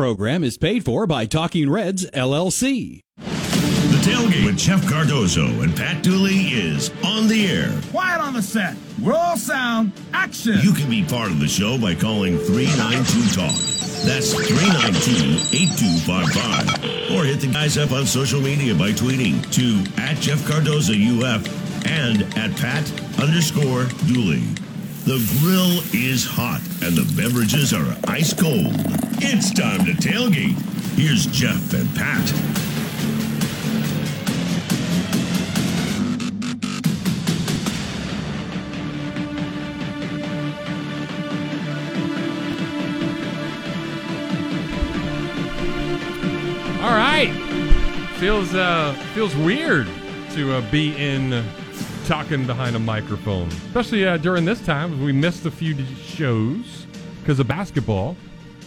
Program is paid for by Talking Reds LLC. The tailgate with Jeff Cardozo and Pat Dooley is on the air. Quiet on the set. We're all sound. Action. You can be part of the show by calling 392 Talk. That's 392 8255. Or hit the guys up on social media by tweeting to at Jeff Cardozo UF and at Pat underscore Dooley. The grill is hot and the beverages are ice cold. It's time to tailgate. Here's Jeff and Pat. All right. Feels uh feels weird to uh, be in talking behind a microphone, especially uh, during this time. We missed a few shows because of basketball,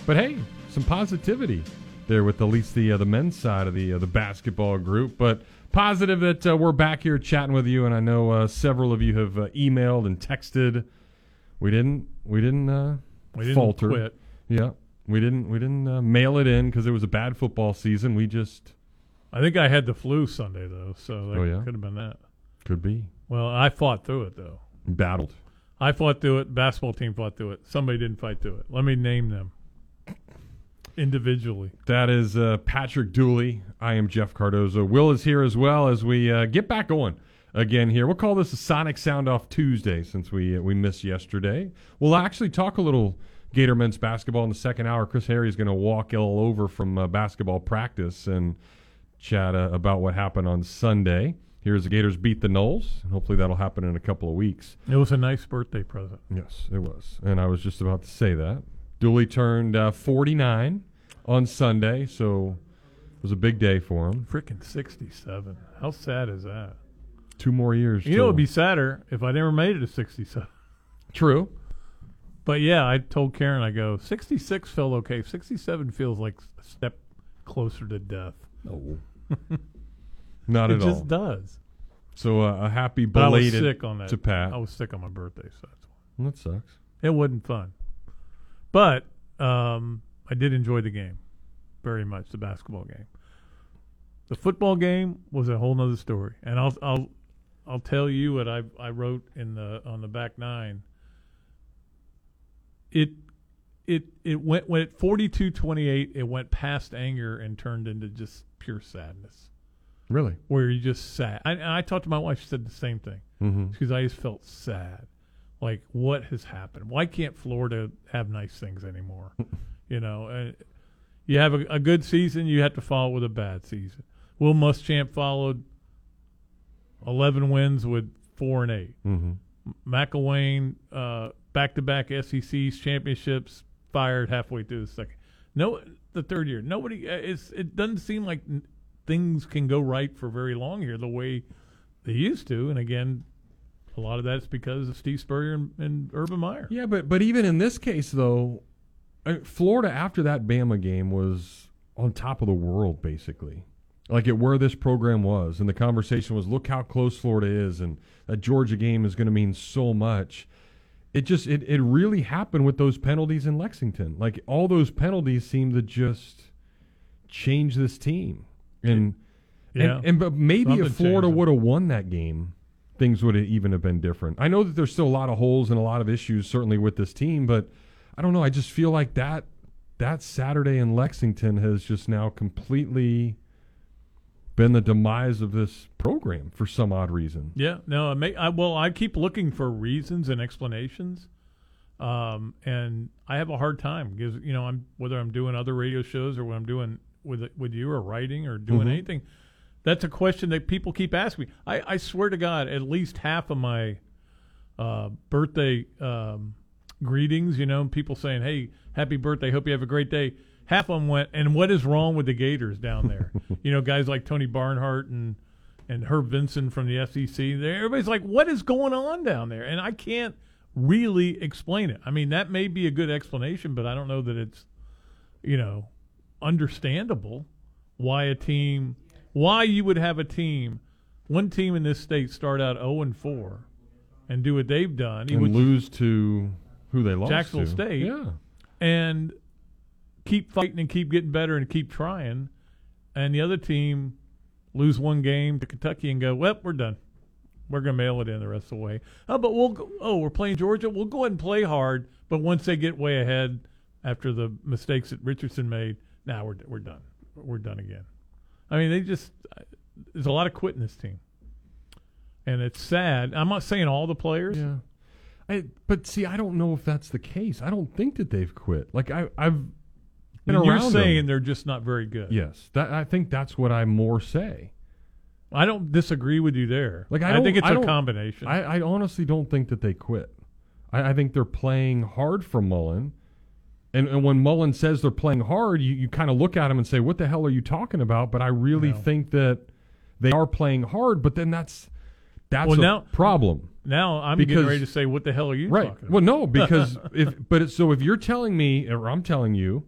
but hey, some positivity there with at least the uh, the men's side of the uh, the basketball group. But positive that uh, we're back here chatting with you, and I know uh, several of you have uh, emailed and texted. We didn't we didn't uh, We didn't falter. quit. Yeah, we didn't we didn't uh, mail it in because it was a bad football season. We just I think I had the flu Sunday though, so that Oh, yeah? could have been that. could be Well, I fought through it though. battled. I fought through it. Basketball team fought through it. Somebody didn't fight through it. Let me name them individually. That is uh, Patrick Dooley. I am Jeff Cardozo. Will is here as well as we uh, get back going again here. We'll call this a Sonic Sound Off Tuesday since we uh, we missed yesterday. We'll actually talk a little Gator men's basketball in the second hour. Chris Harry is going to walk all over from uh, basketball practice and chat uh, about what happened on Sunday. Here's the Gators beat the Noles, and hopefully that'll happen in a couple of weeks. It was a nice birthday present. Yes, it was. And I was just about to say that. Dooley turned uh, 49 on Sunday, so it was a big day for him. Freaking sixty-seven. How sad is that? Two more years. You know, it'd be sadder if I never made it to sixty-seven. true. But yeah, I told Karen, I go, 66 felt okay. 67 feels like a step closer to death. No, not it at all. It just does. So uh, a happy But I was belated sick on that. to Pat. I was sick on my birthday, so that's why. that sucks. It wasn't fun. But um, I did enjoy the game very much, the basketball game. The football game was a whole nother story. And I'll I'll I'll tell you what I I wrote in the on the back nine. It it it went when at 42-28 it went past anger and turned into just pure sadness Really? where you just sad. I, and I talked to my wife. She said the same thing Mm-hmm. because I just felt sad. Like, what has happened? Why can't Florida have nice things anymore? you know, uh, you have a, a good season, you have to follow it with a bad season. Will Muschamp followed eleven wins with four and eight. Mm-hmm. McElwain, uh, back-to-back SEC East championships, fired halfway through the second. No, the third year. Nobody. uh, It's. It doesn't seem like things can go right for very long here the way they used to. And again, a lot of that's because of Steve Spurrier and, and Urban Meyer. Yeah, but but even in this case though, uh, Florida after that Bama game was on top of the world basically. Like at where this program was, and the conversation was, look how close Florida is, and that Georgia game is going to mean so much. It just it it really happened with those penalties in Lexington. Like all those penalties seem to just change this team, and Yeah. and, and but maybe Something if Florida would have won that game, things would have even have been different. I know that there's still a lot of holes and a lot of issues certainly with this team, but I don't know. I just feel like that that Saturday in Lexington has just now completely been the demise of this program for some odd reason. Yeah, no, I, may, I well, I keep looking for reasons and explanations, um, and I have a hard time because you know I'm whether I'm doing other radio shows or when I'm doing with with you or writing or doing Mhm. anything. That's a question that people keep asking me. I, I swear to God, at least half of my uh, birthday um, greetings, you know, people saying, "Hey, happy birthday! Hope you have a great day." Half of them went, "And what is wrong with the Gators down there?" you know, guys like Tony Barnhart and and Herb Vincent from the SEC. There, everybody's like, "What is going on down there?" And I can't really explain it. I mean, that may be a good explanation, but I don't know that it's, you know, understandable why a team, why you would have a team, one team in this state start out zero and four, and do what they've done, And lose to who they lost Jacksonville to. State. Yeah. and keep fighting and keep getting better and keep trying, and the other team lose one game to Kentucky and go, well, we're done. We're gonna mail it in the rest of the way. Oh, but we'll go, oh, we're playing Georgia. We'll go ahead and play hard, but once they get way ahead after the mistakes that Richardson made, now we're we're done. We're done again. I mean, they just there's a lot of quitting this team, and it's sad. I'm not saying all the players. Yeah. I, but see, I don't know if that's the case. I don't think that they've quit. Like I, I've been And you're saying them. they're just not very good. Yes, that I think that's what I more say. I don't disagree with you there. Like, I I, think it's I a combination. I, I honestly don't think that they quit. I, I think they're playing hard for Mullen. And, and when Mullen says they're playing hard, you, you kind of look at him and say, "What the hell are you talking about?" But I really No. think that they are playing hard. But then that's that's Well, a now- problem, now I'm because- getting ready to say, what the hell are you right? talking about? Well, no, because if but it's, so if you're telling me or I'm telling you,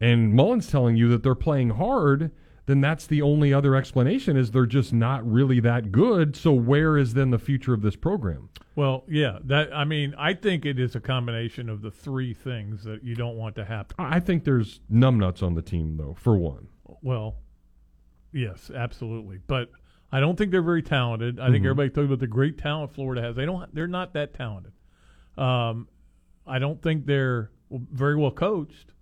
and Mullen's telling you that they're playing hard, then that's the only other explanation is they're just not really that good. So where is then the future of this program? Well, yeah, that I mean, I think it is a combination of the three things that you don't want to happen. I think there's numbnuts on the team, though. For one, Well, yes, absolutely, but I don't think they're very talented. I think Mm-hmm. everybody talks about the great talent Florida has. They don't. They're not that talented. Um, I don't think they're very well coached.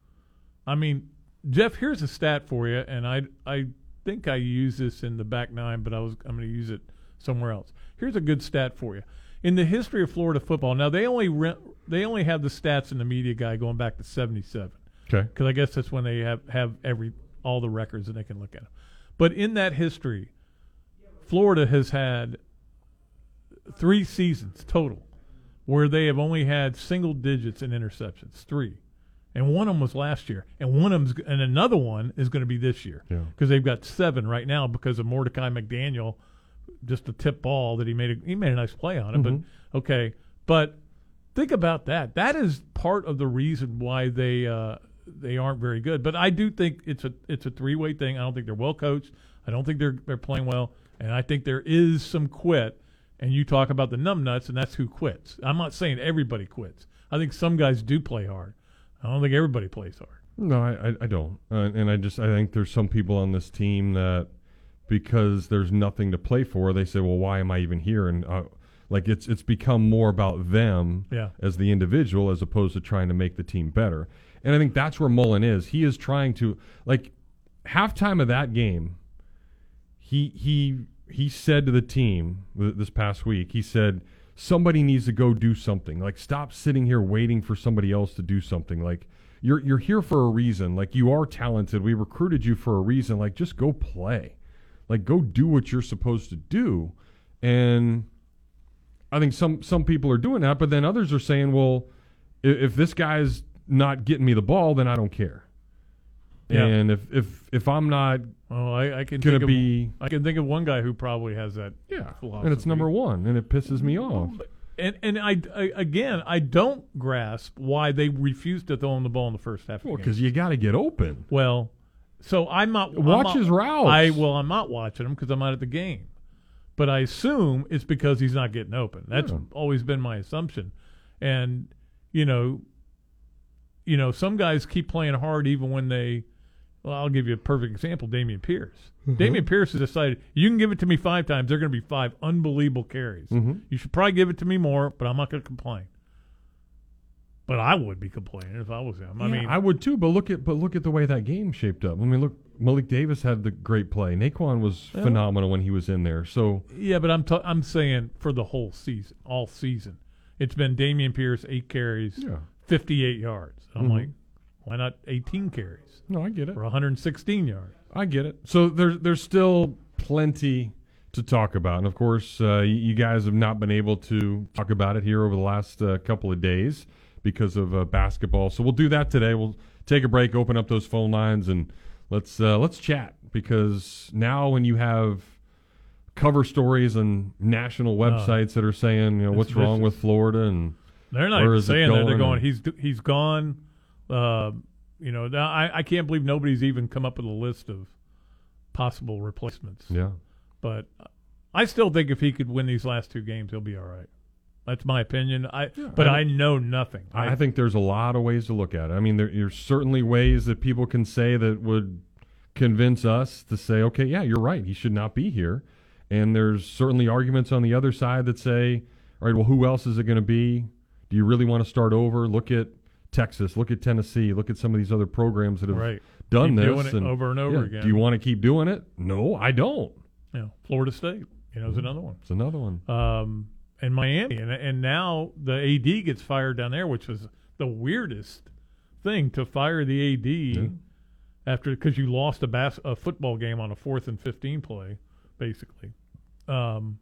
I mean, Jeff, here's a stat for you, and I I think I use this in the back nine, but I was I'm going to use it somewhere else. Here's a good stat for you. In the history of Florida football, now they only re- they only have the stats in the media guy going back to '77 okay, because I guess that's when they have have every all the records and they can look at them. But in that history, Florida has had three seasons total where they have only had single digits in interceptions, three, and one of them was last year, and one of them's and another one is going to be this year Yeah. because they've got seven right now because of Mordecai McDaniel, just a tip ball that he made a, he made a nice play on it, but okay, but think about that. That is part of the reason why they uh, they aren't very good. But I do think it's a it's a three way thing. I don't think they're well coached. I don't think they're they're playing well, and I think there is some quit. And you talk about the numbnuts, and that's who quits. I'm not saying everybody quits. I think some guys do play hard. I don't think everybody plays hard. no, I, I, I don't, uh, and I just I think there's some people on this team that because there's nothing to play for, they say, well, why am I even here? And uh, like it's it's become more about them Yeah. as the individual as opposed to trying to make the team better. And I think that's where Mullen is. He is trying to like halftime of that game. He he he said to the team th- this past week. He said somebody needs to go do something. Like stop sitting here waiting for somebody else to do something. Like you're you're here for a reason. Like you are talented. We recruited you for a reason. Like just go play. Like go do what you're supposed to do. And I think some some people are doing that, but then others are saying, well, if, if this guy's not getting me the ball, then I don't care. Yeah. And if if if I'm not Well, I, I can gonna think be of, I can think of one guy who probably has that. yeah, philosophy. and it's number one, and it pisses me off. And and I, I again I don't grasp why they refused to throw him the ball in the first half. Well, because you got to get open. Well, so I'm not I'm Watch not- routes. I well, I'm not watching him because I'm not at the game. But I assume it's because he's not getting open. That's Yeah. always been my assumption. And you know, you know, some guys keep playing hard even when they. Well, I'll give you a perfect example. Dameon Pierce. Mm-hmm. Dameon Pierce has decided you can give it to me five times. They're going to be five unbelievable carries. Mm-hmm. You should probably give it to me more, but I'm not going to complain. But I would be complaining if I was him. I Yeah, mean, I would too, but look at but look at the way that game shaped up. I mean, look, Malik Davis had the great play. Nay'Quan was phenomenal when he was in there. So Yeah, but I'm t- I'm saying for the whole season, all season, it's been Dameon Pierce eight carries, yeah, 58 yards. I'm like, why not 18 carries no, I get it. or 116 yards? I get it. So there's there's still plenty to talk about, and of course, uh, you, you guys have not been able to talk about it here over the last uh, couple of days because of uh, basketball. So we'll do that today. We'll take a break, open up those phone lines, and let's uh, let's chat because now when you have cover stories and national websites that are saying you know what's wrong with Florida and They're not even saying that. They're going? going. He's he's gone. Uh, you know, I I can't believe nobody's even come up with a list of possible replacements. yeah. But I still think if he could win these last two games, he'll be all right. That's my opinion. I but I, know nothing. I, I think there's a lot of ways to look at it. I mean, there, there's certainly ways that people can say that would convince us to say, okay, yeah, you're right. He should not be here. And there's certainly arguments on the other side that say, all right, well, who else is it going to be? Do you really want to start over? Look at Texas. Look at Tennessee. Look at some of these other programs that have Right. done Keep this and- over and over yeah, again. Do you want to keep doing it? No, I don't. know, Florida State, you know, is another one. It's another one. um, and Miami, and and now the AD gets fired down there, which was the weirdest thing to fire the AD after because you lost a bas- a football game on a fourth and fifteen play, basically. Um,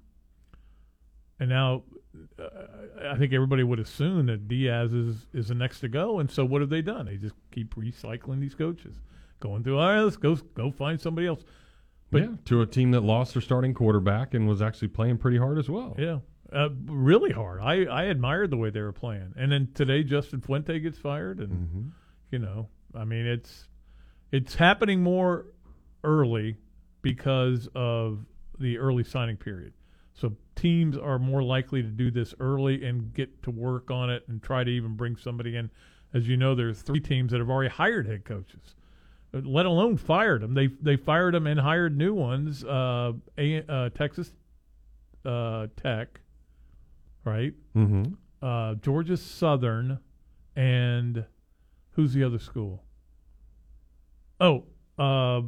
and now uh, I think everybody would assume that Diaz is is the next to go, and so what have they done? They just keep recycling these coaches, going through. All right, let's go go find somebody else. But- yeah, to a team that lost their starting quarterback and was actually playing pretty hard as well. Yeah, uh, really hard. I, I admired the way they were playing. And then today, Justin Fuente gets fired, and Mm-hmm. you know, I mean, it's it's happening more early because of the early signing period. So teams are more likely to do this early and get to work on it and try to even bring somebody in. As you know, there's three teams that have already hired head coaches, let alone fired them. They they fired them and hired new ones. Uh, a, uh, Texas uh, Tech, right? Mm-hmm. Uh, Georgia Southern, and who's the other school? Oh, uh,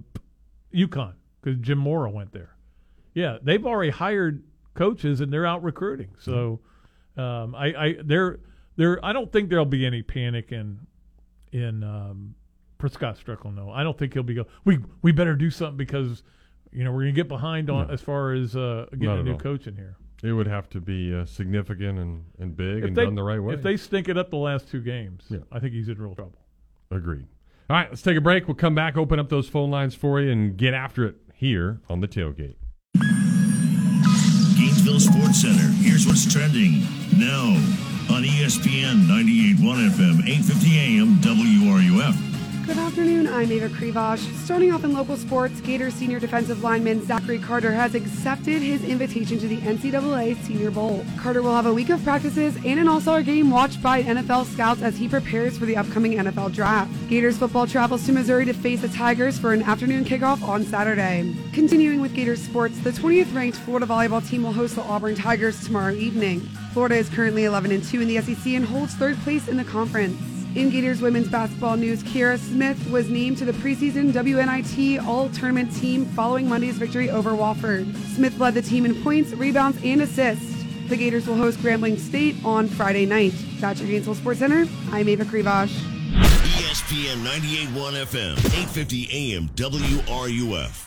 UConn, because Jim Mora went there. Yeah, they've already hired coaches and they're out recruiting. So, um, I, I, there, there, I don't think there'll be any panic in, in, um, for Scott Stricklin. No, I don't think he'll be go. We, we better do something because, you know, we're gonna get behind on as far as uh, getting Not a new all. coach in here. It would have to be uh, significant and, and big If and they, done the right way. if they stink it up the last two games, Yeah. I think he's in real trouble. Agreed. All right, let's take a break. We'll come back, open up those phone lines for you, and get after it here on the tailgate. Sports Center. Here's what's trending now on ESPN 98.1 FM, 8:50 AM, WRUF. I'm Ava Krivosh. Starting off in local sports, Gators senior defensive lineman Zachary Carter has accepted his invitation to the NCAA Senior Bowl. Carter will have a week of practices and an all-star game watched by NFL scouts as he prepares for the upcoming NFL draft. Gators football travels to Missouri to face the Tigers for an afternoon kickoff on Saturday. Continuing with Gators sports, the 20th ranked Florida volleyball team will host the Auburn Tigers tomorrow evening. Florida is currently 11 and 2 in the SEC and holds third place in the conference. In Gators women's basketball news, Kiara Smith was named to the preseason WNIT All Tournament team following Monday's victory over Wofford. Smith led the team in points, rebounds, and assists. The Gators will host Grambling State on Friday night. That's your Gainesville Sports Center. I'm Ava Krivosh. ESPN 98.1 FM, 8:50 AM, WRUF.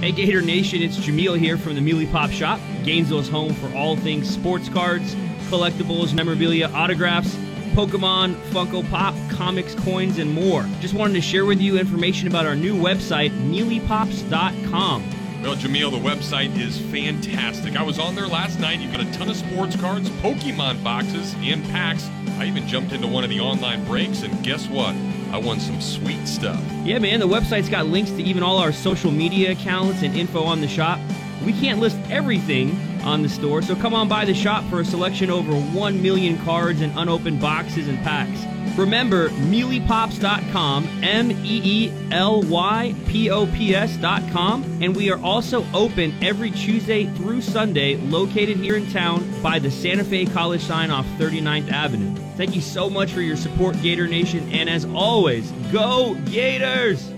Hey Gator Nation, it's Jameel here from the Meely Pop Shop, Gainesville's home for all things sports cards, collectibles, memorabilia, autographs, Pokemon, Funko Pop, comics, coins, and more. Just wanted to share with you information about our new website, MeelyPops.com. Well, Jameel, the website is fantastic. I was on there last night. You've got a ton of sports cards, Pokemon boxes, and packs. I even jumped into one of the online breaks, and guess what? I won some sweet stuff. Yeah, man, the website's got links to even all our social media accounts and info on the shop. We can't list everything on the store, so come on by the shop for a selection over 1 million cards and unopened boxes and packs. Remember, meelypops.com, M E E L Y P O P S.com, and we are also open every Tuesday through Sunday, located here in town by the Santa Fe College sign off 39th Avenue. Thank you so much for your support, Gator Nation, and as always, go Gators!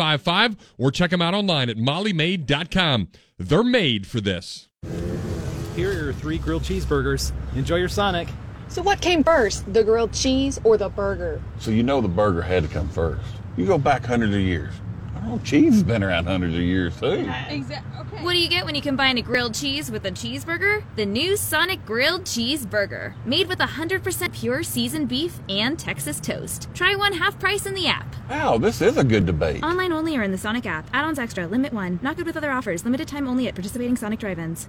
7755 or check them out online at mollymaid.com. They're made for this. Here are your three grilled cheeseburgers. Enjoy your Sonic. So what came first, the grilled cheese or the burger? So you know the burger had to come first. You go back hundreds of years. Well, cheese has been around hundreds of years too. Exactly. What do you get when you combine a grilled cheese with a cheeseburger? The new Sonic Grilled Cheeseburger, made with 100% pure seasoned beef and Texas toast. Try one half price in the app. Wow, this is a good debate. Online only or in the Sonic app. Add-ons extra. Limit one. Not good with other offers. Limited time only at participating Sonic drive-ins.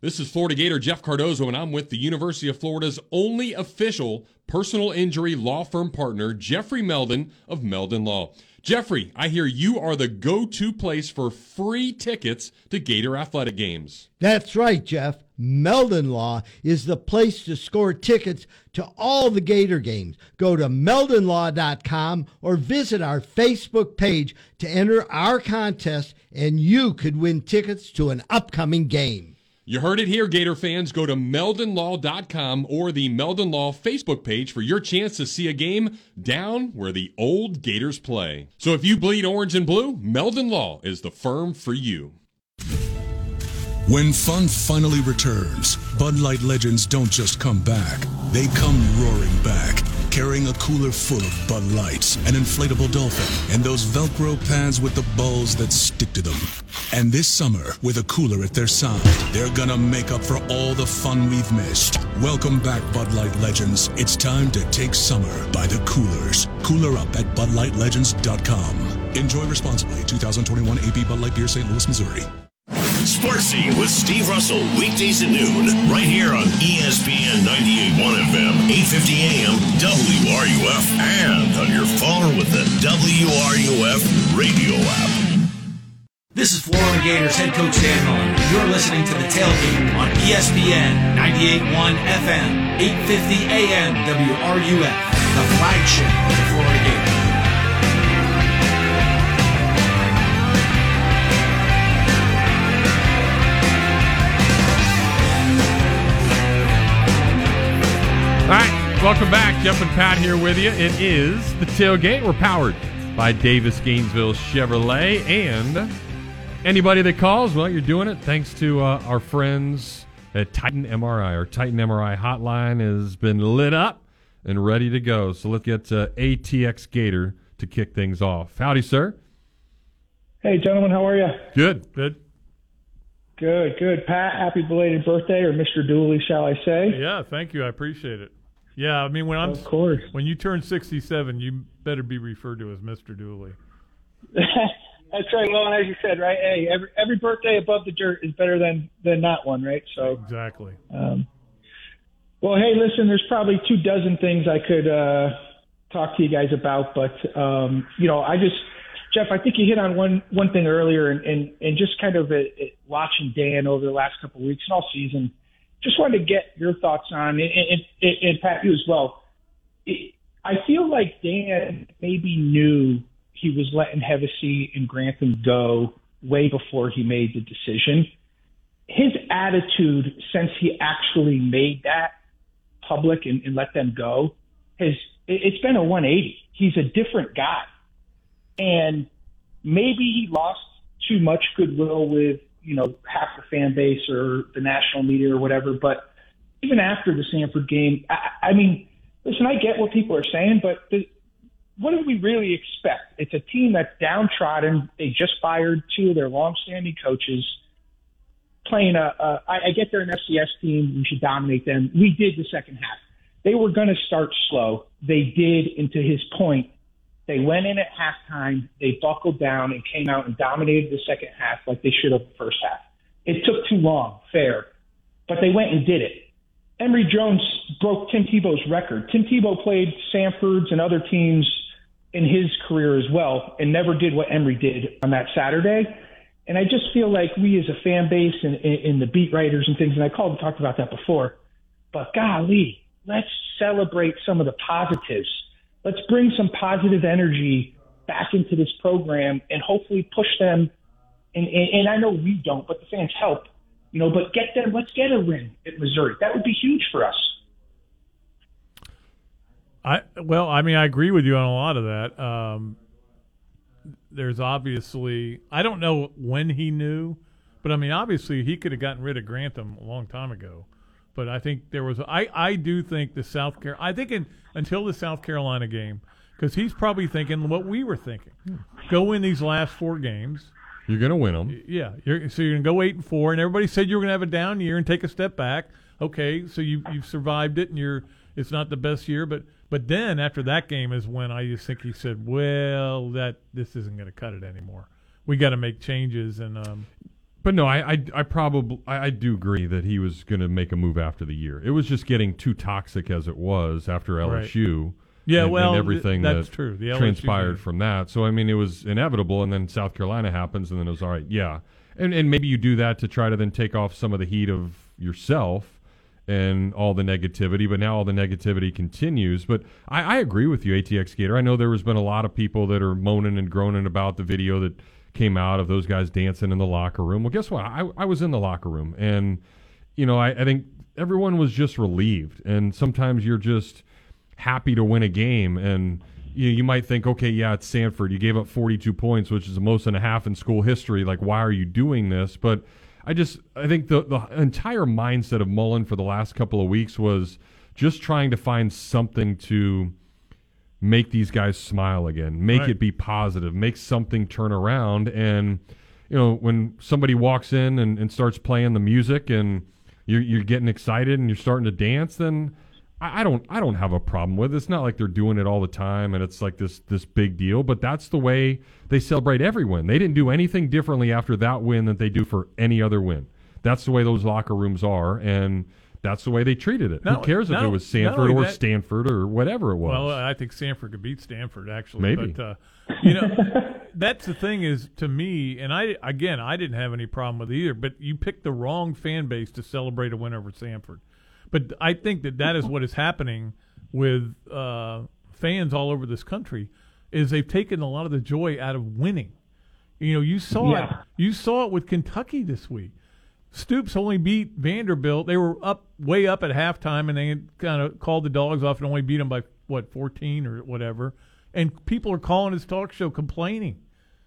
This is Florida Gator Jeff Cardozo, and I'm with the University of Florida's only official personal injury law firm partner, Jeffrey Meldon of Meldon Law. Jeffrey, I hear you are the go to place for free tickets to Gator athletic games. That's right, Jeff. Meldon Law is the place to score tickets to all the Gator games. Go to meldonlaw.com or visit our Facebook page to enter our contest, and you could win tickets to an upcoming game. You heard it here, Gator fans. Go to meldonlaw.com or the Meldon Law Facebook page for your chance to see a game down where the old Gators play. So if you bleed orange and blue, Meldon Law is the firm for you. When fun finally returns, Bud Light legends don't just come back, they come roaring back. Carrying a cooler full of Bud Lights, an inflatable dolphin, and those Velcro pads with the balls that stick to them. And this summer, with a cooler at their side, they're gonna make up for all the fun we've missed. Welcome back, Bud Light Legends. It's time to take summer by the coolers. Cooler up at BudLightLegends.com. Enjoy responsibly. 2021 AB Bud Light Beer, St. Louis, Missouri. Sports Scene with Steve Russell, weekdays at noon, right here on ESPN 98.1 FM, 8:50 AM, WRUF, and on your phone with the WRUF radio app. This is Florida Gators head coach Dan Mullen. You're listening to the tailgate on ESPN 98.1 FM, 8:50 AM, WRUF, the flagship of the Florida Gators. All right, welcome back. Jeff and Pat here with you. It is the tailgate. We're powered by Davis Gainesville Chevrolet. And anybody that calls, well, you're doing it thanks to uh, our friends at Titan MRI. Our Titan MRI hotline has been lit up and ready to go. So let's get uh, ATX Gator to kick things off. Howdy, sir. Hey, gentlemen, how are you? Good. Good. Good, good. Pat, happy belated birthday, or Mr. Dooley, shall I say? Yeah, thank you. I appreciate it. Yeah, I mean when I'm Of course. when you turn 67, you better be referred to as Mr. Dooley. That's right. Well, and as you said, right? Hey, every every birthday above the dirt is better than than not one, right? So exactly. Um, well, hey, listen. There's probably two dozen things I could uh, talk to you guys about, but um, you know, I just Jeff, I think you hit on one one thing earlier, and and, and just kind of uh uh watching Dan over the last couple of weeks and all season. Just wanted to get your thoughts on, and, and, and, and Pat, you as well. It, I feel like Dan maybe knew he was letting Hevesy and Grantham go way before he made the decision. His attitude since he actually made that public and, and let them go has it, it's been a 180. He's a different guy, and maybe he lost too much goodwill with you know half the fan base or the national media or whatever. But even after the Samford game, I, I mean, listen, I get what people are saying, but the, what do we really expect? It's a team that's downtrodden. They just fired two of their longstanding coaches. Playing a, a I, I get they're an FCS team. We should dominate them. We did the second half. They were going to start slow. They did, and to his point, they went in at halftime. They buckled down and came out and dominated the second half like they should have the first half. It took too long, fair, but they went and did it. Emory Jones broke Tim Tebow's record. Tim Tebow played Samford's and other teams in his career as well and never did what Emory did on that Saturday. And I just feel like we as a fan base and, and the beat writers and things, and I called and talked about that before, but golly, let's celebrate some of the positives. Let's bring some positive energy back into this program and hopefully push them. And, and, and I know we don't, but the fans help, you know, but get them, let's get a win at Missouri. That would be huge for us. I well, I mean, I agree with you on a lot of that. Um, there's obviously, I don't know when he knew, but I mean, obviously, he could have gotten rid of Grantham a long time ago. But I think there was, I, I do think the South Carolina, I think in, until the South Carolina game, because he's probably thinking what we were thinking. go win these last four games. You're going to win them. Yeah, you're, so you're going to go eight and four, and everybody said you were going to have a down year and take a step back. Okay, so you you've survived it, and you're it's not the best year, but but then after that game is when I just think he said, well, that this isn't going to cut it anymore. We got to make changes, and um, But no, I I, I probably I, I do agree that he was going to make a move after the year. It was just getting too toxic as it was after LSU. Right. Yeah, and, well, and everything th- that's that true. The LSU transpired game. from that. So I mean, it was inevitable, and then South Carolina happens, and then it was all right. Yeah, and and maybe you do that to try to then take off some of the heat of yourself and all the negativity. But now all the negativity continues. But I, I agree with you, ATX Gator. I know there has been a lot of people that are moaning and groaning about the video that came out of those guys dancing in the locker room. Well, guess what? I, I was in the locker room, and you know, I, I think everyone was just relieved. And sometimes you're just happy to win a game, and you, you might think, okay, yeah, it's Samford. You gave up 42 points, which is the most and a half in school history. Like, why are you doing this? But I just, I think the the entire mindset of Mullen for the last couple of weeks was just trying to find something to make these guys smile again, make Right. it be positive, make something turn around. And, you know, when somebody walks in and, and starts playing the music and you're, you're getting excited and you're starting to dance, then I, I don't I don't have a problem with it. It's not like they're doing it all the time and it's like this this big deal, but that's the way they celebrate every win. They didn't do anything differently after that win than they do for any other win. That's the way those locker rooms are and that's the way they treated it. Not- Who cares if not- it was Samford or that- Stanford or whatever it was? Well, I think Samford could beat Stanford actually. Maybe. but uh, you know, that's the thing is to me, and I again, I didn't have any problem with it either. But you picked the wrong fan base to celebrate a win over Samford. But I think that that is what is happening with uh, fans all over this country is they've taken a lot of the joy out of winning. You know, you saw it. You saw it with Kentucky this week. Stoops only beat Vanderbilt. They were up way up at halftime, and they kind of called the dogs off and only beat them by what fourteen or whatever. And people are calling his talk show complaining.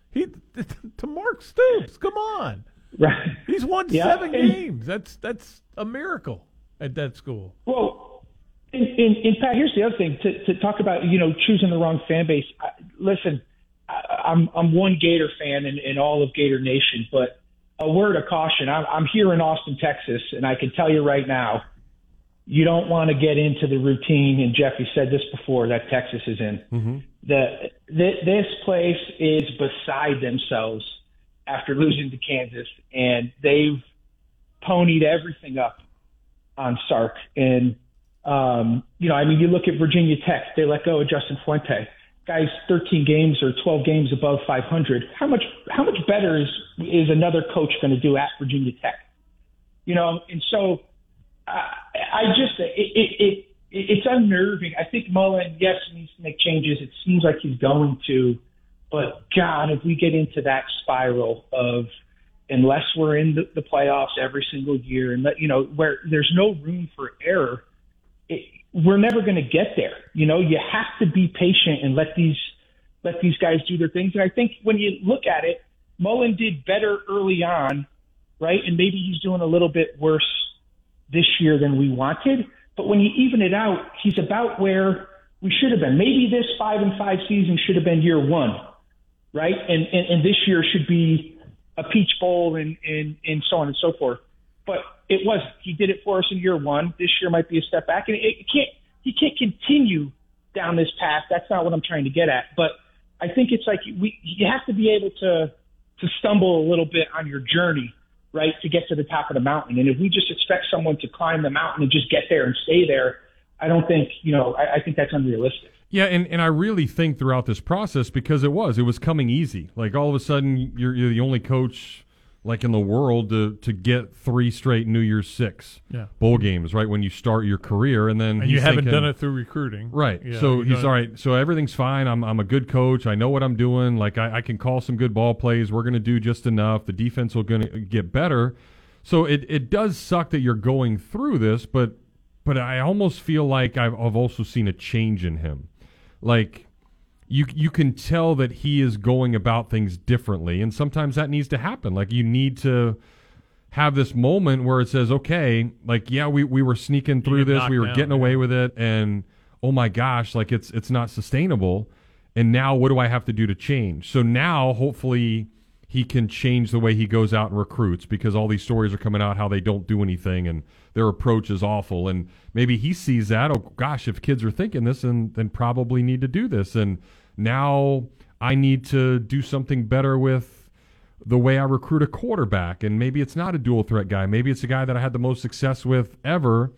He to Mark Stoops. Come on, Right. he's won Yeah, seven and- games. That's that's a miracle at that school. Well, in, in, in Pat, here's the other thing to, to talk about. You know, choosing the wrong fan base. I, listen, I, I'm I'm one Gator fan in, in all of Gator Nation, but a word of caution. I'm, I'm here in Austin, Texas, and I can tell you right now, you don't want to get into the routine. And Jeffy said this before that Texas is in. Mm-hmm. The th- this place is beside themselves after losing to Kansas, and they've ponied everything up on Sark. And, um, you know, I mean, you look at Virginia Tech, they let go of Justin Fuente. Guys, 13 games or 12 games above 500. How much, how much better is, is another coach going to do at Virginia Tech? You know, and so I, I just, it, it, it, it's unnerving. I think Mullen, yes, needs to make changes. It seems like he's going to, but God, if we get into that spiral of, unless we're in the, the playoffs every single year and you know where there's no room for error we're never going to get there. You know you have to be patient and let these let these guys do their things. And i think when you look at it mullen did better early on right? And maybe he's doing a little bit worse this year than we wanted. But when you even it out he's about where we should have been. Maybe this five and five season should have been year one right? And and, and this year should be a Peach Bowl and, and, and so on and so forth. But it was he did it for us in year one. This year might be a step back, and it, it can't he can't continue down this path. That's not what I'm trying to get at. But I think it's like we you have to be able to to stumble a little bit on your journey, right, to get to the top of the mountain. And if we just expect someone to climb the mountain and just get there and stay there, I don't think you know. I, I think that's unrealistic. Yeah, and, and I really think throughout this process because it was it was coming easy. Like all of a sudden you're you're the only coach like in the world to to get three straight New Year's Six Yeah. bowl games right when you start your career, and then And you haven't thinking- done it through recruiting, Right. Yeah, so he's all right. So everything's fine. I'm I'm a good coach. I know what I'm doing. Like I, I can call some good ball plays. We're gonna do just enough. The defense will gonna get better. So it, it does suck that you're going through this, but but I almost feel like I've I've also seen a change in him. Like you you can tell that he is going about things differently, and sometimes that needs to happen. Like you need to have this moment where it says, okay, like yeah, we, we were sneaking through this, we were down, getting away with it, and oh my gosh, like it's it's not sustainable. And now what do I have to do to change? So now hopefully he can change the way he goes out and recruits because all these stories are coming out how they don't do anything and their approach is awful. And maybe he sees that, oh gosh, if kids are thinking this and then probably need to do this. And now I need to do something better with the way I recruit a quarterback. And maybe it's not a dual threat guy. Maybe it's a guy that I had the most success with ever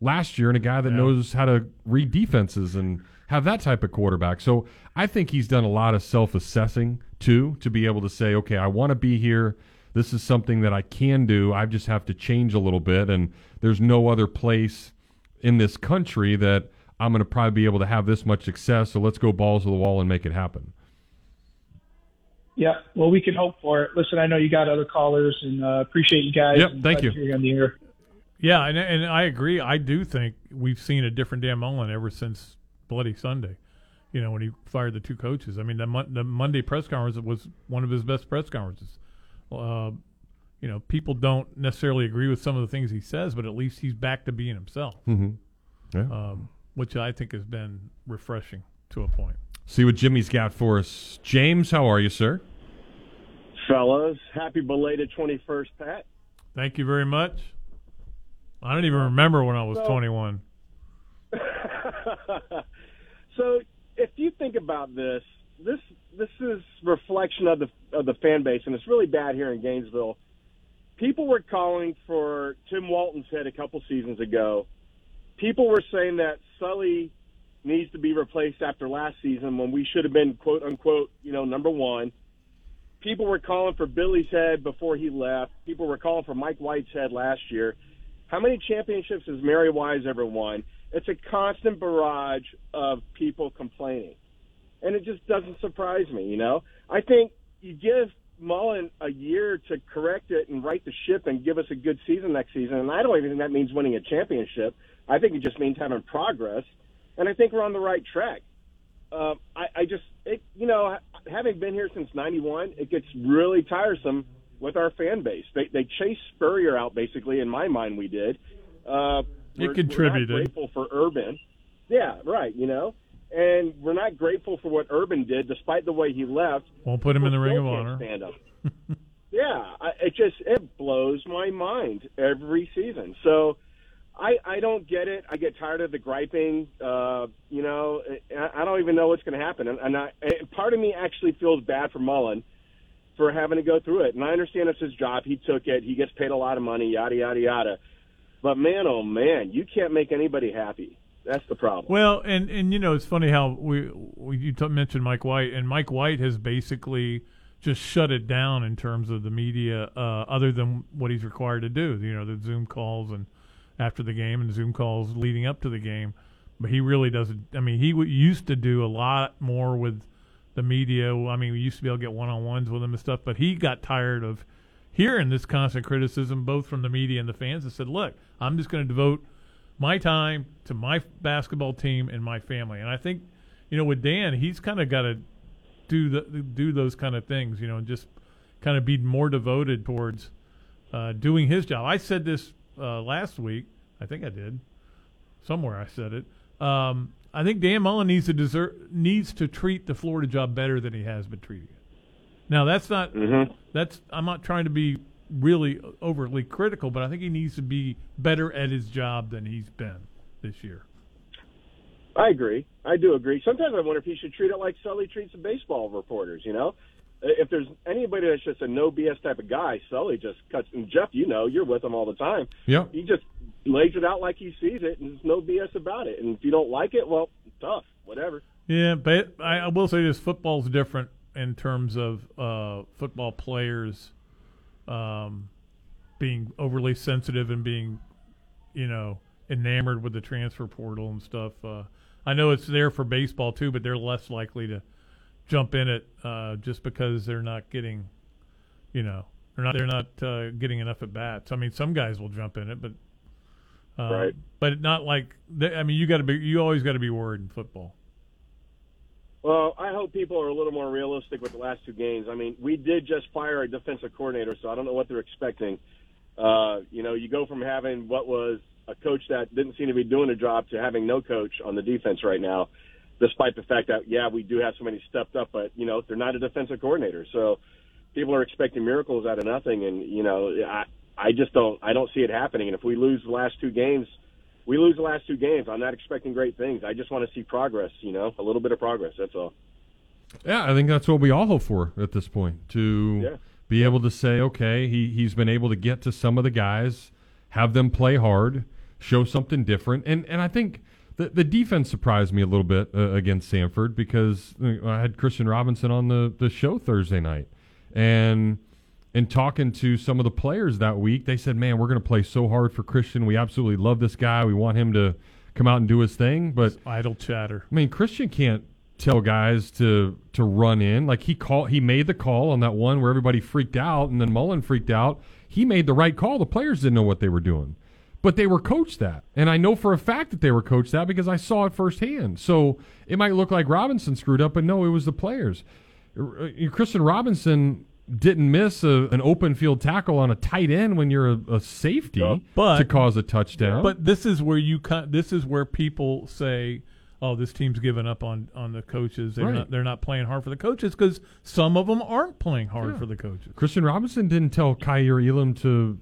last year and a guy that yeah. knows how to read defenses and have that type of quarterback. So I think he's done a lot of self assessing too to be able to say, okay, I want to be here. This is something that I can do. I just have to change a little bit. And there's no other place in this country that I'm going to probably be able to have this much success. So let's go balls to the wall and make it happen. Yeah, well, we can hope for it. Listen, I know you got other callers, and uh, appreciate you guys. Yep, thank you. On the air. Yeah, and and I agree. I do think we've seen a different Dan Mullen ever since Bloody Sunday. You know, when he fired the two coaches. I mean, the, the Monday press conference was one of his best press conferences. Uh, you know, people don't necessarily agree with some of the things he says, but at least he's back to being himself. Mm-hmm. Yeah. Um, which I think has been refreshing to a point. See what Jimmy's got for us. James, how are you, sir? Fellas, happy belated 21st, Pat. Thank you very much. I don't even remember when I was so, 21. so if you think about this, this this is reflection of the of the fan base, and it's really bad here in Gainesville. People were calling for Tim Walton's head a couple seasons ago. People were saying that Sully needs to be replaced after last season when we should have been quote unquote, you know, number one. People were calling for Billy's head before he left. People were calling for Mike White's head last year. How many championships has Mary Wise ever won? It's a constant barrage of people complaining. And it just doesn't surprise me, you know? I think you give Mullen a year to correct it and right the ship and give us a good season next season. And I don't even think that means winning a championship. I think it just means having progress. And I think we're on the right track. Uh, I, I just, it, you know, having been here since '91, it gets really tiresome with our fan base. They they chase Spurrier out basically. In my mind, we did. Uh, it contributed. We're grateful for Urban. Yeah, right. You know, and we're not grateful for what Urban did, despite the way he left. Won't put him in the Ring of Honor. Stand up. yeah, I, it just it blows my mind every season. So. I, I don't get it. I get tired of the griping. Uh, you know, I, don't even know what's going to happen. And, and, I, and part of me actually feels bad for Mullen for having to go through it. And I understand it's his job. He took it. He gets paid a lot of money. Yada yada yada. But man, oh man, you can't make anybody happy. That's the problem. Well, and and you know it's funny how we, we you t- mentioned Mike White, and Mike White has basically just shut it down in terms of the media, uh, other than what he's required to do. You know, the Zoom calls and after the game, and Zoom calls leading up to the game. But he really doesn't. I mean, he w- used to do a lot more with the media. I mean, we used to be able to get one on ones with him and stuff, but he got tired of hearing this constant criticism, both from the media and the fans, and said, "Look, I'm just going to devote my time to my basketball team and my family." And I think, you know, with Dan, he's kind of got to do the do those kind of things, you know, and just kind of be more devoted towards uh, doing his job. I said this uh, last week. I think I did. Somewhere I said it. Um, I think Dan Mullen needs to desert, needs to treat the Florida job better than he has been treating it. Now that's not mm-hmm. that's I'm not trying to be really overly critical, but I think he needs to be better at his job than he's been this year. I agree. I do agree. Sometimes I wonder if he should treat it like Sully treats the baseball reporters. You know, if there's anybody that's just a no BS type of guy, Sully just cuts. And Jeff, you know, you're with him all the time. Yeah. He just lays it out like he sees it, and there's no BS about it. And if you don't like it, well, tough, whatever. Yeah, but I, I will say this: football's different in terms of uh, football players um, being overly sensitive and being, you know, enamored with the transfer portal and stuff. Uh, I know it's there for baseball too, but they're less likely to jump in it uh, just because they're not getting, you know, they're not they're not uh, getting enough at bats. I mean, some guys will jump in it, but uh, right. but not like they, I mean, you got to be you always got to be worried in football. Well, I hope people are a little more realistic with the last two games. I mean, we did just fire a defensive coordinator, so I don't know what they're expecting. Uh, you know, you go from having what was a coach that didn't seem to be doing a job to having no coach on the defense right now. Despite the fact that yeah, we do have somebody stepped up, but you know they're not a defensive coordinator, so people are expecting miracles out of nothing, and you know I I just don't I don't see it happening. And if we lose the last two games, we lose the last two games. I'm not expecting great things. I just want to see progress. You know, a little bit of progress. That's all. Yeah, I think that's what we all hope for at this point to Yeah. be able to say, okay, he he's been able to get to some of the guys, have them play hard, show something different, and and I think. The, the defense surprised me a little bit uh, against Samford because uh, I had Christian Robinson on the, the show Thursday night, and in talking to some of the players that week, they said, "Man, we're going to play so hard for Christian. We absolutely love this guy. We want him to come out and do his thing." But idle chatter. I mean, Christian can't tell guys to to run in. Like he call he made the call on that one where everybody freaked out, and then Mullen freaked out. He made the right call. The players didn't know what they were doing, but they were coached that, and I know for a fact that they were coached that because I saw it firsthand. So it might look like Robinson screwed up, but no, it was the players. Uh, Christian Robinson didn't miss a, an open field tackle on a tight end when you're a, a safety but to cause a touchdown. But this is where you cut. This is where people say, "Oh, this team's given up on on the coaches. They're Right. not they're not playing hard for the coaches because some of them aren't playing hard Yeah. for the coaches." Christian Robinson didn't tell Kaiir Elam to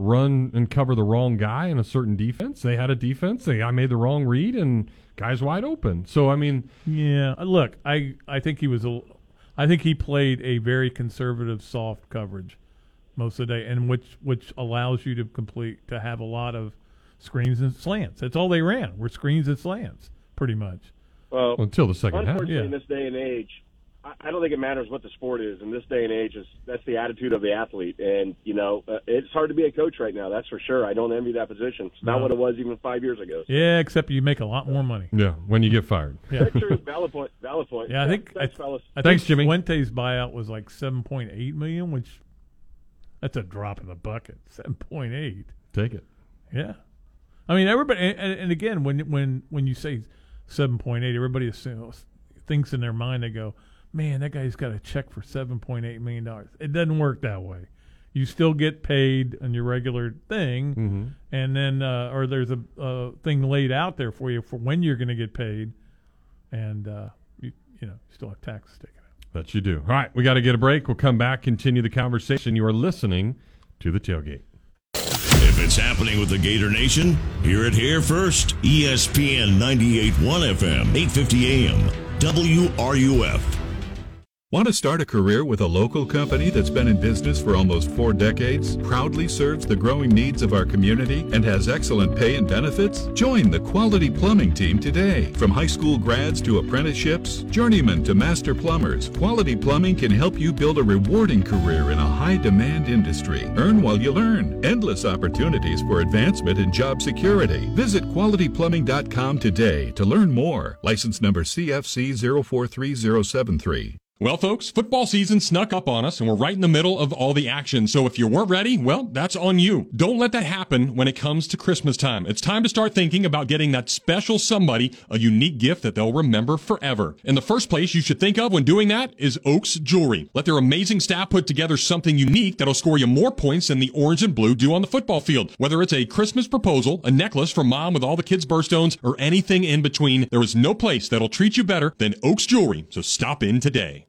run and cover the wrong guy in a certain defense. They had a defense. They I made the wrong read and guys wide open. So I mean, Yeah, uh, look, I I think he was a, I think he played a very conservative, soft coverage most of the day, and which which allows you to complete to have a lot of screens and slants. That's all they ran were screens and slants, pretty much. Well, until the second half. Unfortunately, in this day and age, I, I don't think it matters what the sport is. In this day and age, is that's the attitude of the athlete, and you know, uh, it's hard to be a coach right now. That's for sure. I don't envy that position. It's not No. what it was even five years ago. Yeah, except you make a lot more money. Yeah, when you get fired. Yeah. True. Valid point. Valid point. Yeah, I think Thanks, I, fellas. I Thanks, think Jimmy. Fuente's buyout was like seven point eight million, which that's a drop in the bucket. Seven point eight. Take it. Yeah, I mean everybody, and, and and again, when when when you say seven point eight, everybody assumes, thinks in their mind they go, "Man, that guy's got a check for seven point eight million dollars." It doesn't work that way. You still get paid on your regular thing, Mhm. and then uh, or there's a, a thing laid out there for you for when you're going to get paid, and uh, you you know you still have taxes taken. Out. That you do. All right, we got to get a break. We'll come back, continue the conversation. You are listening to the tailgate. If it's happening with the Gator Nation, hear it here first. ESPN 98.1 FM, 850 AM, WRUF. Want to start a career with a local company that's been in business for almost four decades, proudly serves the growing needs of our community, and has excellent pay and benefits? Join the Quality Plumbing team today. From high school grads to apprenticeships, journeymen to master plumbers, Quality Plumbing can help you build a rewarding career in a high demand industry. Earn while you learn. Endless opportunities for advancement and job security. Visit qualityplumbing.com today to learn more. License number CFC 043073. Well, folks, football season snuck up on us, and we're right in the middle of all the action. So if you weren't ready, well, that's on you. Don't let that happen when it comes to Christmas time. It's time to start thinking about getting that special somebody a unique gift that they'll remember forever. And the first place you should think of when doing that is Oaks Jewelry. Let their amazing staff put together something unique that'll score you more points than the orange and blue do on the football field. Whether it's a Christmas proposal, a necklace for mom with all the kids' birthstones, or anything in between, there is no place that'll treat you better than Oaks Jewelry. So stop in today.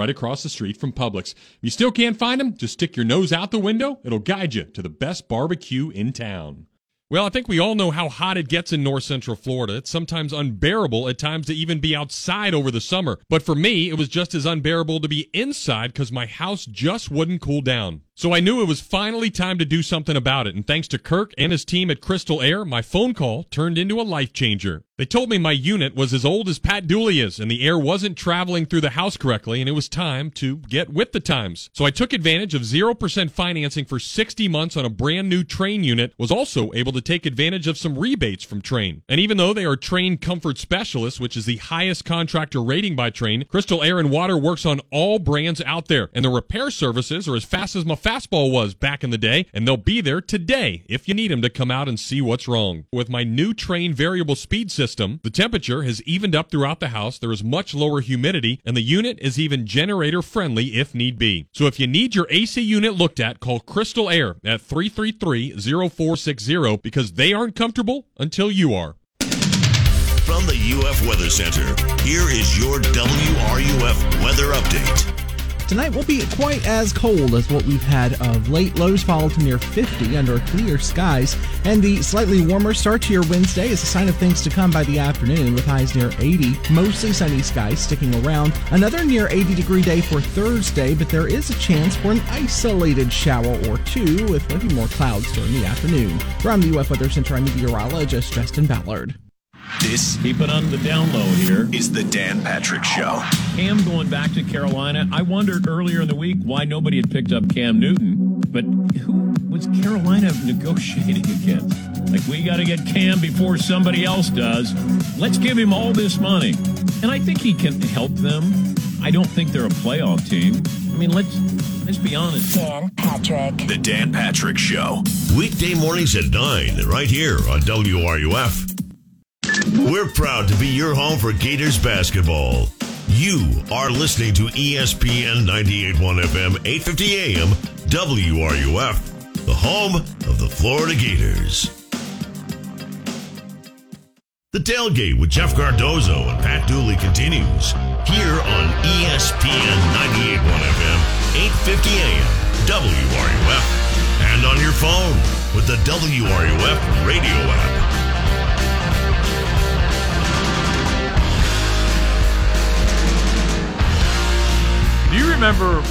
right across the street from Publix. If you still can't find them, just stick your nose out the window. It'll guide you to the best barbecue in town. Well, I think we all know how hot it gets in north central Florida. It's sometimes unbearable at times to even be outside over the summer. But for me, it was just as unbearable to be inside because my house just wouldn't cool down. So I knew it was finally time to do something about it. And thanks to Kirk and his team at Crystal Air, my phone call turned into a life changer. They told me my unit was as old as Pat Dooley is, and the air wasn't traveling through the house correctly, and it was time to get with the times. So I took advantage of 0% financing for 60 months on a brand new Trane unit, was also able to take advantage of some rebates from Trane. And even though they are Trane Comfort Specialists, which is the highest contractor rating by Trane, Crystal Air and Water works on all brands out there, and the repair services are as fast as my fastball was back in the day, and they'll be there today if you need them to come out and see what's wrong. With my new Trane variable speed system, the temperature has evened up throughout the house, there is much lower humidity, and the unit is even generator friendly if need be. So if you need your AC unit looked at, call Crystal Air at 333-0460 because they aren't comfortable until you are. From the UF Weather Center, here is your WRUF weather update. Tonight won't be quite as cold as what we've had of late. Lows fall to near 50 under clear skies, and the slightly warmer start to your Wednesday is a sign of things to come by the afternoon with highs near 80. Mostly sunny skies sticking around. Another near 80 degree day for Thursday, but there is a chance for an isolated shower or two with maybe more clouds during the afternoon. From the UF Weather Center, I'm meteorologist Justin Ballard. This, keep it on the down low here, is the Dan Patrick Show. Cam going back to Carolina. I wondered earlier in the week why nobody had picked up Cam Newton, but who was Carolina negotiating against? Like, we got to get Cam before somebody else does. Let's give him all this money. And I think he can help them. I don't think they're a playoff team. I mean, let's let's be honest. Dan Patrick. The Dan Patrick Show. Weekday mornings at 9, right here on WRUF. We're proud to be your home for Gators basketball. You are listening to ESPN 98.1 FM, 850 AM, WRUF, the home of the Florida Gators. The tailgate with Jeff Cardozo and Pat Dooley continues here on ESPN 98.1 FM, 850 AM, WRUF, and on your phone with the WRUF radio app. Do you remember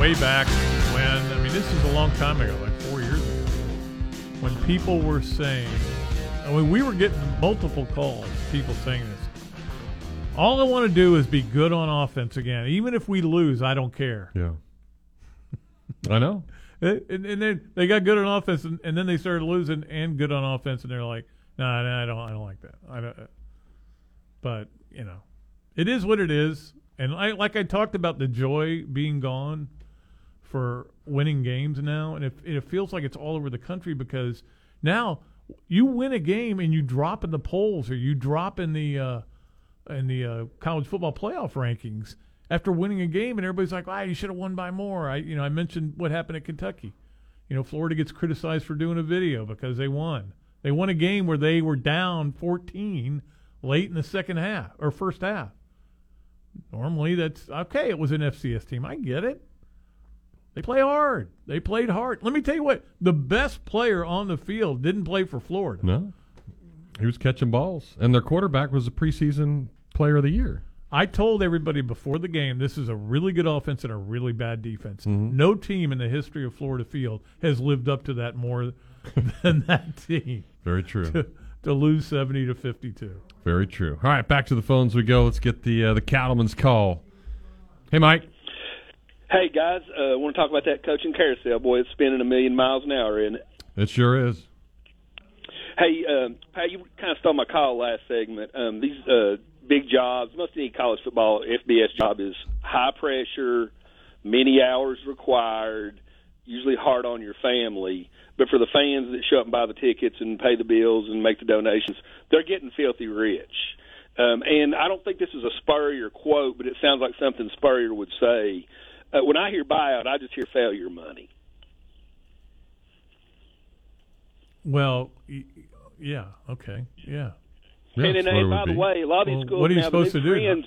way back when, I mean, this is a long time ago, like four years ago, when people were saying, I mean, we were getting multiple calls, people saying this. All I want to do is be good on offense again. Even if we lose, I don't care. Yeah. I know. And, and then they got good on offense, and, and then they started losing and good on offense, and they're like, "No, nah, nah, I don't, I don't like that." I don't. Uh, but you know, it is what it is, and I, like I talked about the joy being gone for winning games now, and it, it feels like it's all over the country because now you win a game and you drop in the polls or you drop in the uh, in the uh, college football playoff rankings after winning a game, and everybody's like, "Ah, you should have won by more." I, you know, I mentioned what happened at Kentucky. You know, Florida gets criticized for doing a video because they won. They won a game where they were down 14 late in the second half or first half. Normally, that's okay. It was an FCS team. I get it. They play hard. They played hard. Let me tell you what: the best player on the field didn't play for Florida. No. He was catching balls. And their quarterback was a preseason player of the year. I told everybody before the game this is a really good offense and a really bad defense. Mm-hmm. No team in the history of Florida Field has lived up to that more than that team. Very true. To, to lose 70 to 52. Very true. All right, back to the phones we go. Let's get the uh, the cattleman's call. Hey, Mike. Hey guys, I uh, want to talk about that coaching carousel. Boy, it's spinning a million miles an hour, isn't it? It sure is. Hey, um, Pat, you kind of stole my call last segment. Um, these uh, big jobs, most any college football FBS job is high pressure, many hours required, usually hard on your family. But for the fans that show up and buy the tickets and pay the bills and make the donations, they're getting filthy rich. Um, and I don't think this is a Spurrier quote, but it sounds like something Spurrier would say. Uh, when I hear buyout, I just hear failure money. Well, y- yeah, okay, yeah. and, and, and by the way, a lot of these Well, schools what are you now, supposed to new do?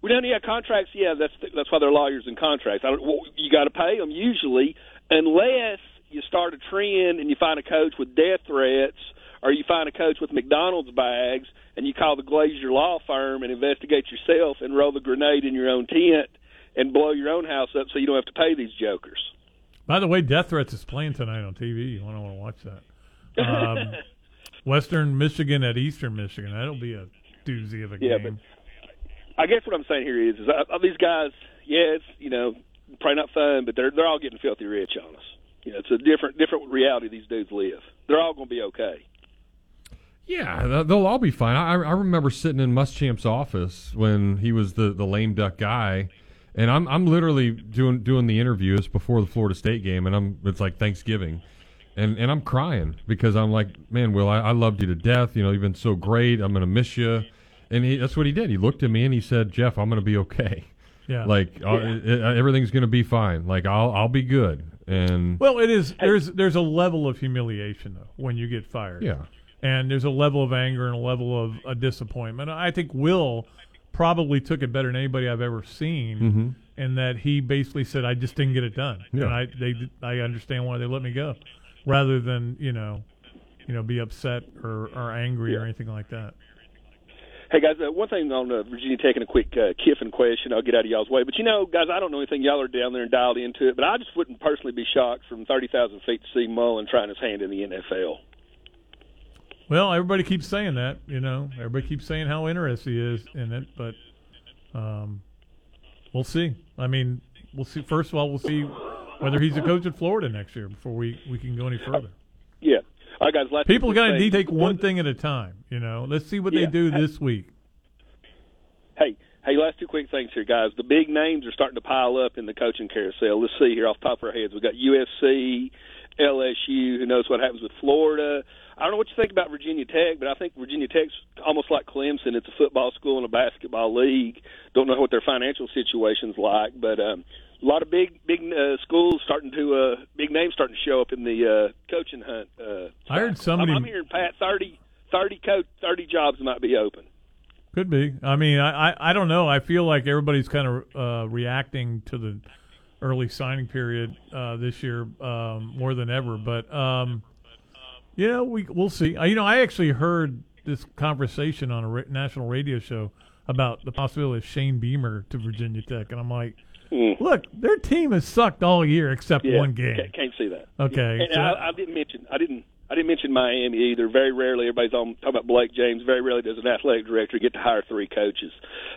We don't need contracts. Yeah, that's that's why they're lawyers and contracts. I don't, well, you got to pay them usually, unless you start a trend and you find a coach with death threats, or you find a coach with McDonald's bags, and you call the Glazier Law Firm and investigate yourself and roll the grenade in your own tent and blow your own house up so you don't have to pay these jokers. By the way, Death Threats is playing tonight on TV. You want to want to watch that? Um, Western Michigan at Eastern Michigan. That'll be a doozy of a Yeah, game. I guess what I'm saying here is, is uh, these guys, yeah, it's you know probably not fun, but they're they're all getting filthy rich on us. You know, it's a different different reality these dudes live. They're all going to be okay. Yeah, they'll all be fine. I, I remember sitting in Muschamp's office when he was the, the lame duck guy, and I'm I'm literally doing doing the interviews before the Florida State game, and I'm it's like Thanksgiving, and and I'm crying because I'm like, man, Will, I, I loved you to death. You know, you've been so great. I'm gonna miss you, and he, that's what he did. He looked at me and he said, Jeff, I'm gonna be okay. Yeah. like uh, Yeah. it- it- everything's gonna be fine. Like I'll I'll be good. And Well, it is. There's there's a level of humiliation though when you get fired. Yeah. and there's a level of anger and a level of a disappointment. I think Will probably took it better than anybody I've ever seen, Mhm. and that he basically said, "I just didn't get it done," Yeah. and I they I understand why they let me go, rather than you know, you know, be upset or, or angry or anything like that. Hey guys, uh, one thing on uh, Virginia taking a quick uh, Kiffin question. I'll get out of y'all's way, but you know, guys, I don't know anything. Y'all are down there and dialed into it, but I just wouldn't personally be shocked from thirty thousand feet to see Mullen trying his hand in the NFL. Well, everybody keeps saying that, you know. Everybody keeps saying how interested he is in it, but um, we'll see. I mean, we'll see. First of all, we'll see whether he's a coach at Florida next year before we, we can go any further. All right, guys. Last People got to take one thing at a time. You know, let's see what Yeah. they do this week. Hey, hey, last two quick things here, guys. The big names are starting to pile up in the coaching carousel. Let's see here off the top of our heads. We've got USC, LSU. Who knows what happens with Florida? I don't know what you think about Virginia Tech, but I think Virginia Tech's almost like Clemson. It's a football school and a basketball league. Don't know what their financial situation's like, but um, a lot of big, big uh, schools starting to, uh, big names starting to show up in the uh, coaching hunt. Uh, I heard somebody- I'm, I'm hearing Pat 30, 30 coach, 30 jobs might be open. Could be. I mean, I, I, I don't know. I feel like everybody's kind of uh, reacting to the early signing period uh, this year um, more than ever. But um, you know, we we'll see. Uh, you know, I actually heard this conversation on a ra- national radio show about the possibility of Shane Beamer to Virginia Tech, and I'm like, Mm. look, their team has sucked all year except Yeah, one game. Can't, can't see that. Okay, And so- I, I didn't mention. I didn't. I didn't mention Miami either. Very rarely, everybody's on talking about Blake James. Very rarely does an athletic director get to hire three coaches.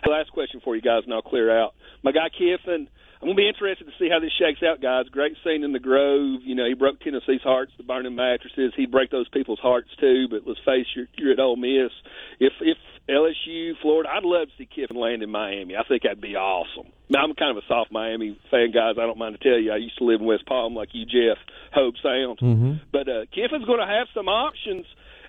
Last question for you guys, and I'll clear out. My guy Kiffin. I'm gonna be interested to see how this shakes out, guys. Great scene in the Grove. You know, he broke Tennessee's hearts, the burning mattresses. He'd break those people's hearts too. But let's face, you're, you're at Ole Miss. If if LSU, Florida, I'd love to see Kiffin land in Miami. I think that'd be awesome. Now, I'm kind of a soft Miami fan, guys. I don't mind to tell you. I used to live in West Palm, like you, Jeff. Hobe Sound. Mm-hmm. But uh, Kiffin's going to have some options,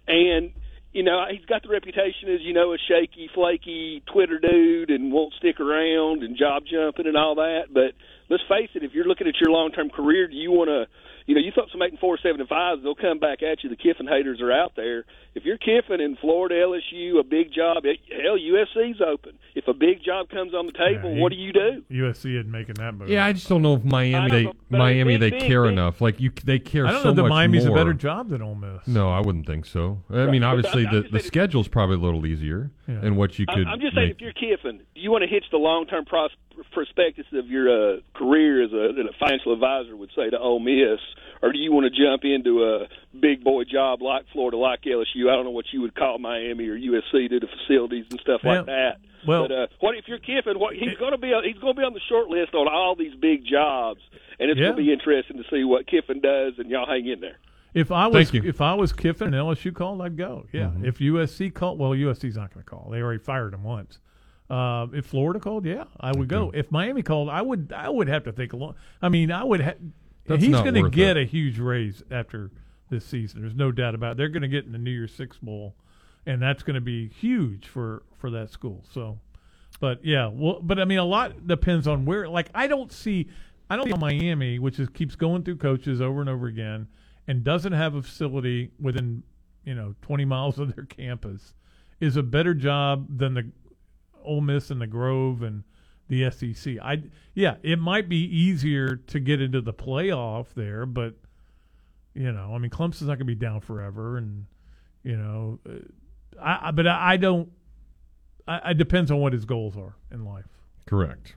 and you know he's got the reputation as you know a shaky, flaky Twitter dude, and won't stick around and job jumping and all that. But let's face it, if you're looking at your long term career, do you want to? You know, you thought some making four seven and fives, they'll come back at you. The Kiffin haters are out there. If you're Kiffin in Florida, LSU, a big job, eh, hell, USC's open. If a big job comes on the table, what do you do? USC isn't making that move. Yeah, I just don't know if Miami I they know, Miami big, they big, care big. enough. Like you, they care I don't so know that Miami's more. a better job than Ole Miss. No, I wouldn't think so. I Right. mean, obviously I'm the the saying- schedule's probably a little easier, Yeah. and what you could. I'm just saying, make- if you're Kiffin, do you want to hitch the long-term pros- prospectus of your uh, career as a, a financial advisor would say to Ole Miss, or do you want to jump into a big boy job like Florida, like LSU? I don't know what you would call Miami or USC to the facilities and stuff Well- like that. well- but uh, what if you're Kiffin? What he's going to be? He's going to be on the short list on all these big jobs, and it's Yeah. going to be interesting to see what Kiffin does. And y'all hang in there. If I was if I was Kiffin and LSU called, I'd go. Yeah. Mm-hmm. If USC called, well, USC's not going to call. They already fired him once. Uh, if Florida called, yeah, I would go. If Miami called, I would. I would have to think a long. I mean, I would. Ha- That's he's going to get it. a huge raise after this season. There's no doubt about. it. They're going to get in the New Year's Six bowl, and that's going to be huge for for that school. So, but yeah, well, but I mean, a lot depends on where. Like, I don't see, I don't see Miami, which is keeps going through coaches over and over again, and doesn't have a facility within you know 20 miles of their campus, is a better job than the Ole Miss and the Grove and the SEC. I yeah, it might be easier to get into the playoff there, but you know, I mean, Clemson's not going to be down forever, and you know, uh, I, I but I, I don't. I, it depends on what his goals are in life. Correct.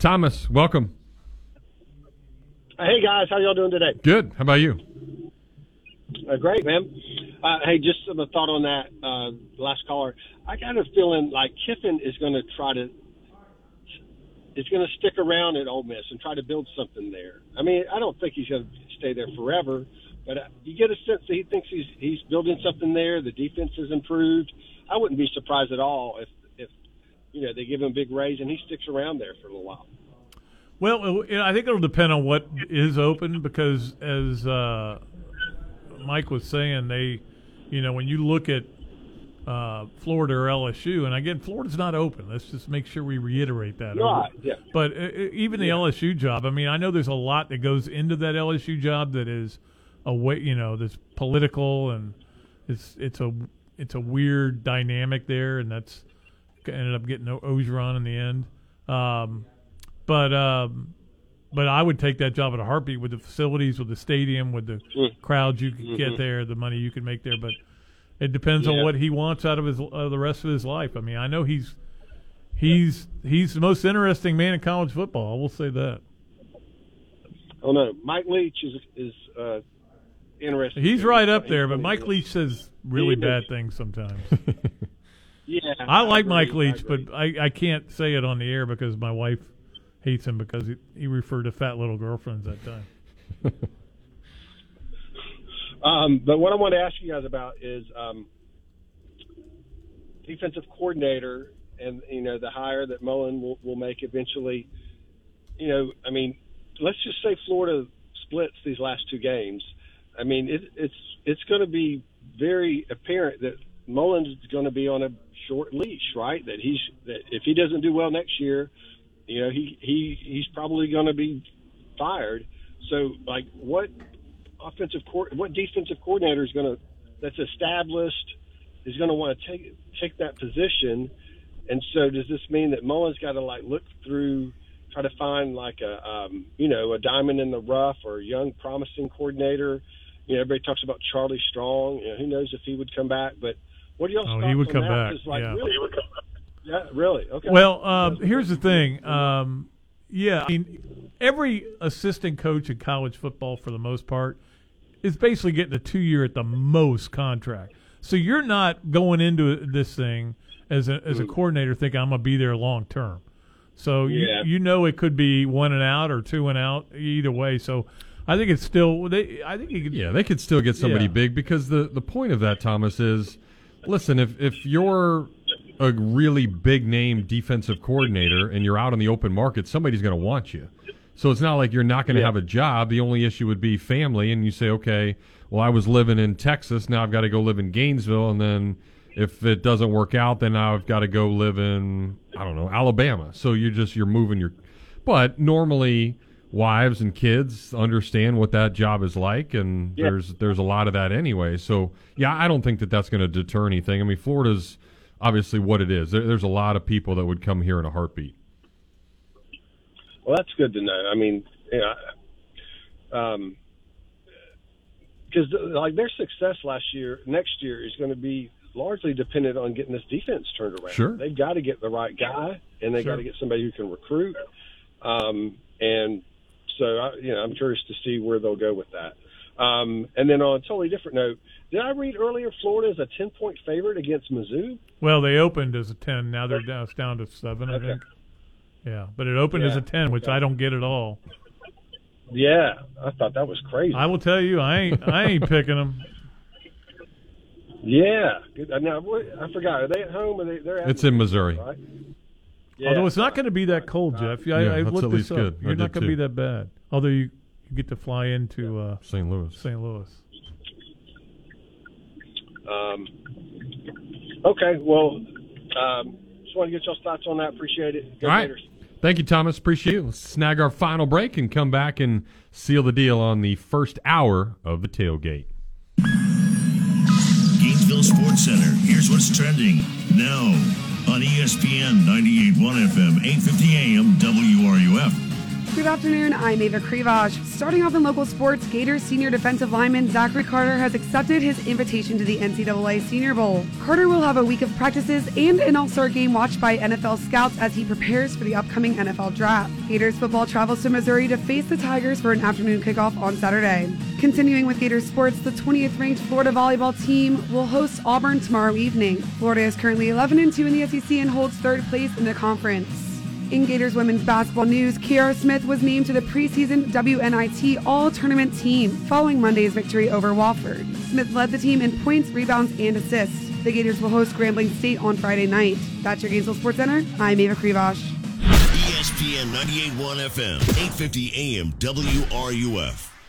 Thomas, welcome. Hey guys, how y'all doing today? Good. How about you? Uh, great, man. Uh, hey, just a thought on that uh, last caller. I got a feeling like Kiffin is going to try to is going to stick around at Ole Miss and try to build something there. I mean, I don't think he's going to stay there forever, but uh, you get a sense that he thinks he's he's building something there. The defense has improved. I wouldn't be surprised at all if if you know they give him a big raise and he sticks around there for a little while. Well, it- I think it'll depend on what is open because, as uh, Mike was saying, they, you know, when you look at uh, Florida or LSU, and again, Florida's not open. Let's just make sure we reiterate that. Right, yeah. But uh, uh, even the LSU job, I mean, I know there's a lot that goes into that LSU job that is a way, you know, that's political and it's it's a it's a weird dynamic there, and that's ended up getting Orgeron in the end. Um, but um, but I would take that job at a heartbeat with the facilities, with the stadium, with the crowds you could get Mhm. there, the money you could make there. But it depends Yeah. on what he wants out of his uh, the rest of his life. I mean, I know he's he's he's the most interesting man in college football. I will say that. Oh no, Mike Leach is is uh, interesting. He's right up there, but Mike Leach says really bad things sometimes. Yeah, I like agree, Mike Leach, agree. but I, I can't say it on the air because my wife hates him because he, he referred to fat little girlfriends that time. Um, but what I want to ask you guys about is um, defensive coordinator, and you know the hire that Mullen will, will make eventually. You know, I mean, let's just say Florida splits these last two games. I mean, it, it's it's going to be very apparent that Mullen's going to be on a short leash, right? That he's that if he doesn't do well next year, you know, he he he's probably going to be fired. So, like, what offensive court, what defensive coordinator is going to that's established is going to want to take take that position? And so, does this mean that Mullen's got to like look through, try to find like a um, you know a diamond in the rough or a young promising coordinator? You know, everybody talks about Charlie Strong. You know, who knows if he would come back? But what do y'all? Think? Oh, thoughts he would come that? back, 'Cause, Like, yeah. really, yeah, really. Okay. Well, um, here's the thing. Um, yeah, I mean, every assistant coach in college football, for the most part, is basically getting a two-year at the most contract. So you're not going into this thing as a as a coordinator thinking I'm going to be there long term. So Yeah. you you know it could be one and out or two and out either way. So I think it's still they. I think you could. Yeah, they could still get somebody Yeah. big because the the point of that, Thomas, is listen, if if you're a really big name defensive coordinator and you're out on the open market, somebody's going to want you. So it's not like you're not going to Yeah. have a job. The only issue would be family, and you say, okay, well, I was living in Texas, now I've got to go live in Gainesville, and then if it doesn't work out, then I've got to go live in I don't know Alabama. So you're just you're moving your, but normally wives and kids understand what that job is like, and Yeah. there's there's a lot of that anyway. So yeah, I don't think that that's going to deter anything. I mean, Florida's obviously what it is. There, there's a lot of people that would come here in a heartbeat. Well, that's good to know. I mean, yeah, um, because like their success last year, next year is going to be largely dependent on getting this defense turned around. Sure. they've got to get the right guy, and they Sure. got to get somebody who can recruit. Um, and so, I, you know, I'm curious to see where they'll go with that. Um, and then on a totally different note, did I read earlier Florida is a 10 point favorite against Mizzou? Well, they opened as a ten. Now they're down, it's down to seven. I Okay. think. Yeah, but it opened as a ten, which okay. I don't get at all. Yeah, I thought that was crazy. I will tell you, I ain't I ain't picking them. Yeah. Uh, Now, I forgot. Are they at home? Or they, they're at It's in Missouri. Right? Yeah. Although it's not going to be that cold, Jeff. Yeah, Yeah, I, I that's at this least up. good. You're not going to be that bad. Although you, you get to fly into uh, St. Louis. St. Louis. Um, okay. Well, um, just want to get y'all's thoughts on that. Appreciate it. Go All right. Gators. Thank you, Thomas. Appreciate it. Let's snag our final break and come back and seal the deal on the first hour of the tailgate. Gainesville Sports Center. Here's what's trending now on ESPN 98.1 FM, 8:50 AM, WRUF. Good afternoon. I'm Ava Krivage. Starting off in local sports, Gators senior defensive lineman Zachary Carter has accepted his invitation to the NCAA Senior Bowl. Carter will have a week of practices and an all-star game watched by NFL scouts as he prepares for the upcoming NFL draft. Gators football travels to Missouri to face the Tigers for an afternoon kickoff on Saturday. Continuing with Gators sports, the 20th ranked Florida volleyball team will host Auburn tomorrow evening. Florida is currently 11 and 2 in the SEC and holds third place in the conference. In Gators women's basketball news, Kiara Smith was named to the preseason WNIT All Tournament team following Monday's victory over Wofford. Smith led the team in points, rebounds, and assists. The Gators will host Grambling State on Friday night. That's your Gainesville Sports Center. I'm Ava Krivas. ESPN 98.1 FM, 850 AM, WRUF.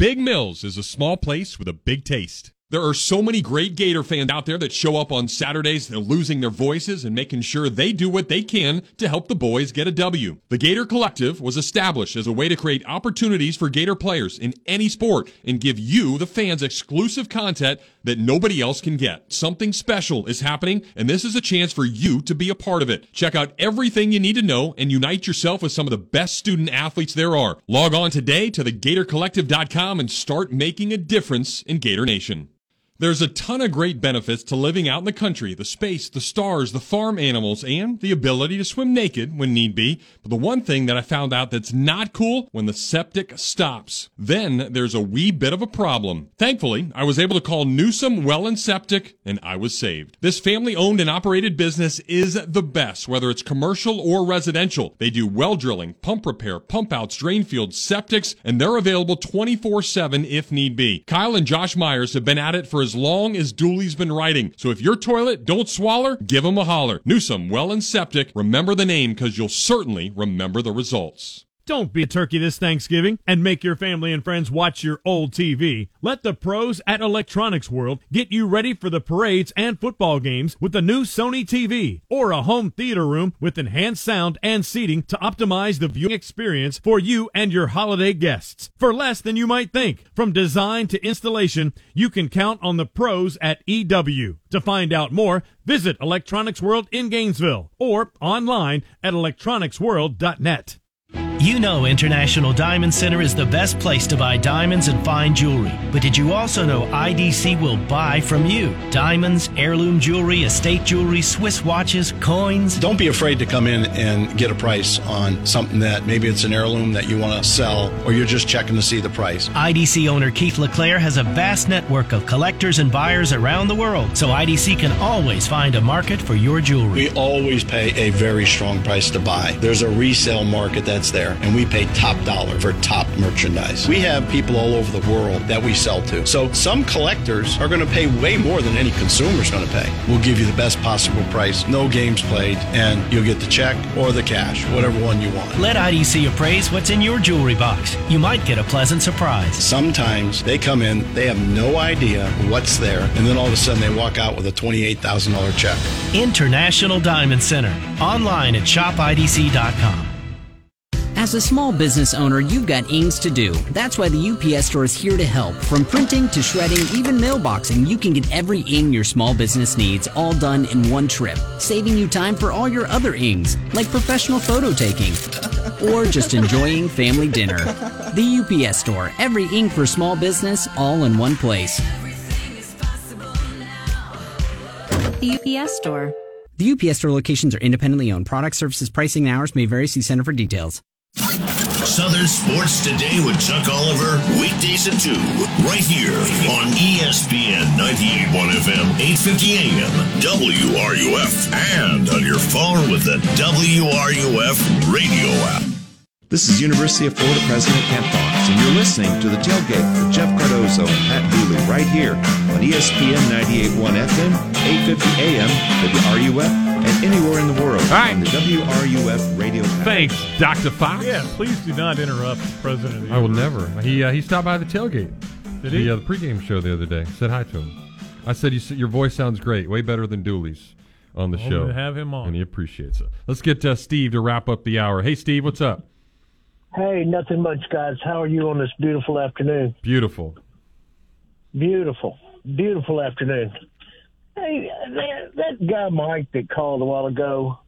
Big Mills is a small place with a big taste. There are so many great Gator fans out there that show up on Saturdays, they're losing their voices and making sure they do what they can to help the boys get a W. The Gator Collective was established as a way to create opportunities for Gator players in any sport and give you, the fans, exclusive content that nobody else can get. Something special is happening, and this is a chance for you to be a part of it. Check out everything you need to know and unite yourself with some of the best student athletes there are. Log on today to thegatorcollective.com and start making a difference in Gator Nation. There's a ton of great benefits to living out in the country the space, the stars, the farm animals, and the ability to swim naked when need be. But the one thing that I found out that's not cool when the septic stops. Then there's a wee bit of a problem. Thankfully, I was able to call Newsom Well and Septic, and I was saved. This family owned and operated business is the best, whether it's commercial or residential. They do well drilling, pump repair, pump outs, drain fields, septics, and they're available 24 7 if need be. Kyle and Josh Myers have been at it for as long as Dooley's been writing. So if your toilet don't swaller, give him a holler. Newsom, Well and Septic. Remember the name because you'll certainly remember the results. Don't be a turkey this Thanksgiving and make your family and friends watch your old TV. Let the pros at Electronics World get you ready for the parades and football games with the new Sony TV or a home theater room with enhanced sound and seating to optimize the viewing experience for you and your holiday guests. For less than you might think, from design to installation, you can count on the pros at EW. To find out more, visit Electronics World in Gainesville or online at electronicsworld.net. You know International Diamond Center is the best place to buy diamonds and fine jewelry. But did you also know IDC will buy from you? Diamonds, heirloom jewelry, estate jewelry, Swiss watches, coins. Don't be afraid to come in and get a price on something that maybe it's an heirloom that you want to sell or you're just checking to see the price. IDC owner Keith LeClaire has a vast network of collectors and buyers around the world, so IDC can always find a market for your jewelry. We always pay a very strong price to buy. There's a resale market that's there, and we pay top dollar for top merchandise. We have people all over the world that we sell to. So some collectors are going to pay way more than any consumer's going to pay. We'll give you the best possible price, no games played, and you'll get the check or the cash, whatever one you want. Let IDC appraise what's in your jewelry box. You might get a pleasant surprise. Sometimes they come in, they have no idea what's there, and then all of a sudden they walk out with a $28,000 check. International Diamond Center. Online at shopidc.com. As a small business owner, you've got ings to do. That's why the UPS store is here to help. From printing to shredding, even mailboxing, you can get every ing your small business needs all done in one trip, saving you time for all your other ings, like professional photo taking or just enjoying family dinner. The UPS store, every ing for small business, all in one place. The UPS store. The UPS store locations are independently owned. Product services, pricing, and hours may vary. See Center for details. Southern Sports Today with Chuck Oliver, weekdays at 2, right here on ESPN 98.1 FM, 850 AM, WRUF, and on your phone with the WRUF radio app. This is University of Florida President Kent Fuchs, and you're listening to The Tailgate with Jeff Cardozo and Pat Dooley right here on ESPN 98.1 FM, 850 AM, WRUF, and anywhere in the world on the WRUF radio. Thanks, Dr. Fuchs. Yeah, please do not interrupt the president of the I will never. He uh, he stopped by the tailgate. Did he? The, uh, the pregame show the other day. Said hi to him. I said, you, your voice sounds great. Way better than Dooley's on the Well, show. then have him on. And he appreciates it. Let's get uh, Steve to wrap up the hour. Hey, Steve, what's up? Hey, nothing much, guys. How are you on this beautiful afternoon? Beautiful. Beautiful, beautiful afternoon. Hey, that, that guy Mike that called a while ago.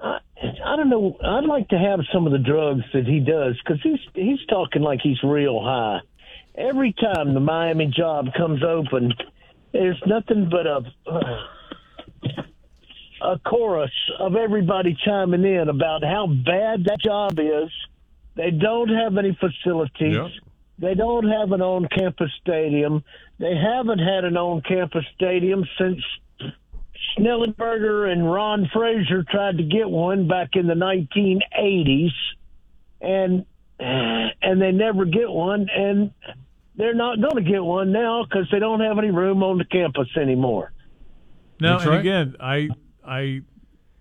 I, I don't know. I'd like to have some of the drugs that he does because he's he's talking like he's real high. Every time the Miami job comes open, there's nothing but a a chorus of everybody chiming in about how bad that job is. They don't have any facilities. They don't have an on-campus stadium. They haven't had an on-campus stadium since Schnellenberger and Ron Fraser tried to get one back in the 1980s, and and they never get one, and they're not going to get one now because they don't have any room on the campus anymore. No, That's and again, I, I,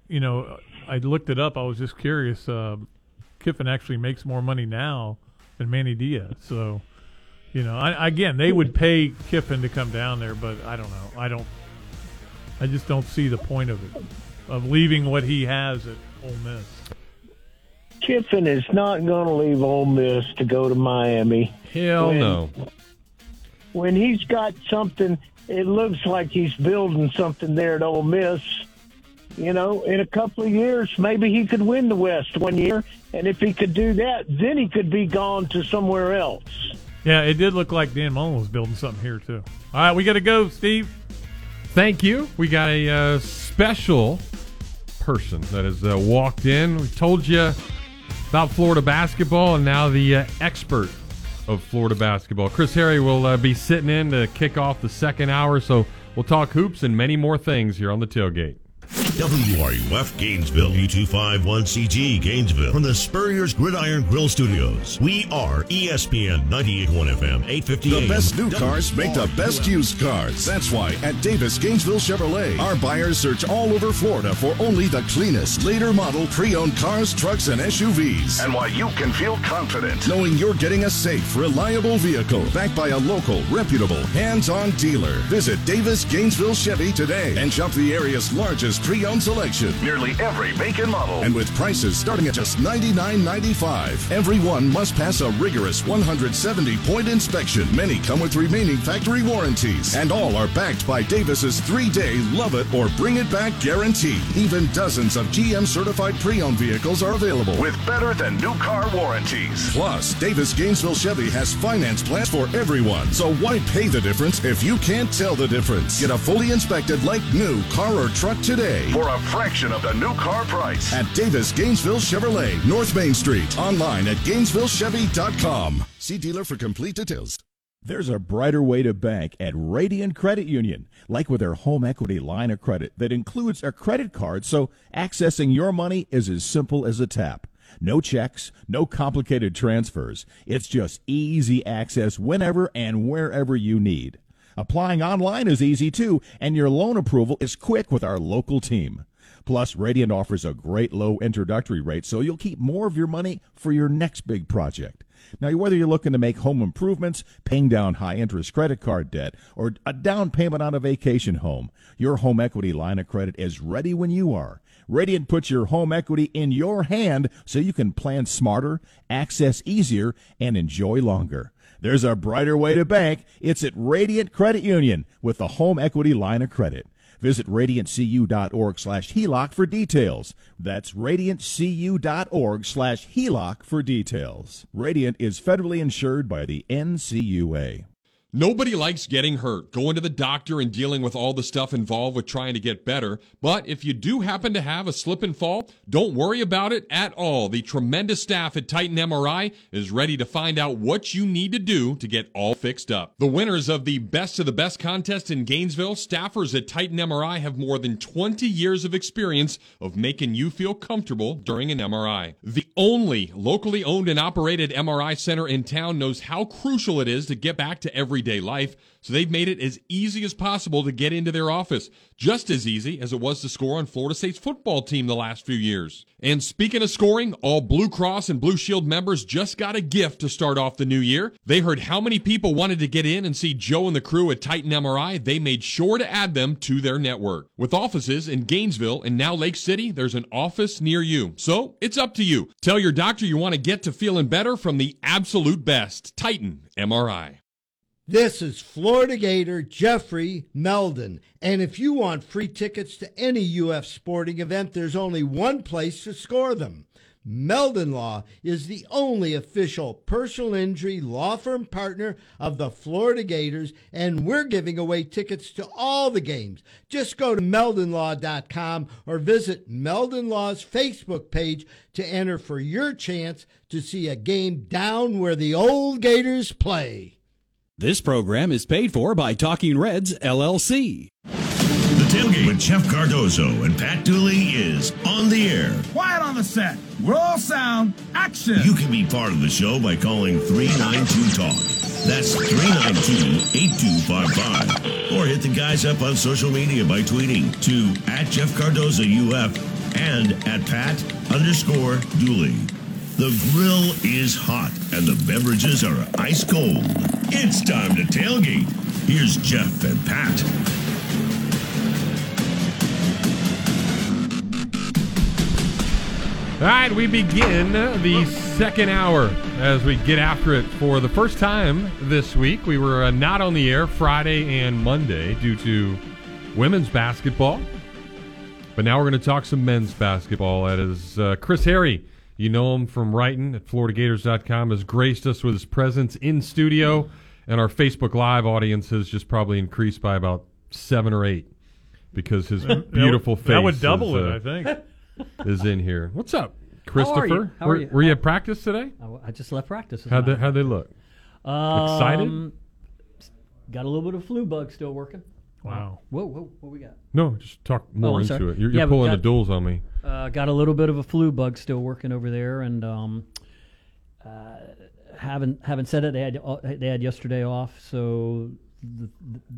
you know, I looked it up. I was just curious. Uh, Kiffin actually makes more money now than Manny Diaz. So, you know, I, again, they would pay Kiffin to come down there, but I don't know. I don't. I just don't see the point of it, of leaving what he has at Ole Miss. Kiffin is not going to leave Ole Miss to go to Miami. Hell When- no. When he's got something, it looks like he's building something there at Ole Miss. You know, in a couple of years, maybe he could win the West one year, and if he could do that, then he could be gone to somewhere else. Yeah, it did look like Dan Mullen was building something here too. All right, we got to go, Steve. Thank you. We got a uh, special person that has uh, walked in. We told you about Florida basketball, and now the uh, expert of Florida basketball. Chris Harry will uh, be sitting in to kick off the second hour, so we'll talk hoops and many more things here on the tailgate. WRUF Gainesville, U251CG Gainesville, from the Spurrier's Gridiron Grill Studios. We are ESPN 98.1 FM, 850 The best new cars make the best used cars. That's why at Davis Gainesville Chevrolet, our buyers search all over Florida for only the cleanest, later model pre-owned cars, trucks, and SUVs. And why you can feel confident knowing you're getting a safe, reliable vehicle backed by a local, reputable, hands-on dealer. Visit Davis Gainesville Chevy today and shop the area's largest pre-owned selection. Nearly every make and model. And with prices starting at just $99.95. Everyone must pass a rigorous 170 point inspection. Many come with remaining factory warranties. And all are backed by Davis's three day love it or bring it back guarantee. Even dozens of GM certified pre owned vehicles are available with better than new car warranties. Plus, Davis Gainesville Chevy has finance plans for everyone. So why pay the difference if you can't tell the difference? Get a fully inspected like new car or truck today for a fraction of the new car price at Davis Gainesville Chevrolet, North Main Street. Online at GainesvilleChevy.com. See dealer for complete details. There's a brighter way to bank at Radiant Credit Union, like with their home equity line of credit that includes a credit card, so accessing your money is as simple as a tap. No checks, no complicated transfers. It's just easy access whenever and wherever you need. Applying online is easy too, and your loan approval is quick with our local team. Plus, Radiant offers a great low introductory rate, so you'll keep more of your money for your next big project. Now, whether you're looking to make home improvements, paying down high interest credit card debt, or a down payment on a vacation home, your home equity line of credit is ready when you are. Radiant puts your home equity in your hand so you can plan smarter, access easier, and enjoy longer. There's a brighter way to bank. It's at Radiant Credit Union with the home equity line of credit. Visit radiantcu.org slash HELOC for details. That's radiantcu.org slash HELOC for details. Radiant is federally insured by the NCUA. Nobody likes getting hurt, going to the doctor and dealing with all the stuff involved with trying to get better. But if you do happen to have a slip and fall, don't worry about it at all. The tremendous staff at Titan MRI is ready to find out what you need to do to get all fixed up. The winners of the Best of the Best contest in Gainesville, staffers at Titan MRI have more than 20 years of experience of making you feel comfortable during an MRI. The only locally owned and operated MRI center in town knows how crucial it is to get back to everyday life, so they've made it as easy as possible to get into their office. Just as easy as it was to score on Florida State's football team the last few years. And speaking of scoring, all Blue Cross and Blue Shield members just got a gift to start off the new year. They heard how many people wanted to get in and see Joe and the crew at Titan MRI. They made sure to add them to their network. With offices in Gainesville and now Lake City, there's an office near you. So it's up to you. Tell your doctor you want to get to feeling better from the absolute best. Titan MRI. This is Florida Gator Jeffrey Meldon. And if you want free tickets to any UF sporting event, there's only one place to score them. Meldon Law is the only official personal injury law firm partner of the Florida Gators, and we're giving away tickets to all the games. Just go to meldonlaw.com or visit Meldon Law's Facebook page to enter for your chance to see a game down where the old Gators play. This program is paid for by Talking Reds, LLC. The tailgate with Jeff Cardozo and Pat Dooley is on the air. Quiet on the set. Roll sound. Action. You can be part of the show by calling 392 Talk. That's 392 8255. Or hit the guys up on social media by tweeting to at Jeff Cardozo UF and at Pat underscore Dooley. The grill is hot and the beverages are ice cold. It's time to tailgate. Here's Jeff and Pat. All right, we begin the second hour as we get after it for the first time this week. We were uh, not on the air Friday and Monday due to women's basketball, but now we're going to talk some men's basketball. That is uh, Chris Harry. You know him from writing at FloridaGators.com, has graced us with his presence in studio, and our Facebook Live audience has just probably increased by about seven or eight because his beautiful face That would double is, it, uh, I think. is in here. What's up, How Christopher? are you? How are you? were you at practice today? I, I just left practice. How'd they, how'd they look? Excited? Um, Got a little bit of flu bug still working. Wow. Whoa, whoa, what we got? No, just talk more Oh, into sorry. it. You're, you're but pulling got- the duels on me. Uh, got a little bit of a flu bug still working over there, and um, uh, haven't haven't said it. They had uh, they had yesterday off, so the,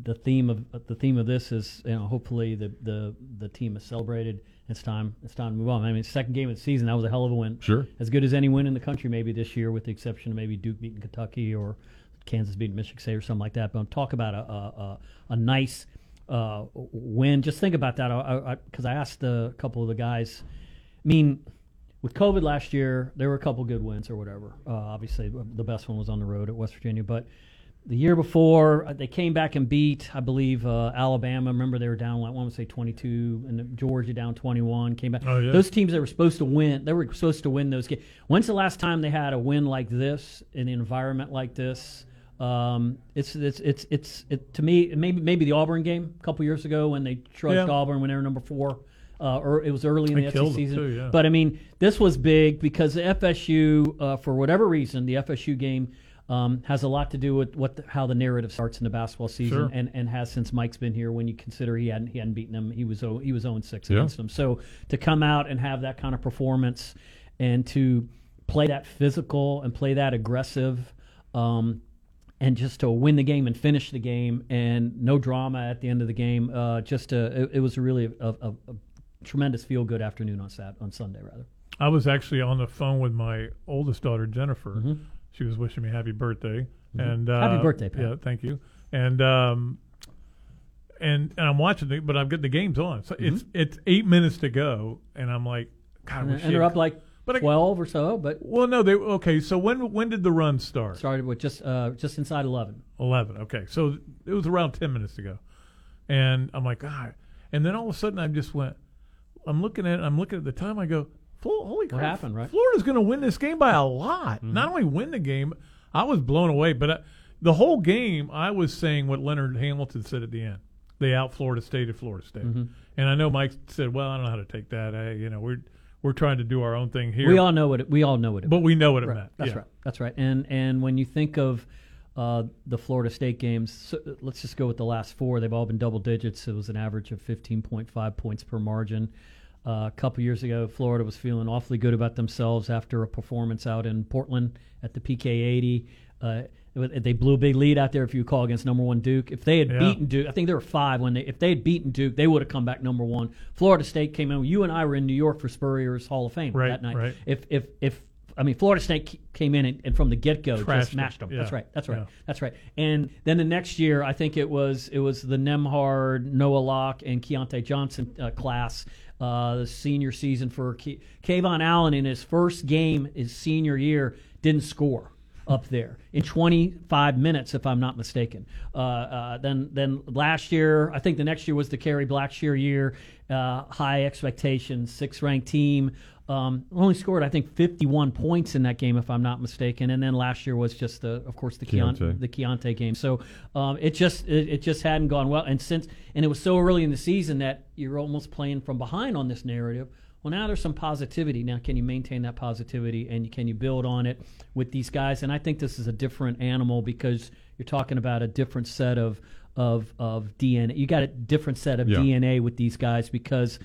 the theme of the theme of this is you know hopefully the the the team is celebrated. It's time it's time to move on. I mean, second game of the season that was a hell of a win. Sure. as good as any win in the country maybe this year, with the exception of maybe Duke beating Kentucky or Kansas beating Michigan State or something like that. But talk about a a, a, a nice uh, win. Just think about that because I, asked a couple of the guys. I mean, with COVID last year, there were a couple good wins or whatever. Uh, obviously, the best one was on the road at West Virginia, but the year before uh, they came back and beat, I believe, uh, Alabama. Remember they were down, like, I want to say twenty-two, and Georgia down twenty-one. Came back. Oh, yeah. Those teams that were supposed to win, they were supposed to win those games. When's the last time they had a win like this in an environment like this? Um, it's it's it's it's it, to me maybe maybe the Auburn game a couple years ago when they trudged Yeah. Auburn when they were number four. Uh, or it was early in They the SEC season. too, yeah. But I mean, this was big because the FSU, uh, for whatever reason, the FSU game um, has a lot to do with what the, how the narrative starts in the basketball season, Sure. and, and has since Mike's been here. When you consider he hadn't he hadn't beaten them, he was he was 0 6 Yeah. against them. So to come out and have that kind of performance, and to play that physical and play that aggressive. Um, and just to win the game and finish the game and no drama at the end of the game. Uh, just a, it, it was really a, a, a tremendous feel good afternoon on Sat on Sunday rather. I was actually on the phone with my oldest daughter, Jennifer. She was wishing me happy birthday. Mhm. And uh, Happy birthday, Pat. Yeah, thank you. And um, and and I'm watching it, but I'm getting the games on. So it's it's eight minutes to go, and I'm like, God, And, and they're up like But I- twelve or so, but Well, no, they okay. So when when did the run start? started with just uh, just inside eleven. Eleven. Okay, so it was around ten minutes ago, and I'm like, God. And then all of a sudden, I just went. I'm looking at. it, I'm looking at the time. I go, Holy crap! What happened, right? Florida's going to win this game by a lot. Not only win the game, I was blown away. But I, the whole game, I was saying what Leonard Hamilton said at the end. They out Florida State at Florida State, Mhm. and I know Mike said, "Well, I don't know how to take that. I, you know, we're we're trying to do our own thing here." We all know what it, we all know what it. But meant. we know what it Right. meant. That's Yeah. right. That's right. And and when you think of uh, the Florida State games, so let's just go with the last four. They've all been double digits. It was an average of 15.5 points per margin. Uh, a couple years ago, Florida was feeling awfully good about themselves after a performance out in Portland at the PK 80. Uh, they blew a big lead out there, if you recall, against number one Duke. If they had Yeah. beaten Duke, I think there were five when they. If they had beaten Duke, they would have come back number one. Florida State came in. You and I were in New York for Spurrier's Hall of Fame Right, that night. right. If if if I mean Florida State came in and, and from the get go just them, smashed them. That's right. That's right. yeah. That's right. And then the next year, I think it was it was the Nembhard, Noah Locke, and Keyontae Johnson uh, class. Uh, the senior season for Ke- KeVaughn Allen in his first game his senior year didn't score up there in 25 minutes, if I'm not mistaken. Uh, uh, then, then last year, I think the next year was the Kerry Blackshear year. Uh, high expectations, six ranked team. Um, only scored, I think, 51 points in that game, if I'm not mistaken. And then last year was just the, of course, the Keyontae, Keyontae. the Keyontae game. So um, it just it, it just hadn't gone well. And since and it was so early in the season that you're almost playing from behind on this narrative. Well, now there's some positivity. Now, can you maintain that positivity and can you build on it with these guys? And I think this is a different animal because you're talking about a different set of of of DNA. You got a different set of Yeah. DNA with these guys because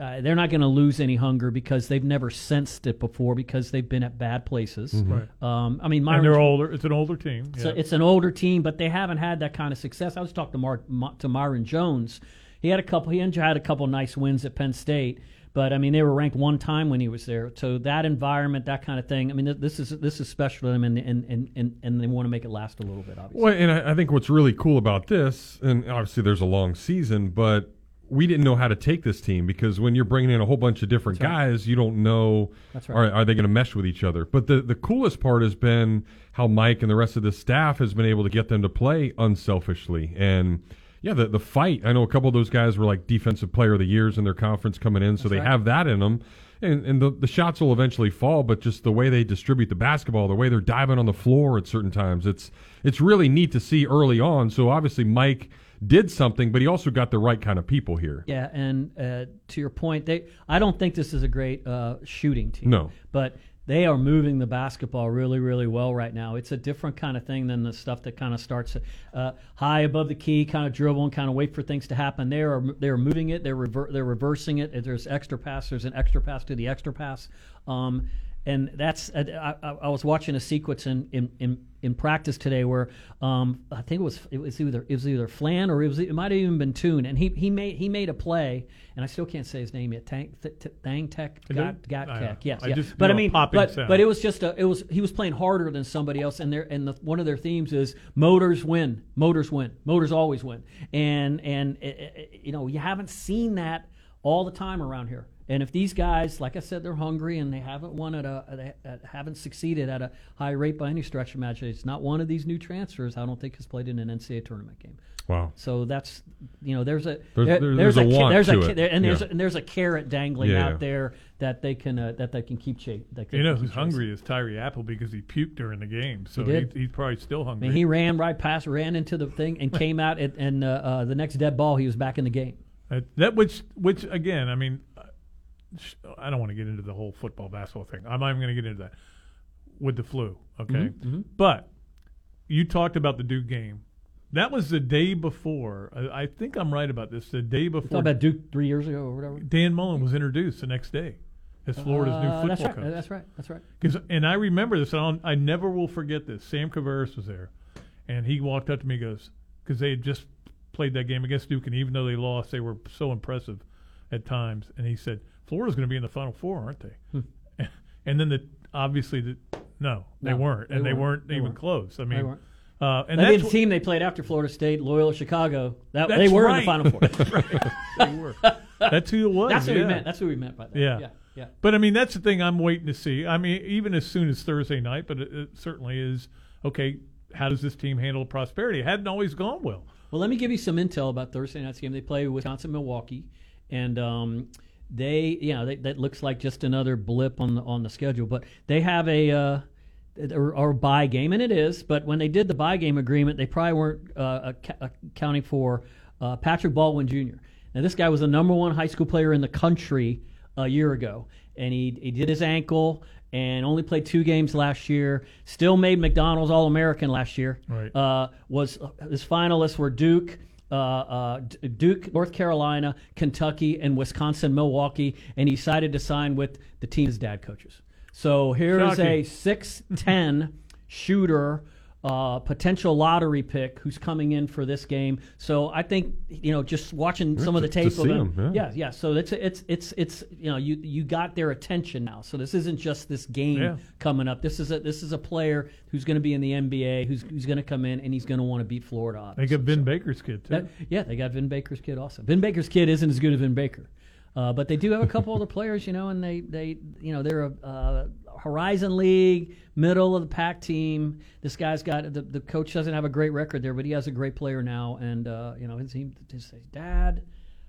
uh, they're not going to lose any hunger because they've never sensed it before because they've been at bad places. Mhm. Right. Um, I mean, and they're older. It's an older team. so yeah. it's an older team, but they haven't had that kind of success. I was talking to Mark to Myreon Jones. He had a couple. He had a couple nice wins at Penn State, but I mean they were ranked one time when he was there. So that environment, that kind of thing. I mean th- this is this is special to them, and and and and, they want to make it last a little bit. Obviously. Well, and I, I think what's really cool about this, and obviously there's a long season, but we didn't know how to take this team because when you're bringing in a whole bunch of different That's right. guys, you don't know That's right. are, are they going to mesh with each other. But the the coolest part has been how Mike and the rest of the staff has been able to get them to play unselfishly and. Yeah, the the fight. I know a couple of those guys were like defensive player of the years in their conference coming in, so That's they right. have that in them. And, and the, the shots will eventually fall, but just the way they distribute the basketball, the way they're diving on the floor at certain times, it's it's really neat to see early on. So obviously Mike did something, but he also got the right kind of people here. Yeah, and uh, to your point, they I don't think this is a great uh, shooting team. No. but they are moving the basketball really, really well right now. It's a different kind of thing than the stuff that kind of starts uh, high above the key, kind of dribble and kind of wait for things to happen. They are they are moving it. They're rever- they're reversing it. There's extra pass. There's an extra pass to the extra pass. Um, and that's I, I, I was watching a sequence in, in, in, in practice today where um, I think it was it was either it was either Flan or it was it might have even been Toon and he he made he made a play and I still can't say his name yet Tang th- th- Thang Tech got got know. Yes I yeah. just but I mean but sound. but it was just a it was he was playing harder than somebody else and their and the, one of their themes is motors win motors win motors always win and and eh, eh, eh, you know you haven't seen that all the time around here. And if these guys, like I said, they're hungry and they haven't won at a, at haven't succeeded at a high rate by any stretch of imagination. It's not one of these new transfers. I don't think has played in an NCAA tournament game. Wow. So that's you know there's a There's- there- there- there's a ca- want there's to ca- it. there- and there's Yeah. a, and there's a carrot dangling Yeah. out there that they can uh, that they can keep chasing. You know who's hungry is Tyree Apple because he puked during the game, so He did. he- he's probably still I hungry. mean, he ran right past, ran into the thing, and came out, at, and uh, uh, the next dead ball, he was back in the game. Uh, that which which again, I mean, sh- I don't want to get into the whole football basketball thing. I'm not even going to get into that with the flu. Okay, Mhm, mhm. but you talked about the Duke game. That was the day before. I, I think I'm right about this. The day before about Duke three years ago or whatever. Dan Mullen was introduced the next day as Florida's new Uh, football that's right, coach. that's right, that's right. 'Cause- and I remember this. And I'll, I never will forget this. Sam Cavaris was there, and he walked up to me, and goes, because they had just played that game against Duke, and even though they lost, they were so impressive at times. And he said, "Florida's going to be in the Final Four, aren't they?" and then the obviously the no, they No, weren't, they and they weren't. weren't They even weren't. close. I mean, uh, and Maybe that's the team they played after Florida State, Loyola Chicago. That they were right. in the Final Four. That's right. They were. That's who it was. That's what yeah. we meant. That's what we meant by that. Yeah. Yeah, yeah. But I mean, that's the thing I'm waiting to see. I mean, even as soon as Thursday night, but it, it certainly is okay. How does this team handle prosperity? It hadn't always gone well. Well, let me give you some intel about Thursday night's game. They play Wisconsin Milwaukee, and um, they, you know, they, that looks like just another blip on the on the schedule. But they have a uh, or, or buy game, and it is. But when they did the buy game agreement, they probably weren't uh, accounting for uh, Patrick Baldwin Jr. Now, this guy was the number one high school player in the country a year ago, and he he did his ankle and only played two games last year. Still made McDonald's All American last year. Right. Uh, was his finalists were Duke. Uh, uh, Duke, North Carolina, Kentucky, and Wisconsin, Milwaukee, and he decided to sign with the team his dad coaches. So here's Shocking. a six ten shooter, uh, potential lottery pick who's coming in for this game. So I think you know just watching Yeah, some of the tape of him. him, yeah. yeah, yeah. So it's it's it's it's you know you you got their attention now. So this isn't just this game Yeah. coming up. This is a this is a player who's going to be in the NBA, who's who's going to come in and he's going to want to beat Florida. They got Vin Baker's kid too. That- yeah, they got Vin Baker's kid also. Vin Baker's kid isn't as good as Vin Baker, uh, but they do have a couple other players, you know, and they they you know they're a uh, Horizon League middle of the pack team. This guy's got the, the coach doesn't have a great record there, but he has a great player now, and uh, you know his he just says, Dad.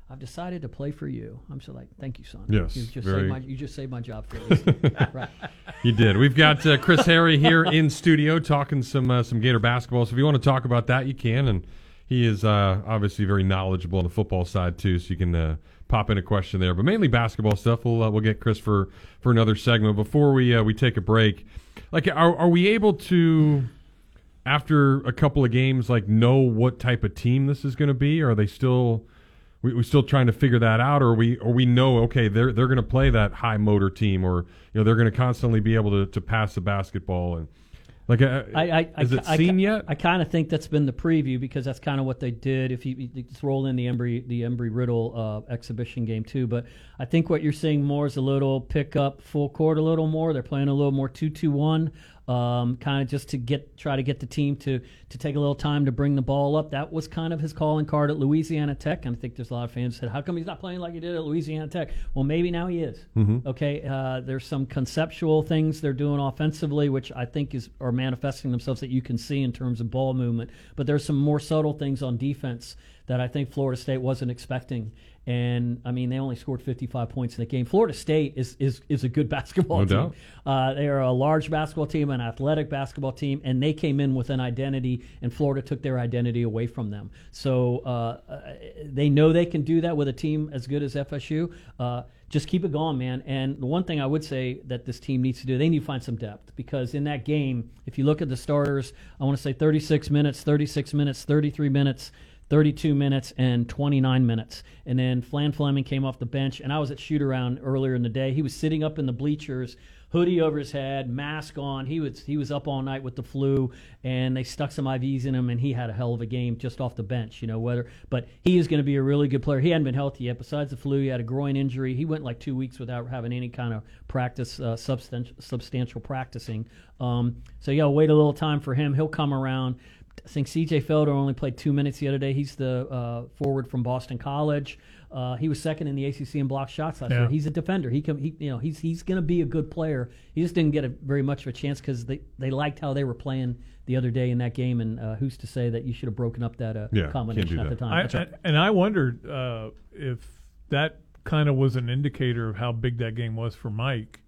I've decided to play for you. I'm so like, thank you, son. Yes, you just very- saved my you just saved my job for least. right. You did. We've got uh, Chris Harry here in studio talking some uh, some Gator basketball. So if you want to talk about that, you can. And he is uh, obviously very knowledgeable on the football side too. So you can uh, pop in a question there, but mainly basketball stuff. We'll uh, we'll get Chris for for another segment before we uh, we take a break. Like, are are we able to? After a couple of games, like know what type of team this is going to be? Or are they still we we still trying to figure that out, or we or we know okay they're they're going to play that high motor team, or you know they're going to constantly be able to, to pass the basketball and like uh, I, I, is I, it I, seen I, yet? I kind of think that's been the preview because that's kind of what they did. If you, you just roll in the Embry the Embry Riddle uh, exhibition game too, but I think what you're seeing more is a little pick up full court a little more. They're playing a little more two two one. Um, kind of just to get try to get the team to to take a little time to bring the ball up. That was kind of his calling card at Louisiana Tech, and I think there's a lot of fans who said, "How come he's not playing like he did at Louisiana Tech?" Well, maybe now he is. Mhm. Okay, uh, there's some conceptual things they're doing offensively, which I think is are manifesting themselves that you can see in terms of ball movement. But there's some more subtle things on defense that I think Florida State wasn't expecting. And I mean, they only scored 55 points in the game. Florida State is is, is a good basketball No team. Uh, they are a large basketball team, an athletic basketball team, and they came in with an identity, and Florida took their identity away from them. So uh, uh, they know they can do that with a team as good as FSU. Uh, just keep it going, man. And the one thing I would say that this team needs to do, they need to find some depth because in that game, if you look at the starters, I want to say 36 minutes, 36 minutes, 33 minutes. 32 minutes and 29 minutes. And then Flan Fleming came off the bench, and I was at shoot around earlier in the day. He was sitting up in the bleachers, hoodie over his head, mask on. He was he was up all night with the flu, and they stuck some IVs in him, and he had a hell of a game just off the bench. You know whether, but he is going to be a really good player. He hadn't been healthy yet. Besides the flu, he had a groin injury. He went like two weeks without having any kind of practice, uh, substantial substantial practicing. Um, so yeah, wait a little time for him. He'll come around. I think C.J. Felder only played two minutes the other day. He's the uh, forward from Boston College. Uh, he was second in the ACC in block shots last Yeah. year. He's a defender. He can, he, you know, he's he's going to be a good player. He just didn't get a, very much of a chance because they, they liked how they were playing the other day in that game. And uh, who's to say that you should have broken up that uh, Yeah, combination do at the time? I, right. And I wondered uh, if that kind of was an indicator of how big that game was for Mike.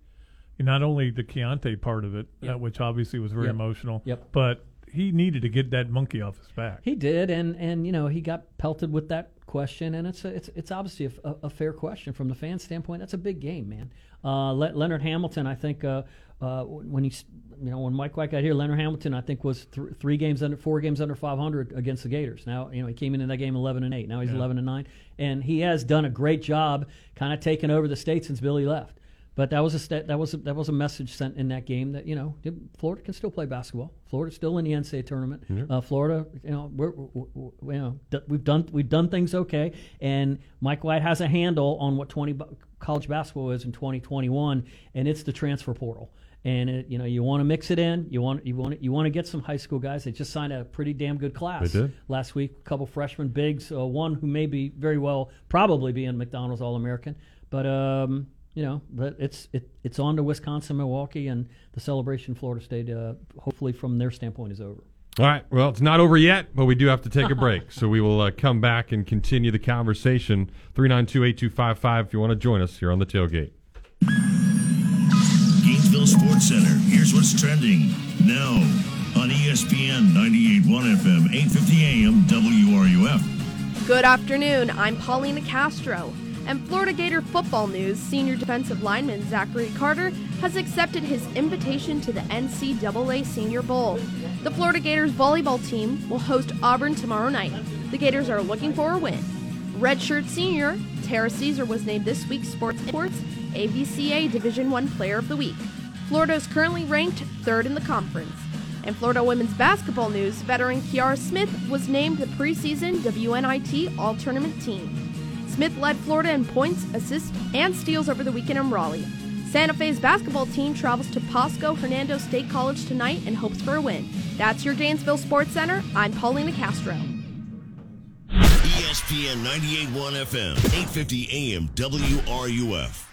Not only the Keyontae part of it, Yep. uh, which obviously was very Yep. emotional, Yep. but he needed to get that monkey off his back. He did, and and you know he got pelted with that question, and it's a, it's it's obviously a, a, a fair question from the fan standpoint. That's a big game, man. Uh, Le- Leonard Hamilton, I think, uh, uh, when he's you know when Mike White got here, Leonard Hamilton, I think, was th- three games under four games under 500 against the Gators. Now you know he came into that game 11 and eight. Now he's Yeah. 11 and nine, and he has done a great job, kind of taking over the state since Billy left. But that was a sta- that was a, that was a message sent in that game that you know Florida can still play basketball. Florida's still in the NCAA tournament. Yeah. Uh, Florida, you know, we're, we're, we're- you know d- we've done we've done things okay, and Mike White has a handle on what 20 bu- college basketball is in 2021, and it's the transfer portal. And it, you know, you want to mix it in. You want you want you want to get some high school guys. They just signed a pretty damn good class last week. A couple freshman bigs, uh, one who may be very well probably be in McDonald's All American, but um, you know, but it's it, it's on to Wisconsin, Milwaukee, and the celebration Florida State. Uh, hopefully, from their standpoint, is over. All right. Well, it's not over yet, but we do have to take a break. so we will uh, come back and continue the conversation. 392 8255 if you want to join us here on the tailgate. Gainesville Sports Sports Center. Here's what's trending now on ESPN 98.1 FM, 8:50 AM, WRUF. Good afternoon. I'm Paulina Castro. And Florida Gator football news senior defensive lineman Zachary Carter has accepted his invitation to the NCAA Senior Bowl. The Florida Gators volleyball team will host Auburn tomorrow night. The Gators are looking for a win. Redshirt senior T'ara Ceasar was named this week's Sports Sports AVCA Division One Player of the Week. Florida is currently ranked third in the conference. In Florida women's basketball news, veteran Kiara Smith was named the preseason WNIT All Tournament team. Smith led Florida in points, assists, and steals over the weekend in Raleigh. Santa Fe's basketball team travels to Pasco Hernando State College tonight and hopes for a win. That's your Gainesville Sports Center. I'm Paulina Castro. ESPN 98.1 FM, 8:50 AM, WRUF.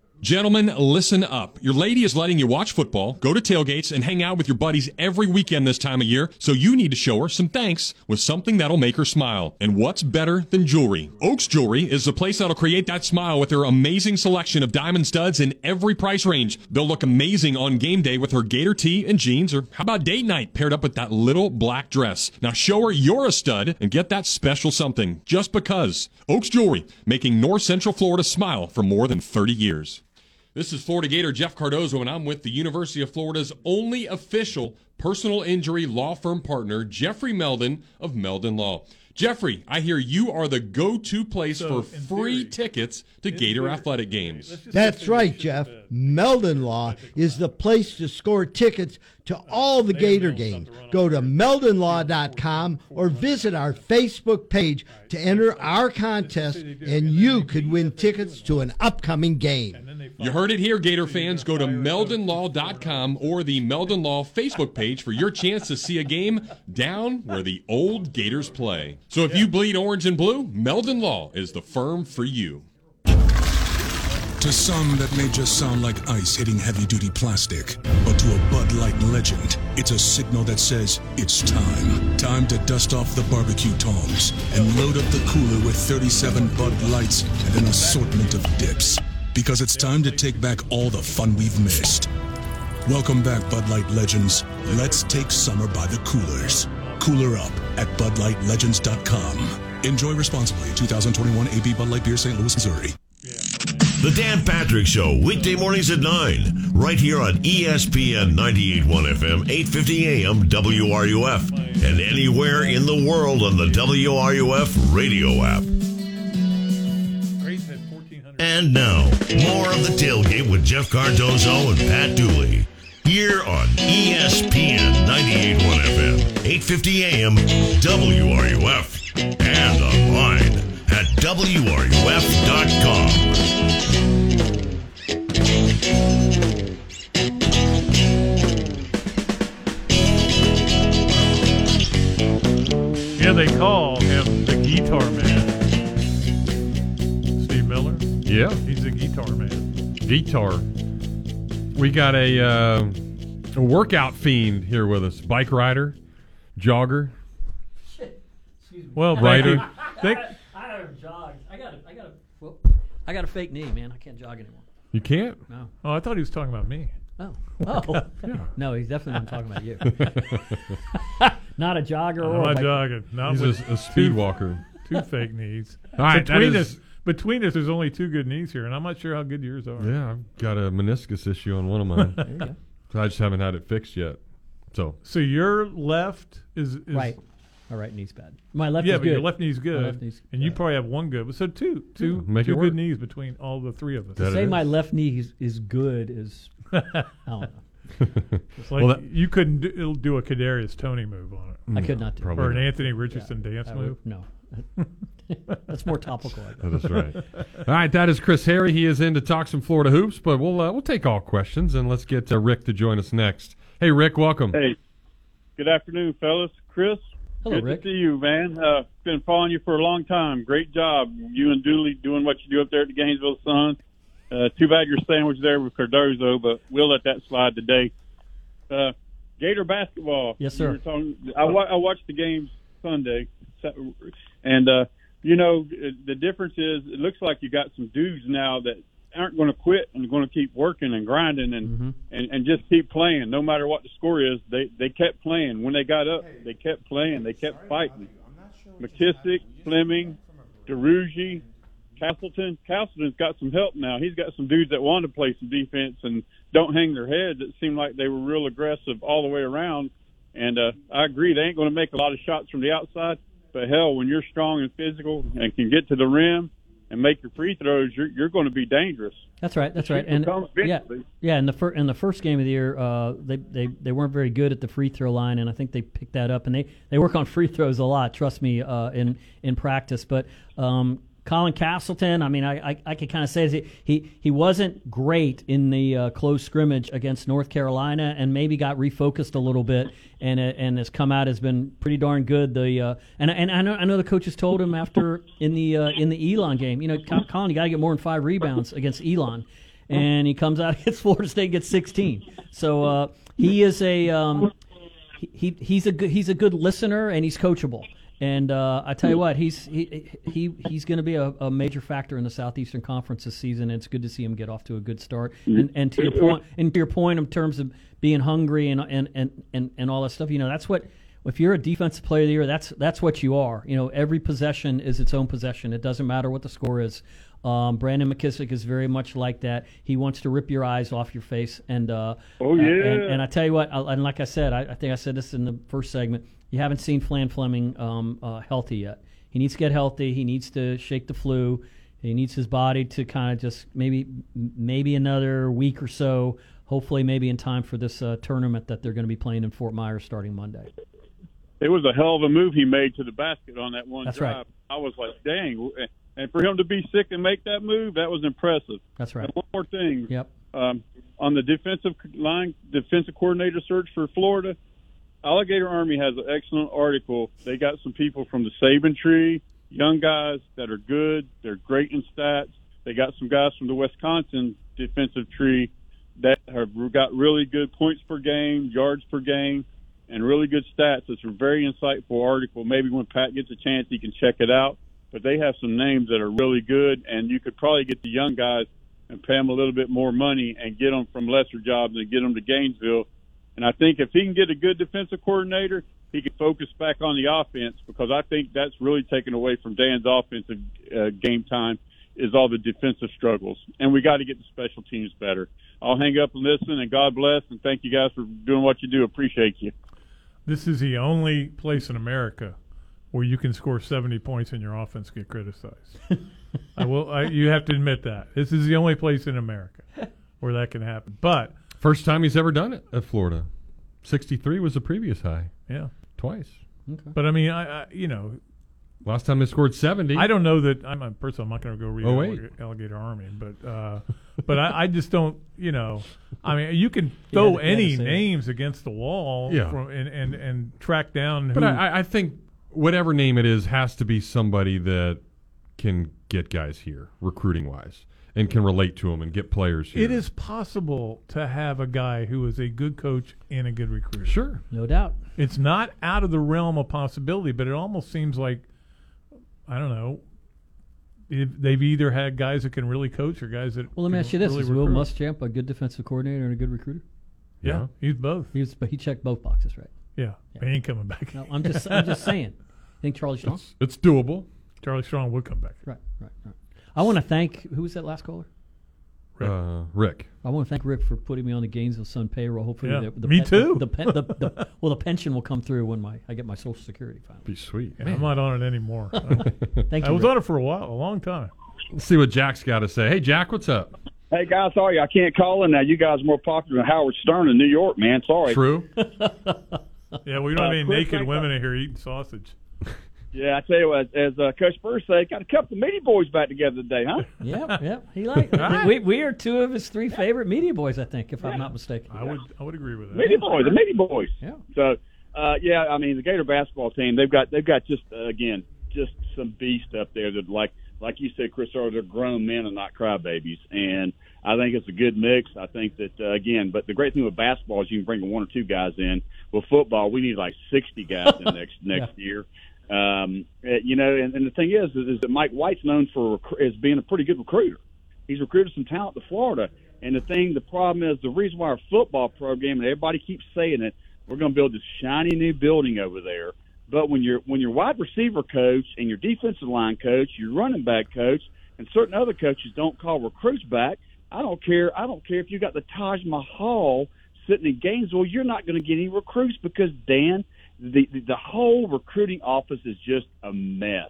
Gentlemen, listen up. Your lady is letting you watch football, go to tailgates, and hang out with your buddies every weekend this time of year, so you need to show her some thanks with something that'll make her smile. And what's better than jewelry? Oaks Jewelry is the place that'll create that smile with their amazing selection of diamond studs in every price range. They'll look amazing on game day with her gator tee and jeans, or how about date night paired up with that little black dress? Now show her you're a stud and get that special something just because. Oaks Jewelry, making North Central Florida smile for more than 30 years. This is Florida Gator Jeff Cardozo, and I'm with the University of Florida's only official personal injury law firm partner, Jeffrey Meldon of Meldon Law. Jeffrey, I hear you are the go-to place So, for in free tickets to Gator athletic games. That's right, Jeff. Meldon Law is the place to score tickets to all the Gator games. Go to meldonlaw.com or visit our Facebook page to enter our contest, and you could win tickets to an upcoming game. You heard it here, Gator fans. Go to meldonlaw.com or the Meldon Law Facebook page for your chance to see a game down where the old Gators play. So if you bleed orange and blue, Meldon Law is the firm for you. To some, that may just sound like ice hitting heavy duty plastic. But to a Bud Light legend, it's a signal that says it's time. Time to dust off the barbecue tongs and load up the cooler with 37 Bud Lights and an assortment of dips. Because it's time to take back all the fun we've missed. Welcome back, Bud Light legends. Let's take summer by the coolers. Cooler up at BudLightLegends.com. Enjoy responsibly. 2021 AB Bud Light Beer, St. Louis, Missouri. The Dan Patrick Show, weekday mornings at 9, right here on ESPN 98.1 FM, 8:50 AM, WRUF, and anywhere in the world on the WRUF radio app. And now, more of the tailgate with Jeff Cardozo and Pat Dooley. Here on ESPN 98.1 FM, 8:50 AM, WRUF, and online at WRUF.com. Yeah, they call him the guitar man. Steve Miller. Yeah. He's a guitar man. Guitar. We got a, uh, a workout fiend here with us. Bike rider, jogger. Well, writer. Thank- I, I haven't jogged. I got a, I got a, well, I got a fake knee, man. I can't jog anymore. You can't? No. Oh, I thought he was talking about me. Oh. Oh. oh. No, he's definitely not talking about you. not a jogger I'm or a not bike- jogging. Not He's with a- a speed two- walker. Two fake knees. All right, that between is- us, between us, there's only two good knees here, and I'm not sure how good yours are. Yeah, I've got a meniscus issue on one of mine. There you go. I just haven't had it fixed yet. So So your left is, is Right. My right knee's bad. My left yeah, is but good. your left knee's My good, left knee's and you probably have one good. So two, two, Make it two work. good knees between all the three of us. to say my left knee is, is good is I don't know. It's like Well, that- you couldn't do, it'll do a Kadarius Toney move on it. I could not do. Probably or an not. Anthony Richardson dance I move. would- no. That's more topical. I guess. That's right. all right, that is Chris Harry. He is in to talk some Florida hoops, but we'll uh, we'll take all questions and let's get uh, Rick to join us next. Hey, Rick, welcome. Hey, good afternoon, fellas. Chris, Hello, good Rick. to see you, man. Uh, been following you for a long time. Great job, you and Dooley doing what you do up there at the Gainesville Sun. Uh, too bad you're sandwiched there with Cardozo, but we'll let that slide today. Uh, Gator basketball. Yes, sir. talking, I, wa- I watched the games Sunday, and uh, you know the difference is it looks like you got some dudes now that aren't going to quit and going to keep working and grinding and, Mm-hmm. and and just keep playing no matter what the score is. They they kept playing when they got up. They kept playing. They kept fighting. McKissic, Fleming, Duruji, Castleton. Castleton's got some help now. He's got some dudes that want to play some defense and don't hang their heads. It seemed like they were real aggressive all the way around. And uh, I agree, they ain't going to make a lot of shots from the outside. But hell, when you're strong and physical and can get to the rim and make your free throws, you're you're going to be dangerous. That's right. That's right. And yeah, yeah. In the fir- in the first game of the year, uh, they, they they weren't very good at the free throw line, and I think they picked that up. And they, they work on free throws a lot. Trust me, uh, in in practice. But um, Colin Castleton, I mean, I I, I can kind of say this, he he wasn't great in the uh, close scrimmage against North Carolina, and maybe got refocused a little bit, and uh, and has come out has been pretty darn good. The uh, and and I know I know the coaches told him after in the uh, in the Elon game, you know, Colin, you got to get more than five rebounds against Elon and he comes out against Florida State and gets 16. So uh, he is a um, he, he he's a good he's a good listener and he's coachable. And uh, I tell you what, he's he, he he's going to be a, a major factor in the Southeastern Conference this season. And it's good to see him get off to a good start. And, and to your point, and to your point in terms of being hungry and and, and, and and all that stuff, you know, that's what if you're a defensive player of the year, that's that's what you are. You know, every possession is its own possession. It doesn't matter what the score is. Um, Brandon McKissic is very much like that. He wants to rip your eyes off your face. And uh, Oh, yeah. And, and I tell you what, and like I said, I, I think I said this in the first segment. You haven't seen Flan Fleming um, uh, healthy yet. He needs to get healthy. He needs to shake the flu. He needs his body to kind of just maybe maybe another week or so. Hopefully, maybe in time for this uh, tournament that they're going to be playing in Fort Myers starting Monday. It was a hell of a move he made to the basket on that one That's drive. right. I was like, dang. And for him to be sick and make that move, that was impressive. That's right. And one more thing. Yep. Um, on the defensive line, defensive coordinator search for Florida, Alligator Army has an excellent article. They got some people from the Saban tree, young guys that are good. They're great in stats. They got some guys from the Wisconsin defensive tree that have got really good points per game, yards per game, and really good stats. It's a very insightful article. Maybe when Pat gets a chance, he can check it out. But they have some names that are really good, and you could probably get the young guys and pay them a little bit more money and get them from lesser jobs and get them to Gainesville. And I think if he can get a good defensive coordinator, he can focus back on the offense because I think that's really taken away from Dan's offensive uh, game time is all the defensive struggles. And we got to get the special teams better. I'll hang up and listen, and God bless, and thank you guys for doing what you do. Appreciate you. This is the only place in America where you can score 70 points and your offense get criticized. I will. I, you have to admit that this is the only place in America where that can happen. But First time he's ever done it at Florida. 63 was the previous high. yeah, Twice. Okay. but I mean, I, I you know, Last time they scored 70. I don't know that I'm a person. I'm not going to go read Oh. Alligator, Alligator Army, but uh, but I, I just don't. You know, I mean, you can throw had to- you had any say it. names against the wall, Yeah. from, and, and and track down. But who, I, I think whatever name it is has to be somebody that can get guys here, recruiting wise, and can relate to them and get players here. it is possible to have a guy who is a good coach and a good recruiter. Sure. No doubt. It's not out of the realm of possibility, but it almost seems like I don't know. If they've either had guys that can really coach or guys that. Well, let me ask you this: really Is Will recruit. Muschamp a good defensive coordinator and a good recruiter? Yeah, Yeah. he's both. He was, but he checked both boxes, right? Yeah, he ain't coming back. No, I'm just, I'm just saying. think Charlie Strong? It's, it's doable. Charlie Strong would come back. Right, right, right. I want to thank who was that last caller? Uh, Rick. I want to thank Rick for putting me on the Gainesville Sun payroll. Hopefully, Yeah, the, the me pen- too. The, pen, the, the, well, the pension will come through when my I get my Social Security finally. Be sweet. Yeah, I'm not on it anymore. Thank I you, was Rick. on it for a while, a long time. Let's see what Jack's got to say. Hey, Jack, what's up? Hey guys, sorry I can't call in now. You guys are more popular than Howard Stern in New York, man. Sorry. True. Yeah, we don't Uh, have any naked women in here eating sausage. Yeah, I tell you what, as uh, Coach Burr said, got a couple of media boys back together today, huh? Yeah, yeah. He liked it. We, we are two of his three favorite media boys, I think, if I'm not mistaken. I would I would agree with that. Meaty boys, the media boys. Yeah. So, uh, yeah, I mean the Gator basketball team, they've got they've got just uh, again just some beast up there that like like you said, Chris, earlier, they're grown men and not crybabies, and I think it's a good mix. I think that uh, again, but the great thing with basketball is you can bring one or two guys in. With football, we need like sixty guys in next next year. Um, uh, you know, and, and the thing is, is, that Mike White's known for as being a pretty good recruiter. He's recruited some talent to Florida, and the thing, the problem is, the reason why our football program, and everybody keeps saying it, we're going to build this shiny new building over there. But when your when your wide receiver coach and your defensive line coach, your running back coach, and certain other coaches don't call recruits back, I don't care. I don't care if you got the Taj Mahal sitting in Gainesville, you're not going to get any recruits because Dan, the the, the whole recruiting office is just a mess.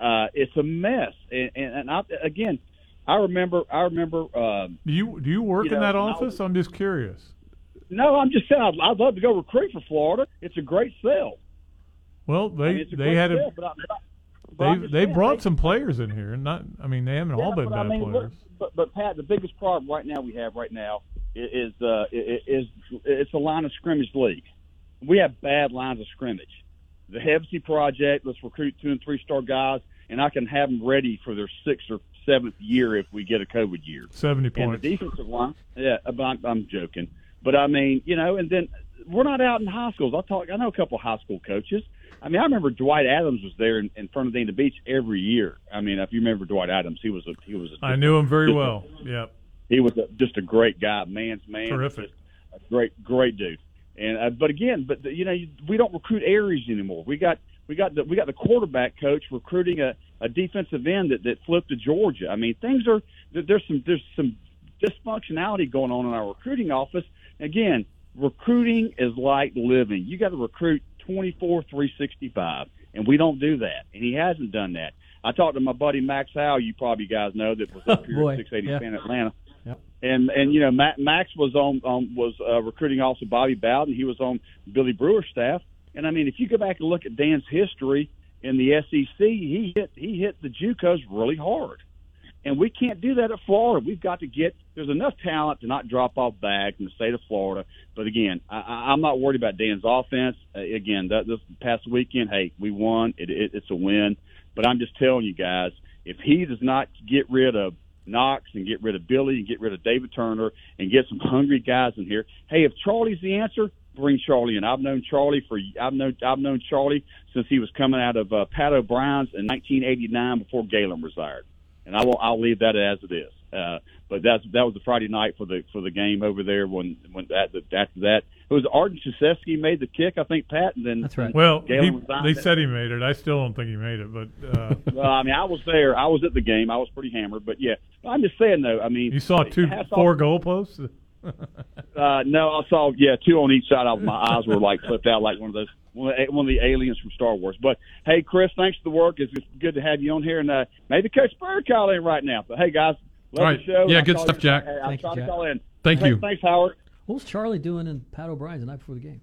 Uh, it's a mess, and, and, and I, again, I remember. I remember. Um, Do you do you work You in know, that office? I'm just curious. no, I'm just saying. I'd, I'd love to go recruit for Florida. It's a great sell. Well, they I mean, they had a sell, I, but I, but they they saying, brought they- some players in here. Not I mean they haven't all been bad mean, look, players. but, but Pat, the biggest problem right now we have right now is uh, is, is it's a line of scrimmage league. We have bad lines of scrimmage. The Hebsey project, let's recruit two and three star guys, and I can have them ready for their sixth or seventh year if we get a COVID year. Seventy And points. the defensive line, yeah, I'm, I'm joking, but I mean, you know, and then we're not out in high schools. I talk, I know a couple of high school coaches. I mean, I remember Dwight Adams was there in, in Fernandina Beach every year. I mean, if you remember Dwight Adams, he was a he was a I knew him very just a- well. Yep. he was a, just a great guy, man's man, Terrific. just a great great dude. And uh, but again, but you know, we don't recruit Aries anymore. We got we got the we got the quarterback coach recruiting a, a defensive end that, that flipped to Georgia. I mean, things are there- there's some there's some dysfunctionality going on in our recruiting office. Again, recruiting is like living. You got to recruit 24 365, and we don't do that. And he hasn't done that. I talked to my buddy Max Howe, you probably guys know that was up here Boy, at 680 yeah. Fan Atlanta. And and you know Ma- Max was on um, was uh, recruiting also Bobby Bowden. He was on Billy Brewer's staff. And I mean, if you go back and look at Dan's history in the SEC, he hit he hit the JUCOs really hard. And we can't do that at Florida. We've got to get there's enough talent to not drop off bags in the state of Florida. But again, I, I- I'm not worried about Dan's offense. Uh, again, that this past weekend, hey, we won. It, it, it's a win. But I'm just telling you guys, if he does not get rid of Knox and get rid of Billy and get rid of David Turner and get some hungry guys in here, hey, if Charlie's the answer, bring Charlie in. I've known Charlie for I've known I've known Charlie since he was coming out of uh, Pat O'Brien's in 1989 before Galen retired and I will I'll leave that as it is. Uh, but that's that was the Friday night for the for the game over there when when that after that it was Arden Krzyzewski made the kick I think Pat and then That's right. Well, he, resigned. they said he made it. I still don't think he made it, but uh, well I mean I was there I was at the game I was pretty hammered but yeah I'm just saying though I mean you saw two hats off- four goalposts. Uh, no, I saw yeah two on each side. of My eyes were like flipped out like one of those one of, the, one of the aliens from Star Wars. But hey, Chris, thanks for the work. It's, it's good to have you on here, and uh, maybe Coach Bird call in right now. But hey, guys, love All right. the show. Yeah, I'll good stuff, you- Jack. Hey, I'll Thank you, try to Jack. call in. Thank Hey, you. Thanks, Howard. What was Charlie doing in Pat O'Brien's the night before the game?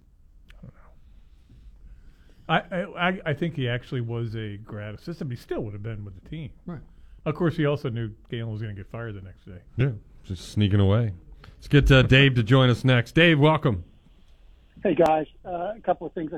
I, don't know. I, I I think he actually was a grad assistant, but he still would have been with the team. Right. Of course, he also knew Galen was going to get fired the next day. Yeah, just sneaking away. Let's get uh, Dave to join us next. Dave, welcome. Hey guys, uh, a couple of things.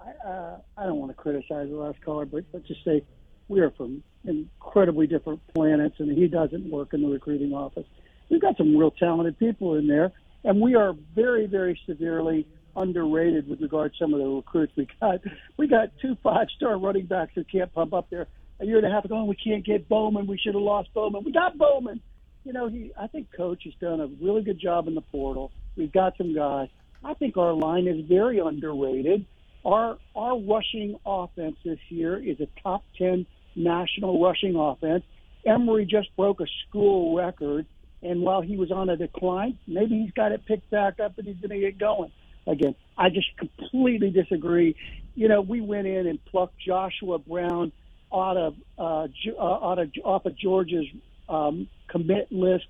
I uh, I don't want to criticize the last caller, but let's just say we are from incredibly different planets, and he doesn't work in the recruiting office. We've got some real talented people in there, and we are very, very severely underrated with regard to some of the recruits we got. We got two five-star running backs that can't pump up there. A year and a half ago, we can't get Bowman. We should have lost Bowman. We got Bowman. You know, he. I think coach has done a really good job in the portal. We've got some guys. I think our line is very underrated. Our our rushing offense this year is a top ten national rushing offense. Emory just broke a school record, And while he was on a decline, maybe he's got it picked back up and he's going to get going again. I just completely disagree. You know, we went in and plucked Joshua Brown out of uh, uh, out of off of Georgia's um, commit list.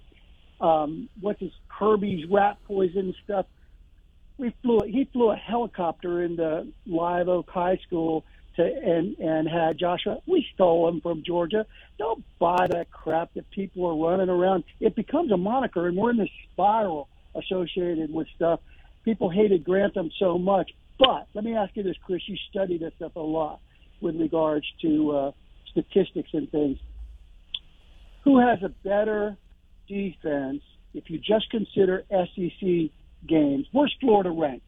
Um, what's his Kirby's rat poison stuff? We flew. He flew a helicopter into Live Oak High School to and and had Joshua. We stole him from Georgia. Don't buy that crap that people are running around. It becomes a moniker, and we're in this spiral associated with stuff. People hated Grantham so much. But let me ask you this, Chris. You study this stuff a lot with regards to uh, statistics and things. Who has a better defense if you just consider SEC games? Where's Florida ranked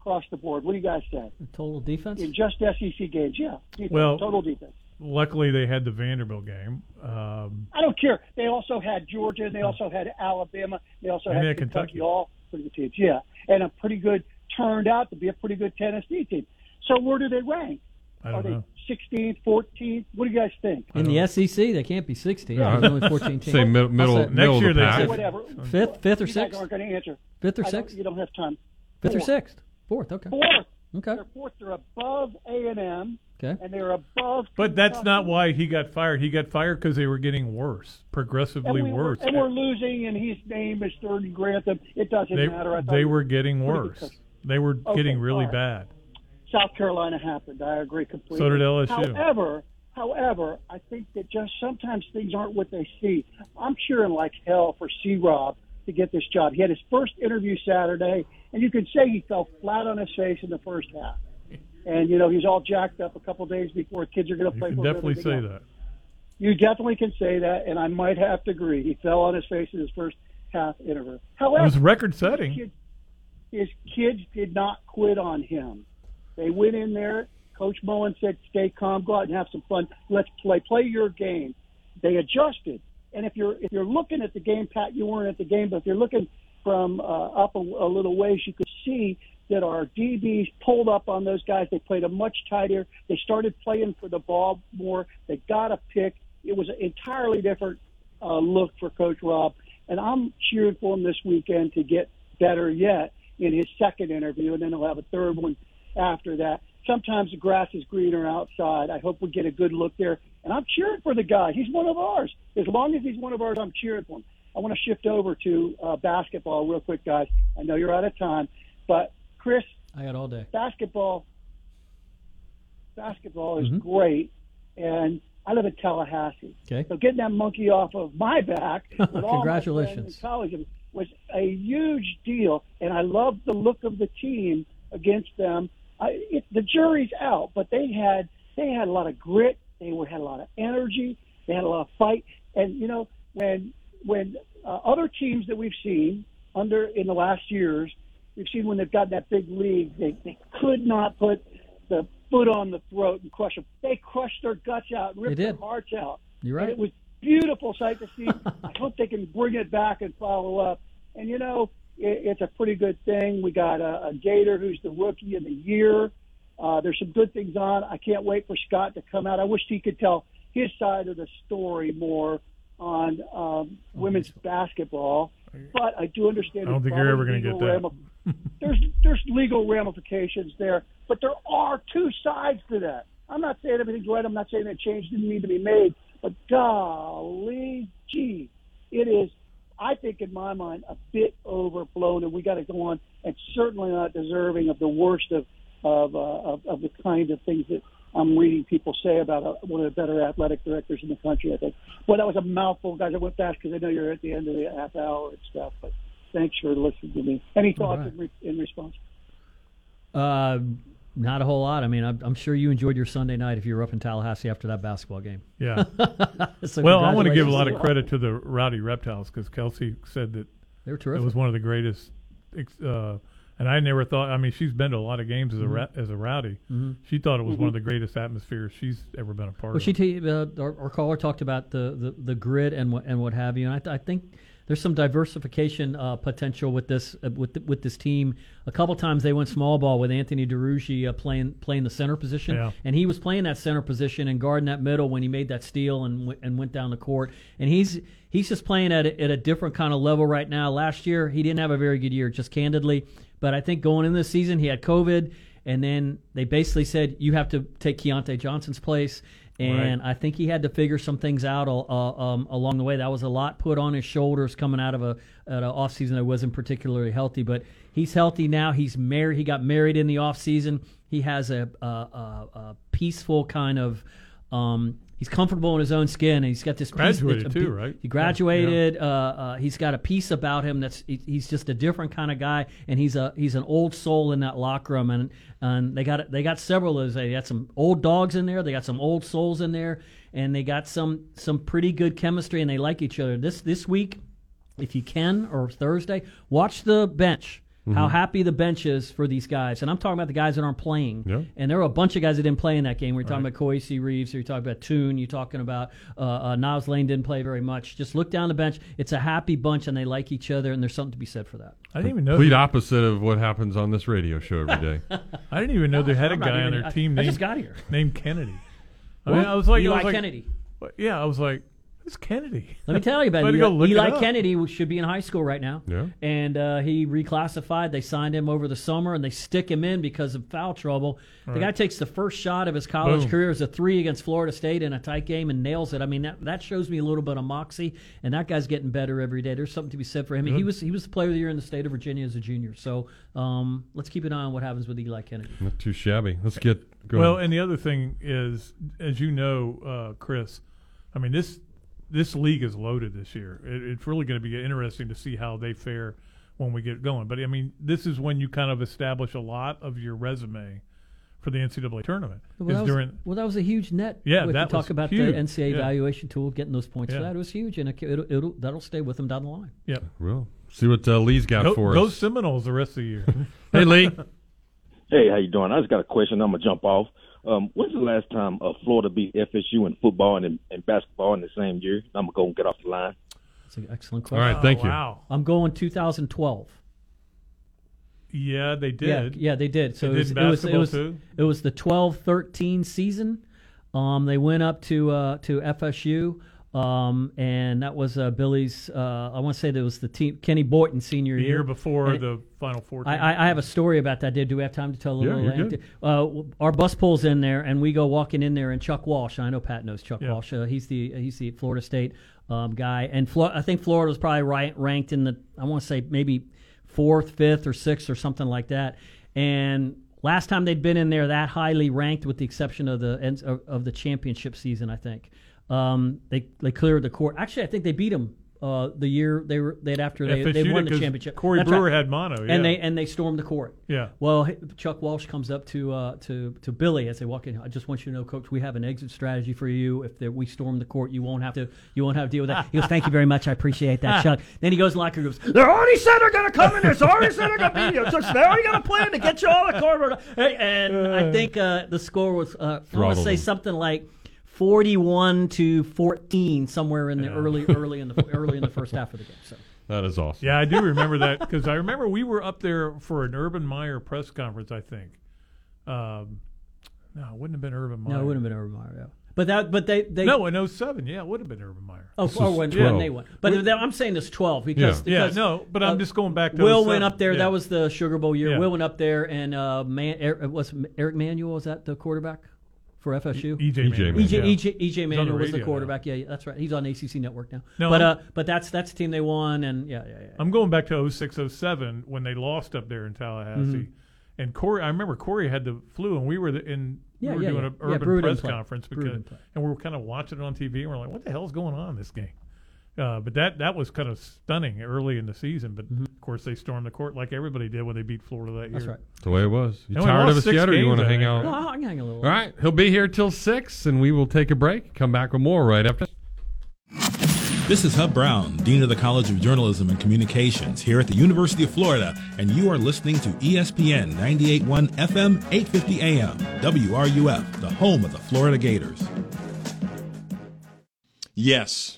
across the board? What do you guys say? Total defense? In just SEC games, yeah. Defense, Well- total defense. Luckily, they had the Vanderbilt game. Um, I don't care. They also had Georgia. and They also had Alabama. They also had they had Kentucky. Kentucky. All pretty good teams. Yeah, and a pretty good turned out to be a pretty good Tennessee team. So where do they rank? I Are don't they know. 16th, 14th? What do you guys think? In the SEC, they can't be 16. Yeah. There's only 14 teams. Say mid- middle- I'll say- middle of the year they pack. said- Whatever. Fifth, fifth or you guys sixth? aren't going to answer. Fifth or I don't- sixth? You don't have time. Fifth or sixth? Fourth. Okay. Fourth. Okay. They're fourth. They're above A and M. Okay. And they're above. but that's not why he got fired. He got fired because they were getting worse, progressively and we worse. Were, and we're losing, and his name is third in Grantham. It doesn't they matter. I they were getting worse. They were Okay, getting really all right. bad. South Carolina happened. I agree completely. So did LSU. However, however, I think that just sometimes things aren't what they see. I'm cheering like hell for C. Rob to get this job. He had his first interview Saturday, and you could say he fell flat on his face in the first half. And you know he's all jacked up a couple days before kids are going to You play. can definitely say else. that. You definitely can say that, and I might have to agree. He fell on his face in his first half interview. However, It was record-setting. His kids, his kids did not quit on him. They went in there. Coach Mullen said, "Stay calm, go out and have some fun. Let's play. Play your game." They adjusted, and if you're if you're looking at the game, Pat, you weren't at the game, but if you're looking from uh, up a, a little ways, you could see that our DBs pulled up on those guys. They played a much tighter. They started playing for the ball more. They got a pick. It was an entirely different uh, look for Coach Rob, and I'm cheering for him this weekend to get better yet in his second interview, and then he'll have a third one after that. Sometimes the grass is greener outside. I hope we get a good look there, and I'm cheering for the guy. He's one of ours. As long as he's one of ours, I'm cheering for him. I want to shift over to uh, basketball real quick, guys. I know you're out of time, but Chris, I got all day. basketball basketball is Mhm. great and I live in Tallahassee. Okay. So getting that monkey off of my back with all my Congratulations. in college was a huge deal and I loved the look of the team against them. I, it, the jury's out, but they had they had a lot of grit, they were, had a lot of energy, they had a lot of fight and you know when when uh, other teams that we've seen under in the last years We've seen when they've got that big league, they, they could not put the foot on the throat and crush them. They crushed their guts out, ripped their hearts out. You're right. And it was beautiful sight to see. I hope they can bring it back and follow up. And you know, it, it's a pretty good thing. We got a, a Gator who's the rookie of the year. Uh, there's some good things on. I can't wait for Scott to come out. I wish he could tell his side of the story more on um, women's basketball. But I do understand. I don't think you're ever gonna get legal that. rami- there's there's legal ramifications there, but there are two sides to that. I'm not saying everything's right. I'm not saying that change didn't need to be made, but golly gee, it is. I think in my mind a bit overblown, and we got to go on, and certainly not deserving of the worst of of, uh, of of the kind of things that I'm reading people say about uh, one of the better athletic directors in the country. I think. Well, that was a mouthful, guys. I went fast because I know you're at the end of the half hour and stuff, but. Thanks for listening to me. Any thoughts right. in, re- in response? Uh, not a whole lot. I mean, I'm, I'm sure you enjoyed your Sunday night if you were up in Tallahassee after that basketball game. Yeah. So well, I want to give a lot of credit to the Rowdy Reptiles because Kelsey said that They were terrific. It was one of the greatest. ex- Uh, and I never thought. I mean, she's been to a lot of games as a Mhm. ra- as a Rowdy. Mhm. She thought it was one of the greatest atmospheres she's ever been a part Well, of. she t- uh, our, our caller talked about the, the, the grid and what and what have you, and I, th- I think there's some diversification uh, potential with this uh, with th- with this team. A couple times they went small ball with Anthony Duruji uh, playing playing the center position, Yeah. and he was playing that center position and guarding that middle when he made that steal and w- and went down the court. And he's he's just playing at a, at a different kind of level right now. Last year he didn't have a very good year, just candidly. But I think going into this season he had COVID, and then they basically said you have to take Keyontae Johnson's place. And I think he had to figure some things out uh, um, along the way. That was a lot put on his shoulders coming out of a at an off season that wasn't particularly healthy. But he's healthy now. He's married. He got married in the off season. He has a, a, a, a peaceful kind of. Um, he's comfortable in his own skin. And he's got this Graduated a too, right? He graduated. Uh, uh, he's got a piece about him that's he- he's just a different kind of guy, and he's a he's an old soul in that locker room. And and they got they got several of those. They got some old dogs in there. They got some old souls in there, and they got some some pretty good chemistry, and they like each other. This this week, if you can, or Thursday, watch the bench. How Mhm. happy the bench is for these guys, and I'm talking about the guys that aren't playing. Yeah. And there were a bunch of guys that didn't play in that game. We're talking about Kowacie Reeves. You're talking about Toon. You're talking about uh, uh, Niles Lane didn't play very much. Just look down the bench. It's a happy bunch, and they like each other, and there's something to be said for that. I didn't even know. Complete opposite of what happens on this radio show every day. I didn't even know they had a I'm not guy on their I- team I named just got here. named Kennedy. I mean, I was like, I was like- Kennedy. Yeah, I was like, who's Kennedy? Let me tell you about I had it. to go look it Eli up. Kennedy should be in high school right now. Yeah. And uh, he reclassified. They signed him over the summer, and they stick him in because of foul trouble. The Right. guy takes the first shot of his college Boom. career as a three against Florida State in a tight game and nails it. I mean, that, that shows me a little bit of moxie, and that guy's getting better every day. There's something to be said for him. And He was he was the player of the year in the state of Virginia as a junior. So um, let's keep an eye on what happens with Eli Kennedy. Not too shabby. Let's get going. Well, and the other thing is, as you know, uh, Chris, I mean this this league is loaded this year. It, it's really going to be interesting to see how they fare when we get going. But I mean, this is when you kind of establish a lot of your resume for the NCAA tournament. Well, is that was, during well, that was a huge net. Yeah, if you that talk was about huge. the NCAA Yeah. evaluation tool, getting those points Yeah. for that. It was huge, and it, it'll, it'll, that'll stay with them down the line. Yep. Well, see what uh, Lee's got go, for go us. Seminoles the rest of the year. Hey, Lee. Hey, how you doing? I just got a question. I'm gonna jump off. Um, when's the last time uh, Florida beat FSU in football and in, and basketball in the same year? I'm gonna go and get off the line. That's an excellent All question. right, thank you. Wow. I'm going 2012. Yeah, they did. Yeah, yeah, they did. So They it was, did it was it basketball was too? it was the 12-13 season. Um, they went up to uh, to FSU, um, and that was uh, Billy's. Uh, I want to say that was the team Kenny Boynton senior The year year before And the Final Four. I. I, I have a story about that. Did do we have time to tell a Yeah, little? you're anecdote? good. Uh, our bus pulls in there, and we go walking in there, and Chuck Walsh. I know Pat knows Chuck Yeah. Walsh. Uh, he's the he's the Florida State um, guy, and Flo- I think Florida was probably right, ranked in the I want to say maybe fourth, fifth, or sixth, or something like that. And last time they'd been in there that highly ranked, with the exception of the of the championship season, I think um, they they cleared the court. Actually, I think they beat them. Uh, the year they were they after they, they won the the 'cause championship. Corey That's Brewer had mono, yeah. and they and they stormed the court. Yeah. Well, Chuck Walsh comes up to uh, to to Billy as they walk in. I just want you to know, Coach, we have an exit strategy for you. If there, we storm the court, you won't have to you won't have to deal with that. He goes, "Thank you very much. I appreciate that, Chuck." Then he goes in the locker room. Goes, they already said they're going to come in there. They already said they're going to beat you. So they already got a plan to get you all the court. Hey, and I think uh, the score was uh, I want to say something like. 41 to 14 somewhere in the early early in the early in the first half of the game so That is awesome. Yeah, I do remember that because I remember we were up there for an Urban Meyer press conference. I think. Um, no, it wouldn't have been Urban Meyer. no it wouldn't have been Urban Meyer yeah. but that but they they no, in 07, yeah, it would have been Urban Meyer. Oh, oh when, when they won. But th- I'm saying this 12 because, Yeah. Yeah, no, but I'm just going back to Will 07. went up there. Yeah. That was the Sugar Bowl year. Yeah. Will went up there, and uh, man, Eric, was Eric Manuel was that the quarterback for FSU? E- EJ Manuel, EJ. EJ, EJ He's on the Manuel was the radio quarterback. Yeah, yeah, that's right. He's on ACC Network now. No, but I'm- uh, but that's that's the team they won, and yeah, yeah, yeah. I'm going back to 06, 07 when they lost up there in Tallahassee. Mhm. And Corey, I remember Corey had the flu, and we were in Yeah, we were yeah, doing yeah. an urban Brew press conference because, didn't and we were kind of watching it on TV, and we're like, "What the hell's going on in this game?" Uh, but that that was kind of stunning early in the season. But of course, they stormed the court like everybody did when they beat Florida that Mm-hmm. That's year. right. That's the way it was. You And tired of us six yet, or you want to hang out? Well, I can hang a little. All right, he'll be here till six, and we will take a break. Come back with more right after. This is Hub Brown, Dean of the College of Journalism and Communications here at the University of Florida, and you are listening to ESPN 98.1 FM, 850 AM, WRUF, the home of the Florida Gators. Yes,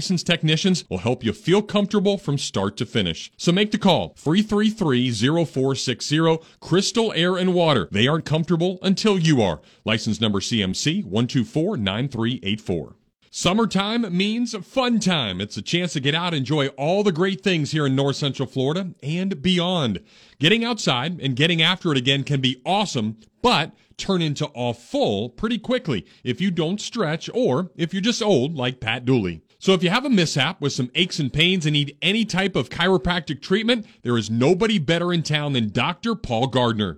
technicians will help you feel comfortable from start to finish. So make the call 333-0460 Crystal Air and Water. They aren't comfortable until you are. License number CMC 1249384. Summertime means fun time. It's a chance to get out enjoy all the great things here in North Central Florida and beyond. Getting outside and getting after it again can be awesome, but turn into awful pretty quickly if you don't stretch or if you're just old like Pat Dooley. So if you have a mishap with some aches and pains and need any type of chiropractic treatment, there is nobody better in town than Dr. Paul Gardner.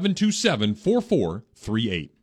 727 4438.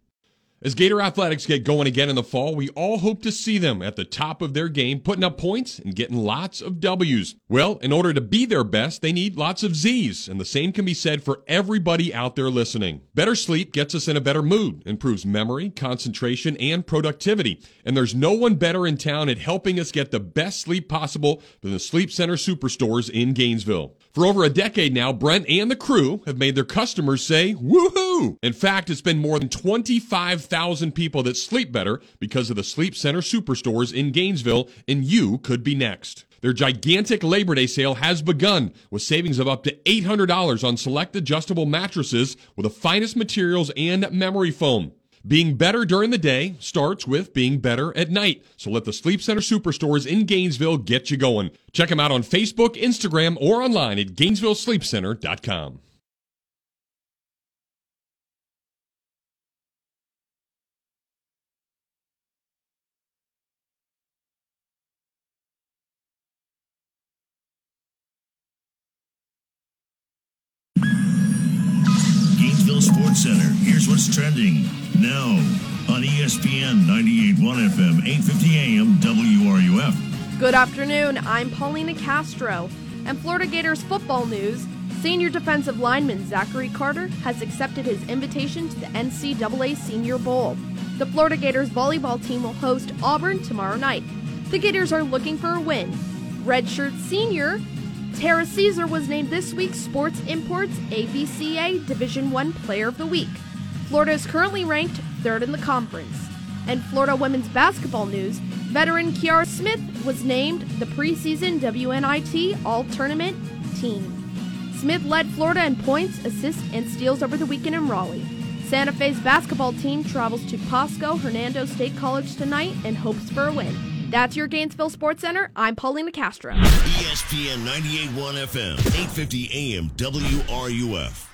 As Gator Athletics get going again in the fall, we all hope to see them at the top of their game, putting up points and getting lots of W's. Well, in order to be their best, they need lots of Z's, and the same can be said for everybody out there listening. Better sleep gets us in a better mood, improves memory, concentration, and productivity. And there's no one better in town at helping us get the best sleep possible than the Sleep Center Superstores in Gainesville. For over a decade now, Brent and the crew have made their customers say, woohoo! In fact, it's been more than 25,000 people that sleep better because of the Sleep Center Superstores in Gainesville, and you could be next. Their gigantic Labor Day sale has begun with savings of up to $800 on select adjustable mattresses with the finest materials and memory foam. Being better during the day starts with being better at night. So let the Sleep Center Superstores in Gainesville get you going. Check them out on Facebook, Instagram, or online at GainesvilleSleepCenter.com. Sports Center. Here's what's trending now on ESPN 98.1 FM, 8:50 AM, WRUF. Good afternoon. I'm Paulina Castro. And Florida Gators football news. Senior defensive lineman Zachary Carter has accepted his invitation to the NCAA Senior Bowl. The Florida Gators volleyball team will host Auburn tomorrow night. The Gators are looking for a win. Redshirt senior T'ara Ceasar was named this week's Sports Imports AVCA Division One Player of the Week. Florida is currently ranked third in the conference. And Florida women's basketball news, veteran Kiara Smith was named the preseason WNIT All Tournament team. Smith led Florida in points, assists, and steals over the weekend in Raleigh. Santa Fe's basketball team travels to Pasco Hernando State College tonight and hopes for a win. That's your Gainesville Sports Center. I'm Paulina Castro. ESPN 98.1 FM, 8:50 AM, WRUF.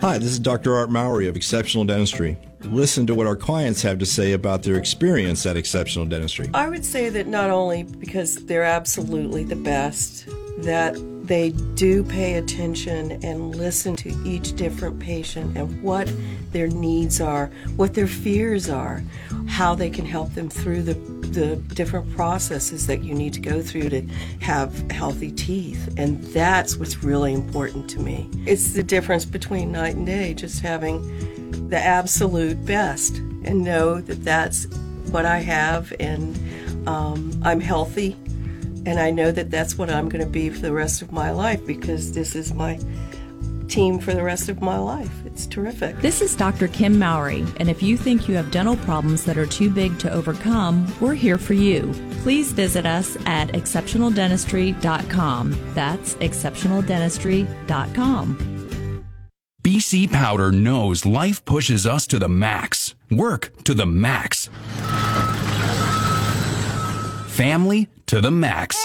Hi, this is Dr. Art Mowry of Exceptional Dentistry. Listen to what our clients have to say about their experience at Exceptional Dentistry. I would say that not only because they're absolutely the best, that they do pay attention and listen to each different patient and what their needs are, what their fears are, how they can help them through the, the different processes that you need to go through to have healthy teeth. And that's what's really important to me. It's the difference between night and day, just having the absolute best and know that that's what I have and um, I'm healthy and I know that that's what I'm going to be for the rest of my life because this is my team for the rest of my life. It's terrific. This is Dr. Kim Mowry, and if you think you have dental problems that are too big to overcome, we're here for you. Please visit us at exceptionaldentistry.com. That's exceptionaldentistry.com. BC Powder knows life pushes us to the max, work to the max. Family to the max.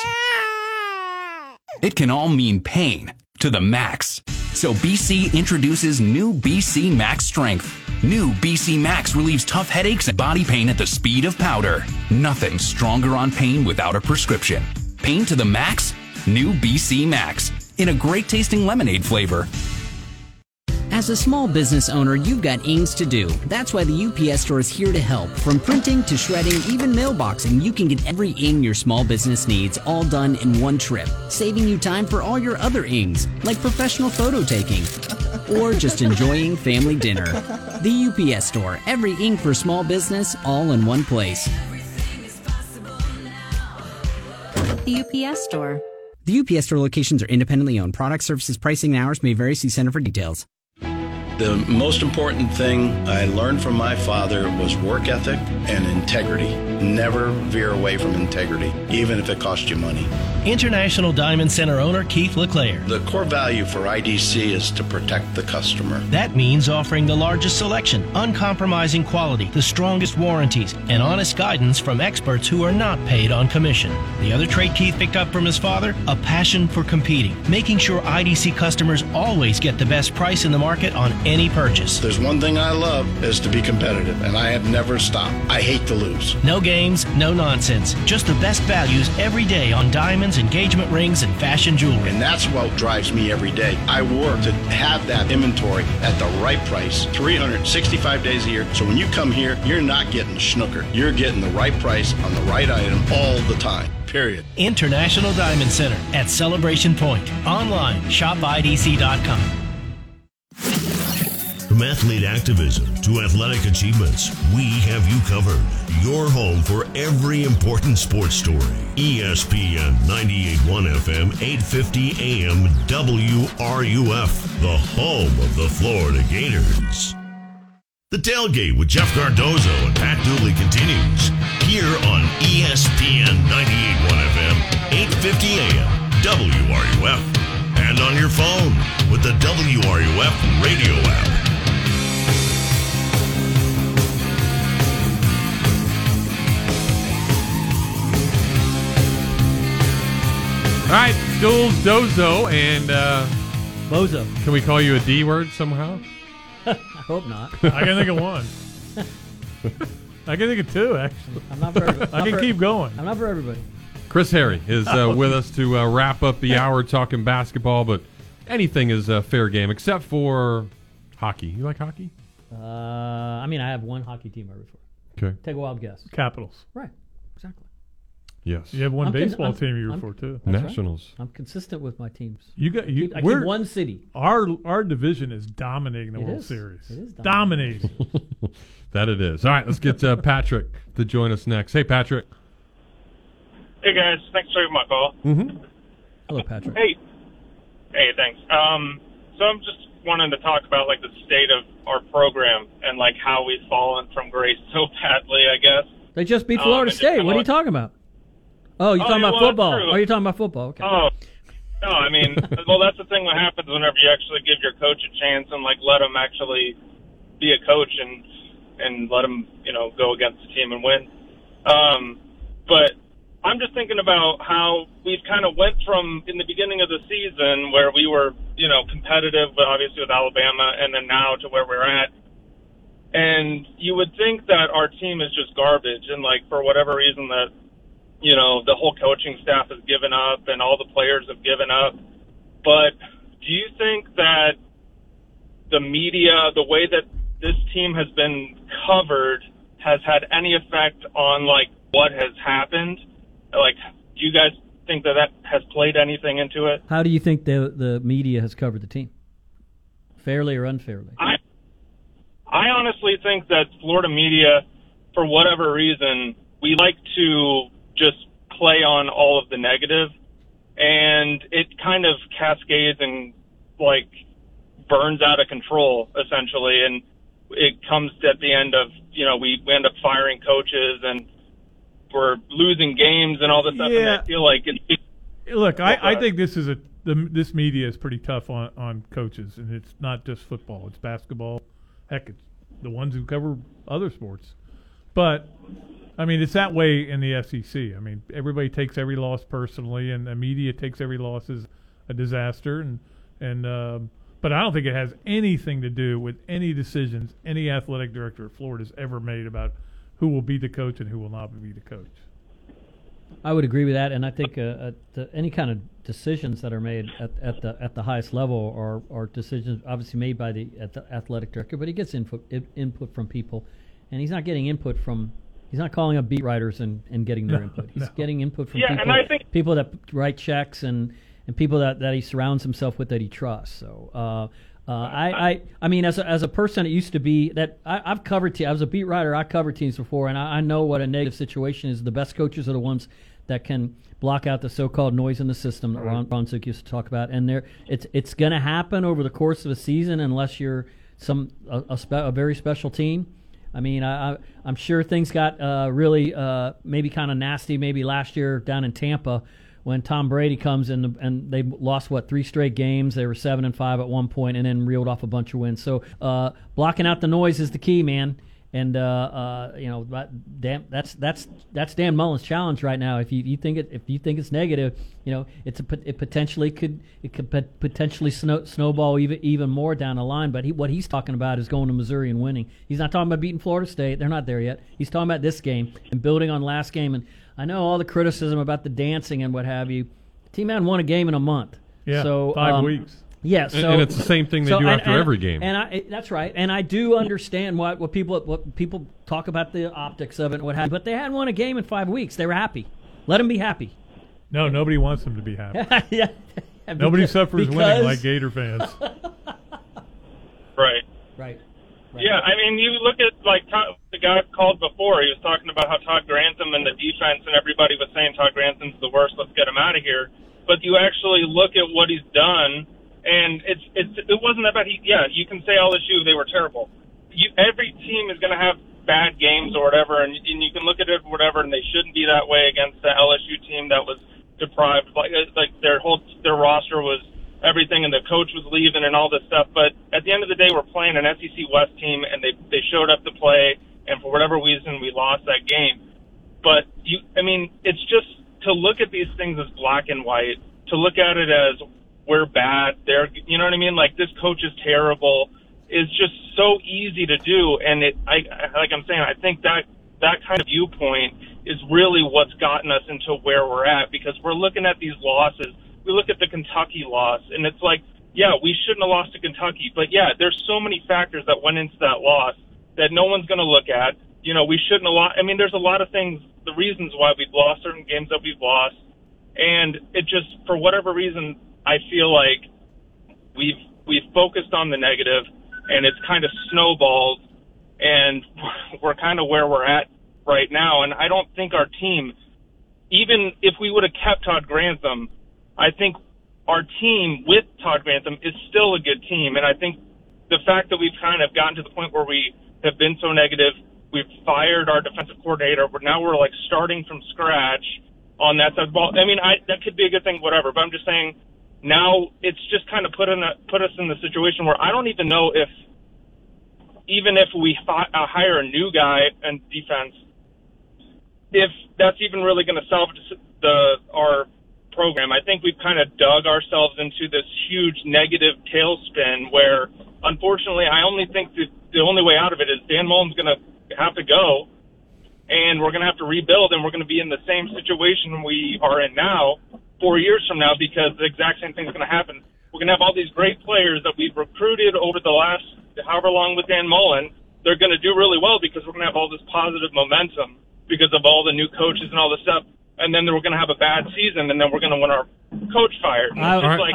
It can all mean pain to the max. So BC introduces new BC Max Strength. New BC Max relieves tough headaches and body pain at the speed of powder. Nothing stronger on pain without a prescription. Pain to the max? New BC Max. In a great tasting lemonade flavor. As a small business owner, you've got ings to do. That's why the UPS store is here to help. From printing to shredding, even mailboxing, you can get every ing your small business needs all done in one trip, saving you time for all your other ings, like professional photo taking or just enjoying family dinner. The UPS store, every ink for small business, all in one place. The UPS store. The UPS store locations are independently owned. Product services, pricing, and hours may vary. See Center for details. The most important thing I learned from my father was work ethic and integrity. Never veer away from integrity, even if it costs you money. International Diamond Center owner Keith LeClaire. The core value for IDC is to protect the customer. That means offering the largest selection, uncompromising quality, the strongest warranties, and honest guidance from experts who are not paid on commission. The other trait Keith picked up from his father a passion for competing, making sure IDC customers always get the best price in the market on any purchase. There's one thing I love is to be competitive, and I have never stopped. I hate to lose. No games, no nonsense. Just the best values every day on diamonds, engagement rings, and fashion jewelry. And that's what drives me every day. I work to have that inventory at the right price 365 days a year. So when you come here, you're not getting schnooker. You're getting the right price on the right item all the time. Period. International Diamond Center at Celebration Point. Online, shopidc.com. From athlete activism to athletic achievements, we have you covered. Your home for every important sports story. ESPN 98.1 FM, 850 AM, WRUF, the home of the Florida Gators. The tailgate with Jeff Cardozo and Pat Dooley continues here on ESPN 98.1 FM, 850 AM, WRUF, and on your phone with the WRUF radio app. All right, Duels Dozo and uh, Bozo. Can we call you a D word somehow? I hope not. I can think of one. I can think of two, actually. I'm not for every- I not can for- keep going. I'm not for everybody. Chris Harry is uh, with us to uh, wrap up the hour talking basketball, but anything is uh, fair game except for hockey. You like hockey? Uh, I mean, I have one hockey team I root for. Okay. Take a wild guess. Capitals. Right. Exactly. Yes. You have one I'm baseball I'm- team you root I'm- for too. that's right. Nationals. I'm consistent with my teams. You got you. I keep we're- one city. Our our division is dominating the It World is. Series. It is dominating. that it is. All right, let's get uh, Patrick to join us next. Hey, Patrick. Hey guys, thanks for taking my call. Mm-hmm. Hello, Patrick. Hey, hey, thanks. Um, so I'm just wanting to talk about like the state of our program and like how we've fallen from grace so badly. I guess. They just beat Um, Florida and just State. kinda What are you talking about? Oh, you're Oh, talking yeah, about well, football. true. Oh, you're talking about football. Okay. Oh, no, I mean, well, that's the thing that happens whenever you actually give your coach a chance and like let him actually be a coach and and let him, you know, go against the team and win. Um, but I'm just thinking about how we've kind of went from in the beginning of the season where we were, you know, competitive, but obviously with Alabama, and then now to where we're at. And you would think that our team is just garbage, and like for whatever reason that you know, the whole coaching staff has given up and all the players have given up. But do you think that the media, the way that this team has been covered, has had any effect on like what has happened? Like, do you guys think that that has played anything into it? How do you think the the media has covered the team? Fairly or unfairly? I I honestly think that Florida media, for whatever reason, we like to just play on all of the negative, and it kind of cascades and like burns out of control essentially, and it comes at the end of you know we, we end up firing coaches and we're losing games and all this stuff, and Yeah. I feel like it's Look, I, I think this is a the, this media is pretty tough on, on coaches, and it's not just football; it's basketball. Heck, it's the ones who cover other sports. But I mean, it's that way in the SEC. I mean, everybody takes every loss personally, and the media takes every loss as a disaster. And and um, but I don't think it has anything to do with any decisions any athletic director at Florida's ever made about who will be the coach and who will not be the coach. I would agree with that, and I think uh, uh, the, any kind of decisions that are made at, at the at the highest level are, are decisions obviously made by the, the athletic director, but he gets input input from people, and he's not getting input from he's not calling up beat writers and, and getting their No, input. He's no. getting input from Yeah, people and I think- people that write checks and, and people that, that he surrounds himself with that he trusts. So uh, uh, I, I I mean as a, as a person it used to be that I, I've covered teams. I was a beat writer I covered teams before and I, I know what a negative situation is. The best coaches are the ones that can block out the so-called noise in the system that Ron, Ron Zook used to talk about. And there it's it's going to happen over the course of a season unless you're some a, a, spe- a very special team. I mean, I, I'm sure things got uh, really uh, maybe kind of nasty maybe last year down in Tampa when Tom Brady comes in and they lost what three straight games. They were seven and five at one point and then reeled off a bunch of wins. So uh, blocking out the noise is the key, man. And uh, uh, you know, Dan, that's that's that's Dan Mullen's challenge right now. If you, you think it, if you think it's negative, you know, it's a it potentially could it could potentially snow, snowball even even more down the line. But he, what he's talking about is going to Missouri and winning. He's not talking about beating Florida State. They're not there yet. He's talking about this game and building on last game. And I know all the criticism about the dancing and what have you. Team hadn't won a game in a month. Yeah, so five um, weeks. Yeah, And- so and it's the same thing they so- do and- after and- every game. And I, that's right. And I do understand what, what people what people talk about the optics of it and what have you. But they hadn't won a game in five weeks. They were happy. Let them be happy. No, nobody wants them to be happy. yeah. Nobody Because- suffers winning because- like Gator fans. Right. Right. Yeah, I mean, you look at like Todd, the guy called before. He was talking about how Todd Grantham and the defense, and everybody was saying Todd Grantham's the worst. Let's get him out of here. But you actually look at what he's done, and it's it's it wasn't that bad. He, yeah, you can say LSU they were terrible. You, every team is going to have bad games or whatever, and, and you can look at it whatever, and they shouldn't be that way against the LSU team that was deprived. Like uh, like their whole their roster was everything, and the coach was leaving and all this stuff. But at the end of the day, we're playing an SEC West team, and they they showed up to play, and for whatever reason, we lost that game. But you, I mean, it's just to look at these things as black and white, to look at it as we're bad, they're, you know what I mean? Like this coach is terrible, is just so easy to do, and it, I, like I'm saying, I think that that kind of viewpoint is really what's gotten us into where we're at because we're looking at these losses. We look at the Kentucky loss, and it's like, yeah, we shouldn't have lost to Kentucky, but yeah, there's so many factors that went into that loss that no one's going to look at. You know, we shouldn't have lost. I mean, there's a lot of things, the reasons why we've lost certain games that we've lost, and it just, for whatever reason, I feel like we've we've focused on the negative, and it's kind of snowballed, and we're kind of where we're at right now. And I don't think our team, even if we would have kept Todd Grantham, I think our team with Todd Grantham is still a good team. And I think the fact that we've kind of gotten to the point where we have been so negative, we've fired our defensive coordinator, but now we're like starting from scratch on that side ball. I mean, I, that could be a good thing, whatever. But I'm just saying, now it's just kind of put in a, put us in the situation where I don't even know if even if we fi- uh, hire a new guy in defense, if that's even really going to salvage the our program. I think we've kind of dug ourselves into this huge negative tailspin where, unfortunately, I only think that the only way out of it is Dan Mullen's going to have to go, and we're going to have to rebuild, and we're going to be in the same situation we are in now four years from now because the exact same thing's going to happen. We're going to have all these great players that we've recruited over the last however long with Dan Mullen. They're going to do really well because we're going to have all this positive momentum because of all the new coaches and all this stuff. And then we're going to have a bad season, and then we're going to want our coach fired. And it's just like,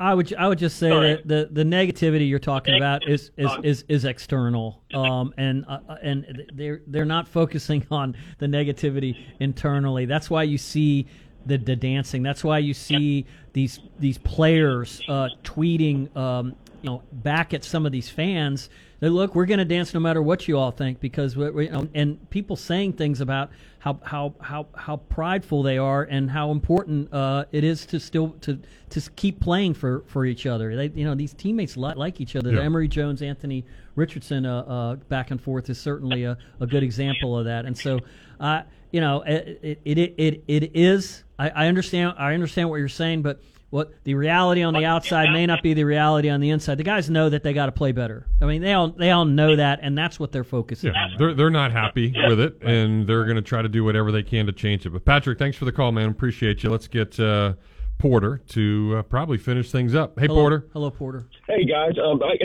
I would I would just say that the, the negativity you're talking about is is, is, is external, um, and uh, uh, and they're they're not focusing on the negativity internally. That's why you see the, the dancing. That's why you see these these players uh, tweeting, um, you know, back at some of these fans. That look, we're going to dance no matter what you all think because we, we, you know, and people saying things about how how how how prideful they are and how important uh, it is to still to to keep playing for for each other. They, you know, these teammates li- like each other. Yeah. Emory Jones, Anthony Richardson uh, uh, back and forth is certainly a, a good example of that. And so, uh, you know, it it it, it, it is. I, I understand. I understand what you're saying, but what the reality on the outside may not be the reality on the inside. The guys know that they got to play better. I mean, they all they all know that, and that's what they're focusing Yeah, on. they're they're not happy with it, and they're going to try to do whatever they can to change it. But Patrick, thanks for the call, man. Appreciate you. Let's get uh, Porter to uh, probably finish things up. Hey, Hello- Porter. Hello, Porter. Hey guys, um, I,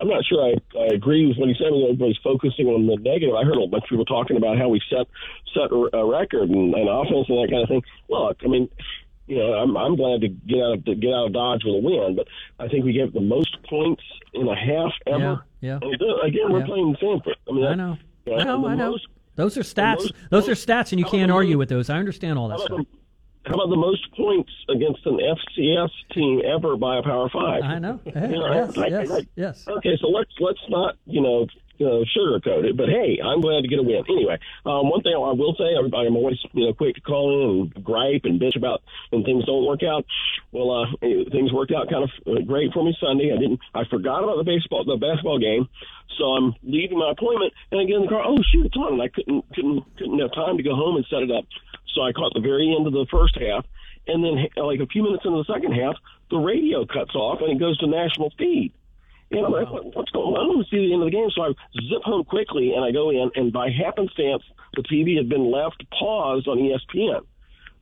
I'm not sure I, I agree with what he said. When everybody's focusing on the negative. I heard a bunch of people talking about how we set set a a record and, and offense and that kind of thing. Look, I mean, you know, I'm I'm glad to get out of to get out of Dodge with a win, but I think we gave the most points in a half ever. Yeah, yeah. And again, we're Yeah. playing Samford. I mean, I know. you I know. I know. most- Those are stats. most- Those are stats, and you can't argue with those. I understand all that How stuff. How about the most points against an FCS team ever by a Power Five? I know. You know, yes, like- yes, like- yes. Okay, so let's let's not you know uh, sugarcoat it. But hey, I'm glad to get a win. Anyway, um, one thing I will say, I'm, I'm always you know quick to call in and gripe and bitch about when things don't work out. Well, uh, things worked out kind of uh, great for me Sunday. I didn't. I forgot about the baseball, the basketball game. So I'm leaving my appointment, and I get in the car. Oh shoot, it's on! And I couldn't couldn't couldn't have time to go home and set it up. So I caught the very end of the first half, and then like a few minutes into the second half, the radio cuts off and it goes to national feed. And I'm like, what's going on? I don't see the end of the game. So I zip home quickly and I go in, and by happenstance, the TV had been left paused on ESPN.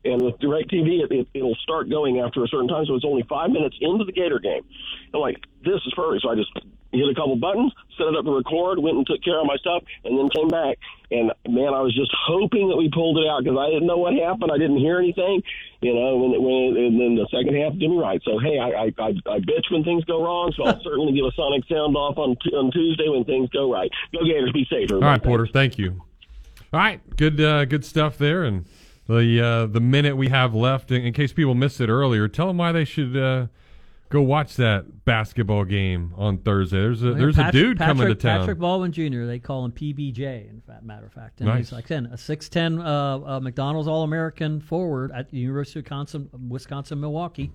And with DirecTV, it, it, it'll start going after a certain time. So it's only five minutes into the Gator game. And I'm like, this is perfect. So I just hit a couple buttons, set it up to record, went and took care of my stuff, and then came back. And man, I was just hoping that we pulled it out because I didn't know what happened. I didn't hear anything, you know. When, when and then the second half did me right. So hey, I I, I, I bitch when things go wrong. So I'll certainly give a sonic sound off on t- on Tuesday when things go right. Go Gators, be safe. All right, Porter. Thank you. All right, good uh, good stuff there. And the uh, the minute we have left, in, in case people missed it earlier, tell them why they should uh, go watch that basketball game on Thursday. There's a there's Patrick- a dude coming to Patrick- town. Patrick Baldwin Jr. They call him PBJ. In fact, matter of fact, and Nice. he's like again a six ten uh, uh, McDonald's All American forward at the University of Wisconsin, Wisconsin Milwaukee,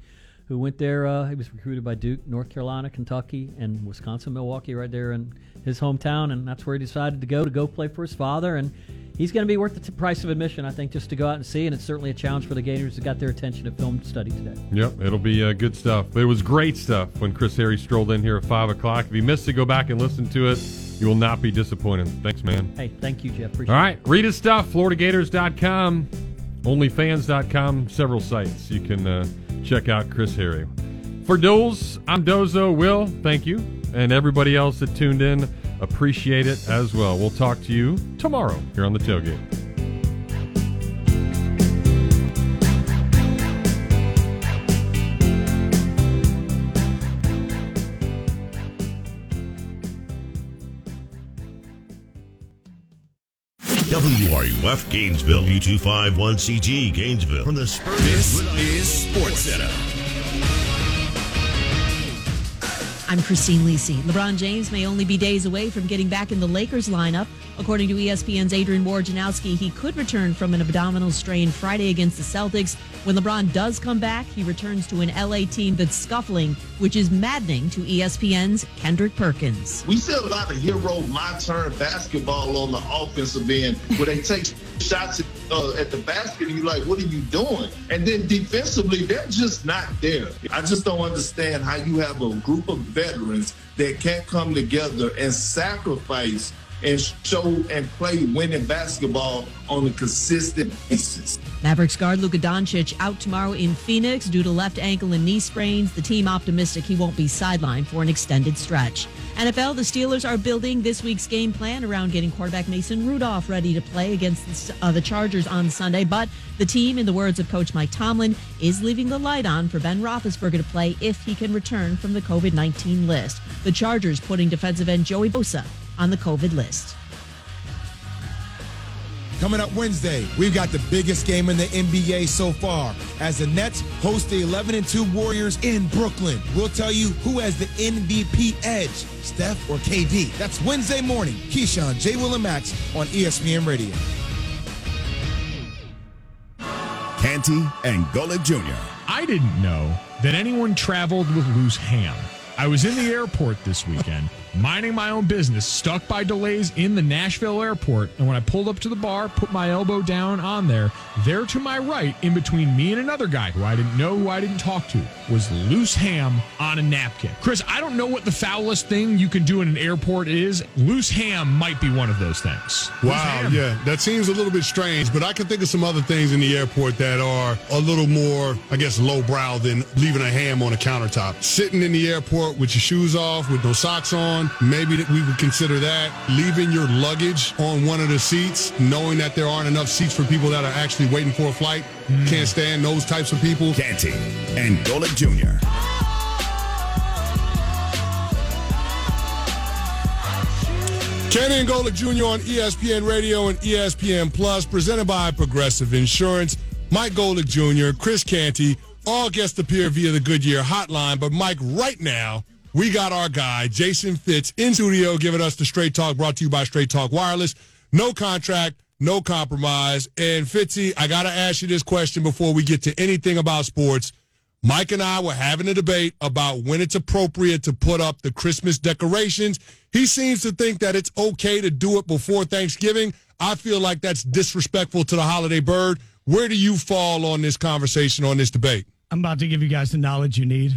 who went there. Uh, he was recruited by Duke, North Carolina, Kentucky, and Wisconsin Milwaukee, right there in his hometown, and that's where he decided to go to go play for his father and. He's going to be worth the t- price of admission, I think, just to go out and see, and it's certainly a challenge for the Gators that got their attention to film study today. Yep, it'll be uh, good stuff. It was great stuff when Chris Harry strolled in here at five o'clock. If you missed it, go back and listen to it. You will not be disappointed. Thanks, man. Hey, thank you, Jeff. Appreciate All right, read his stuff, FloridaGators.com, OnlyFans.com, several sites. You can uh, check out Chris Harry. For Doles, I'm Dozo. Will, thank you. And everybody else that tuned in, appreciate it as well. We'll talk to you tomorrow here on the tailgate. WRUF Gainesville, U251CG Gainesville. From the Spurs. This is Sports Center. I'm Christine Lisi. LeBron James may only be days away from getting back in the Lakers lineup. According to ESPN's Adrian Wojnarowski, he could return from an abdominal strain Friday against the Celtics. When LeBron does come back, he returns to an LA team that's scuffling, which is maddening to ESPN's Kendrick Perkins. We see a lot of hero my turn basketball on the offensive end where they take shots at, uh, at the basket and you're like, what are you doing? And then defensively, they're just not there. I just don't understand how you have a group of veterans that can't come together and sacrifice and show and play winning basketball on a consistent basis. Mavericks guard Luka Doncic out tomorrow in Phoenix due to left ankle and knee sprains. The team optimistic he won't be sidelined for an extended stretch. NFL, the Steelers are building this week's game plan around getting quarterback Mason Rudolph ready to play against the, uh, the Chargers on Sunday. But the team, in the words of Coach Mike Tomlin, is leaving the light on for Ben Roethlisberger to play if he can return from the COVID 19 list. The Chargers putting defensive end Joey Bosa on the COVID list. Coming up Wednesday, we've got the biggest game in the NBA so far as the Nets host the 11 and 2 Warriors in Brooklyn. We'll tell you who has the MVP edge, Steph or KD. That's Wednesday morning. Keyshawn, J. Will, and Max on ESPN Radio. Canty and Golic Jr. I didn't know that anyone traveled with loose ham. I was in the airport this weekend minding my own business, stuck by delays in the Nashville airport. And when I pulled up to the bar, put my elbow down on there, there to my right, in between me and another guy who I didn't know, who I didn't talk to, was loose ham on a napkin. Chris, I don't know what the foulest thing you can do in an airport is. Loose ham might be one of those things. Wow, yeah, that seems a little bit strange, but I can think of some other things in the airport that are a little more, I guess, lowbrow than leaving a ham on a countertop. Sitting in the airport with your shoes off, with no socks on, maybe that we would consider that. Leaving your luggage on one of the seats, knowing that there aren't enough seats for people that are actually waiting for a flight. Hmm. Can't stand those types of people. Canty and Golic Jr. Kenny and Golic Jr. on ESPN Radio and ESPN Plus, presented by Progressive Insurance. Mike Golic Jr., Chris Canty, all guests appear via the Goodyear hotline. But Mike, right now, we got our guy, Jason Fitz, in studio giving us the Straight Talk brought to you by Straight Talk Wireless. No contract, no compromise. And Fitzy, I got to ask you this question before we get to anything about sports. Mike and I were having a debate about when it's appropriate to put up the Christmas decorations. He seems to think that it's okay to do it before Thanksgiving. I feel like that's disrespectful to the holiday bird. Where do you fall on this conversation, on this debate? I'm about to give you guys the knowledge you need.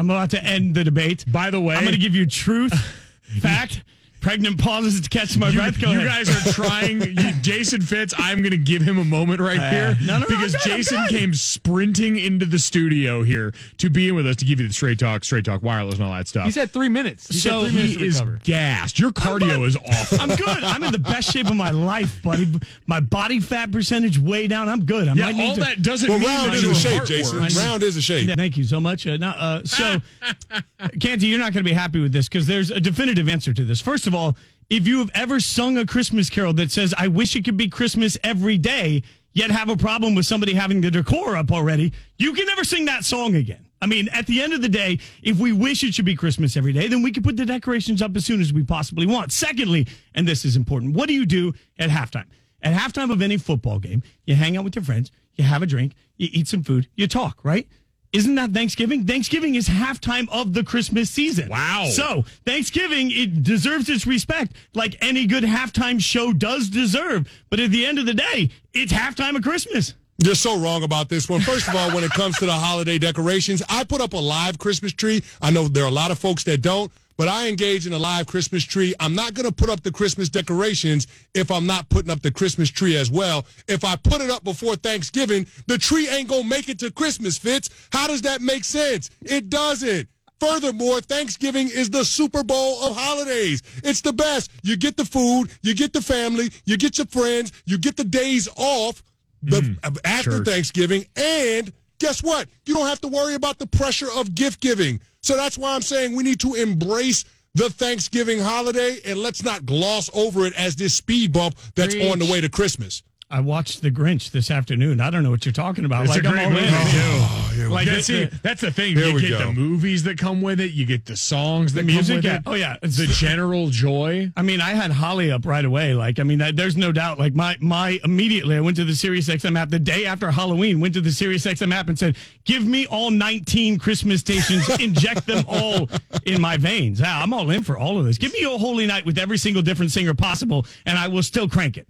I'm about to end the debate. By the way, I'm going to give you truth, fact, pregnant pauses to catch my you, breath. Go you ahead. guys are trying. You, Jason Fitz, I'm going to give him a moment right Uh, here no, no, no, because I'm good, Jason came sprinting into the studio here to be in with us to give you the straight talk, straight talk, wireless, and all that stuff. He's had three minutes. He's so three minutes he is gassed. Your cardio is awful. I'm good. I'm in the best shape of my life, buddy. My body fat percentage way down. I'm good. I Yeah, might all to- that doesn't Well, mean round that is your a shape, Jason. works. Round is a shape. Yeah, thank you so much. Uh, now, uh, so, Canty, you're not going to be happy with this because there's a definitive answer to this. First of all, if you have ever sung a Christmas carol that says, I wish it could be Christmas every day, yet have a problem with somebody having the decor up already, you can never sing that song again. I mean, at the end of the day, if we wish it should be Christmas every day, then we can put the decorations up as soon as we possibly want. Secondly, and this is important, what do you do at halftime? At halftime of any football game, you hang out with your friends, you have a drink, you eat some food, you talk, right? Isn't that Thanksgiving? Thanksgiving is halftime of the Christmas season. Wow. So Thanksgiving, it deserves its respect like any good halftime show does deserve. But at the end of the day, it's halftime of Christmas. You're so wrong about this one. First of all, when it comes to the holiday decorations, I put up a live Christmas tree. I know there are a lot of folks that don't, but I engage in a live Christmas tree. I'm not going to put up the Christmas decorations if I'm not putting up the Christmas tree as well. If I put it up before Thanksgiving, the tree ain't going to make it to Christmas, Fitz. How does that make sense? It doesn't. Furthermore, Thanksgiving is the Super Bowl of holidays. It's the best. You get the food, you get the family, you get your friends, you get the days off the, mm, after church. Thanksgiving, and guess what? You don't have to worry about the pressure of gift giving. So that's why I'm saying we need to embrace the Thanksgiving holiday and let's not gloss over it as this speed bump that's on the way to Christmas. I watched The Grinch this afternoon. I don't know what you're talking about. It's like a I'm great all movie, oh, in. too. Oh, like go. that's, see, that's the thing. You get go. the movies that come with it. You get the songs that The music, come with yeah. it. Oh, yeah. the general joy. I mean, I had Holly up right away. Like, I mean, that, there's no doubt. Like, my my immediately, I went to the Sirius XM app the day after Halloween. Went to the Sirius XM app and said, "Give me all 19 Christmas stations. inject them all in my veins. Ah, I'm all in for all of this. Give me a holy night with every single different singer possible, and I will still crank it."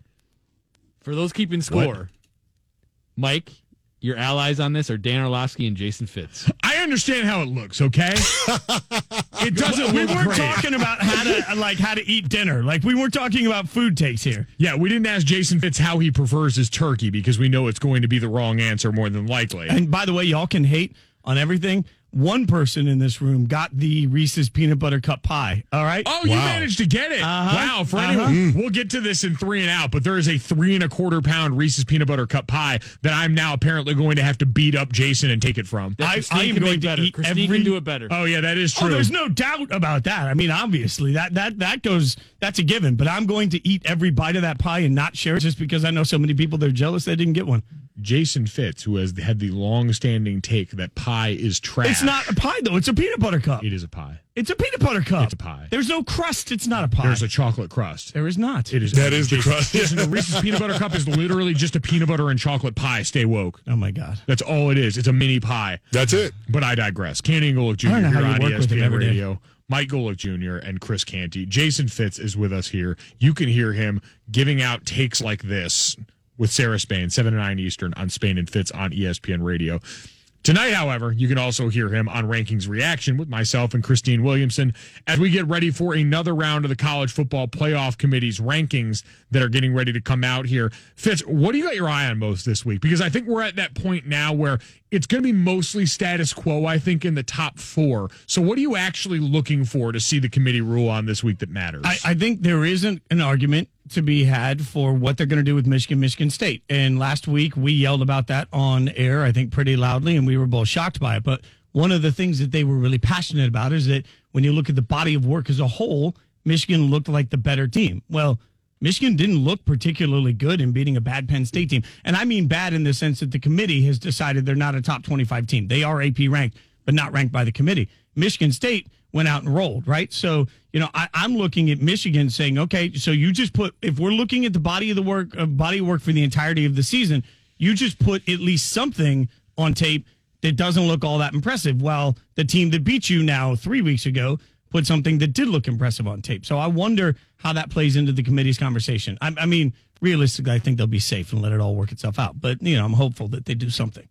For those keeping score, Mike, your allies on this are Dan Orlovsky and Jason Fitz. I understand how it looks. Okay, it doesn't. We weren't great. talking about how to like how to eat dinner. Like, we weren't talking about food takes here. Yeah, we didn't ask Jason Fitz how he prefers his turkey because we know it's going to be the wrong answer more than likely. And by the way, y'all can hate on everything. One person in this room got the Reese's peanut butter cup pie. All right. Oh, you managed to get it! Uh-huh. Wow! For Uh-huh. anyone, we'll get to this in three and out. But there is a three and a quarter pound Reese's peanut butter cup pie that I'm now apparently going to have to beat up Jason and take it from. I, I, am going to eat Christine every. can do it better. Oh yeah, that is Oh, true. there's no doubt about that. I mean, obviously that that that goes. That's a given. But I'm going to eat every bite of that pie and not share it just because I know so many people they're jealous they didn't get one. Jason Fitz, who has had the long-standing take that pie is trash. It's not a pie though. It's a peanut butter cup. It is a pie. It's a peanut butter cup. It's a pie. There's no crust. It's not a pie. There's a chocolate crust. there is not. It is. That is the crust. Jason, the Reese's peanut butter cup is literally just a peanut butter and chocolate pie. Stay woke. Oh my god. That's all it is. It's a mini pie. That's it. But I digress. Canty and Golic Jr. I don't know here how you on work with ESPN every day. Radio. Mike Golic Jr. and Chris Canty. Jason Fitz is with us here. You can hear him giving out takes like this with Sarah Spain, 7 to 9 Eastern on Spain and Fitz on ESPN Radio. Tonight, however, you can also hear him on Rankings Reaction with myself and Christine Williamson as we get ready for another round of the College Football Playoff Committee's rankings that are getting ready to come out here. Fitz, what do you got your eye on most this week? Because I think we're at that point now where it's going to be mostly status quo, I think, in the top four. So, what are you actually looking for to see the committee rule on this week that matters? I, I think there isn't an argument to be had for what they're going to do with Michigan, Michigan State. And last week we yelled about that on air, I think pretty loudly, and we were both shocked by it. But one of the things that they were really passionate about is that when you look at the body of work as a whole, Michigan looked like the better team. Well, Michigan didn't look particularly good in beating a bad Penn State team. And I mean bad in the sense that the committee has decided they're not a top 25 team. They are AP ranked, but not ranked by the committee. Michigan State went out and rolled, right? So, you know, I, I'm looking at Michigan saying, okay, so you just put, if we're looking at the body of the work, uh, body of work for the entirety of the season, you just put at least something on tape that doesn't look all that impressive. While the team that beat you now three weeks ago put something that did look impressive on tape. So I wonder how that plays into the committee's conversation. I, I mean, realistically, I think they'll be safe and let it all work itself out. But, you know, I'm hopeful that they do something.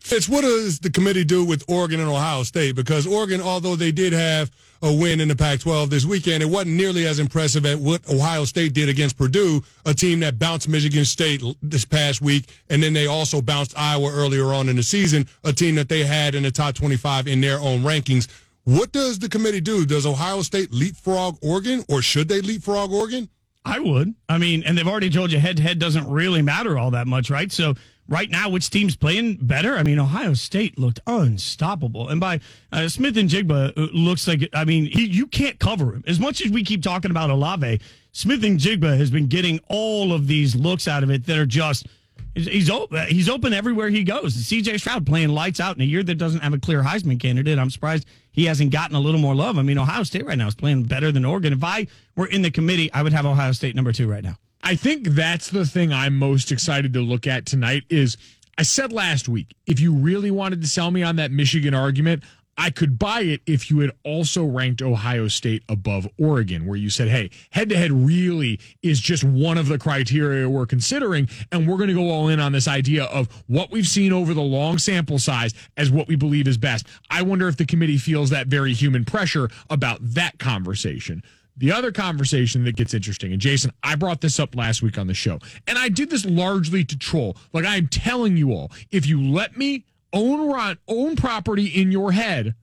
Fitz, what does the committee do with Oregon and Ohio State? Because Oregon, although they did have a win in the Pac 12 this weekend, it wasn't nearly as impressive as what Ohio State did against Purdue, a team that bounced Michigan State this past week. And then they also bounced Iowa earlier on in the season, a team that they had in the top 25 in their own rankings. What does the committee do? Does Ohio State leapfrog Oregon, or should they leapfrog Oregon? I would. I mean, and they've already told you head to head doesn't really matter all that much, right? So right now, which team's playing better? I mean, Ohio State looked unstoppable, and by uh, Smith-Njigba uh, looks like I mean he, you can't cover him as much as we keep talking about Olave. Smith-Njigba has been getting all of these looks out of it that are just. He's open. He's open everywhere he goes. C.J. Stroud playing lights out in a year that doesn't have a clear Heisman candidate. I'm surprised he hasn't gotten a little more love. I mean, Ohio State right now is playing better than Oregon. If I were in the committee, I would have Ohio State number two right now. I think that's the thing I'm most excited to look at tonight is I said last week, if you really wanted to sell me on that Michigan argument, I could buy it if you had also ranked Ohio State above Oregon, where you said, hey, head to head really is just one of the criteria we're considering. And we're going to go all in on this idea of what we've seen over the long sample size as what we believe is best. I wonder if the committee feels that very human pressure about that conversation. The other conversation that gets interesting, and Jason, I brought this up last week on the show, and I did this largely to troll. Like I'm telling you all, if you let me own own property in your head,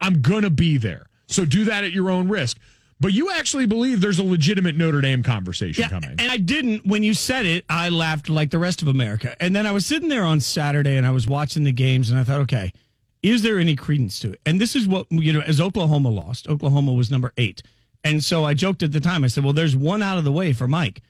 I'm gonna be there. So do that at your own risk. But you actually believe there's a legitimate Notre Dame conversation yeah, coming. And I didn't. When you said it, I laughed like the rest of America. And then I was sitting there on Saturday and I was watching the games and I thought, okay, is there any credence to it? And this is what, you know, as Oklahoma lost, Oklahoma was number eight. And so I joked at the time, I said, well, there's one out of the way for Mike.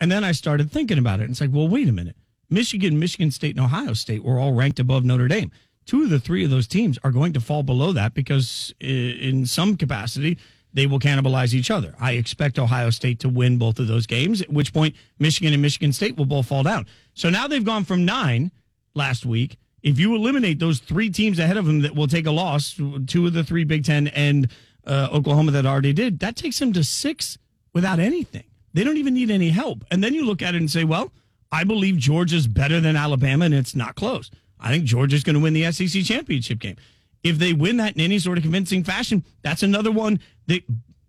And then I started thinking about it. And it's like, well, wait a minute. Michigan, Michigan State, and Ohio State were all ranked above Notre Dame. Two of the three of those teams are going to fall below that because, in some capacity, they will cannibalize each other. I expect Ohio State to win both of those games, at which point Michigan and Michigan State will both fall down. So now they've gone from nine last week. If you eliminate those three teams ahead of them that will take a loss, two of the three Big Ten and uh, Oklahoma that already did, that takes them to six without anything. They don't even need any help. And then you look at it and say, well, I believe Georgia's better than Alabama, and it's not close. I think Georgia's going to win the SEC championship game. If they win that in any sort of convincing fashion, that's another one that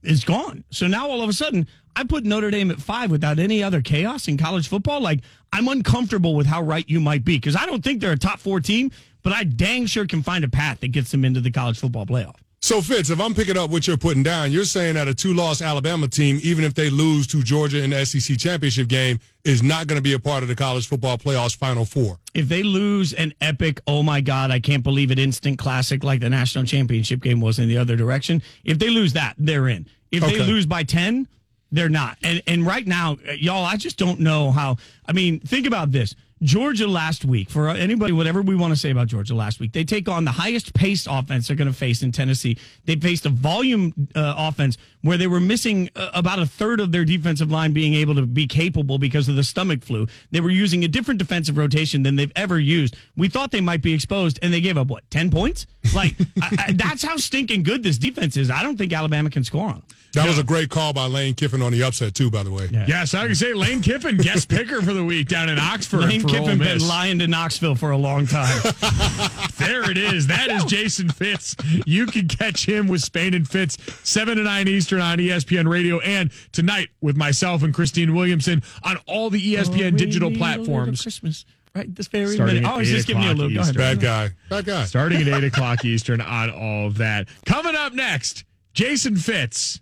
is gone. So now all of a sudden, I put Notre Dame at five without any other chaos in college football. Like, I'm uncomfortable with how right you might be because I don't think they're a top four team, but I dang sure can find a path that gets them into the college football playoff. So, Fitz, if I'm picking up what you're putting down, you're saying that a two loss Alabama team, even if they lose to Georgia in the SEC championship game, is not going to be a part of the college football playoffs final four. If they lose an epic, oh my God, I can't believe it, instant classic like the national championship game was in the other direction, if they lose that, they're in. If okay. they lose by 10, they're not. And, and right now, y'all, I just don't know how. I mean, think about this. Georgia last week, for anybody, whatever we want to say about Georgia last week, they take on the highest paced offense they're going to face in Tennessee. They faced a volume uh, offense where they were missing uh, about a third of their defensive line being able to be capable because of the stomach flu. They were using a different defensive rotation than they've ever used. We thought they might be exposed, and they gave up what, 10 points? Like, I, I, that's how stinking good this defense is. I don't think Alabama can score on them. That was a great call by Lane Kiffin on the upset too, by the way. Yes, I can say Lane Kiffin, guest picker for the week down in Oxford. Lane for Ole Kiffin been lying to Knoxville for a long time. there it is. That is Jason Fitz. You can catch him with Spain and Fitz, 7 to 9 Eastern on ESPN Radio, and tonight with myself and Christine Williamson on all the ESPN digital oh, platforms. Christmas. Right, this very Starting minute. at Oh, he's 8 just giving you a o'clock look. Go ahead. Eastern. Bad guy. Bad guy. Starting at 8 o'clock Eastern on all of that. Coming up next, Jason Fitz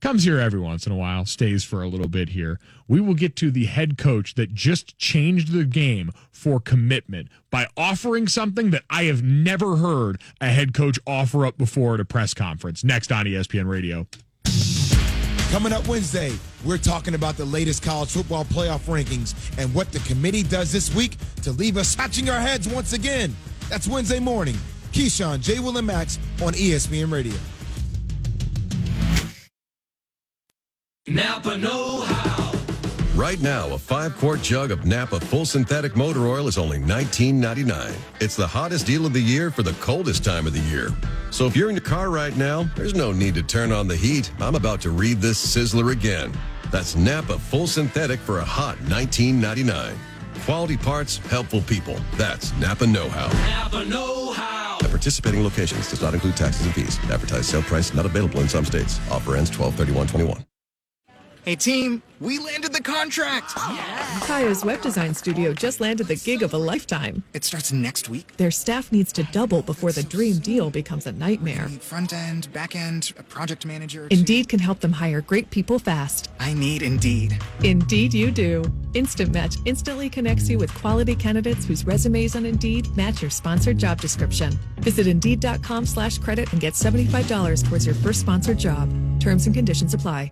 comes here every once in a while, stays for a little bit here. We will get to the head coach that just changed the game for commitment by offering something that I have never heard a head coach offer up before at a press conference. Next on ESPN Radio. Coming up Wednesday, we're talking about the latest college football playoff rankings and what the committee does this week to leave us scratching our heads once again. That's Wednesday morning. Keyshawn, J. Will, and Max on ESPN Radio. Napa Know How. Right now, a five quart jug of Napa full synthetic motor oil is only $19.99. It's the hottest deal of the year for the coldest time of the year. So if you're in your car right now, there's no need to turn on the heat. I'm about to read this sizzler again. That's Napa full synthetic for a hot $19.99. Quality parts, helpful people. That's Napa Know How. Napa Know How. At participating locations does not include taxes and fees. Advertised sale price not available in some states. Offer ends 12 21 Hey team, we landed the contract! Oh, yeah. Kaya's web design studio just landed the gig of a lifetime. It starts next week. Their staff needs to double before the dream deal becomes a nightmare. Front end, back end, a project manager. Indeed can help them hire great people fast. I need Indeed. Indeed, you do. Instant Match instantly connects you with quality candidates whose resumes on Indeed match your sponsored job description. Visit Indeed.com slash credit and get $75 towards your first sponsored job. Terms and conditions apply.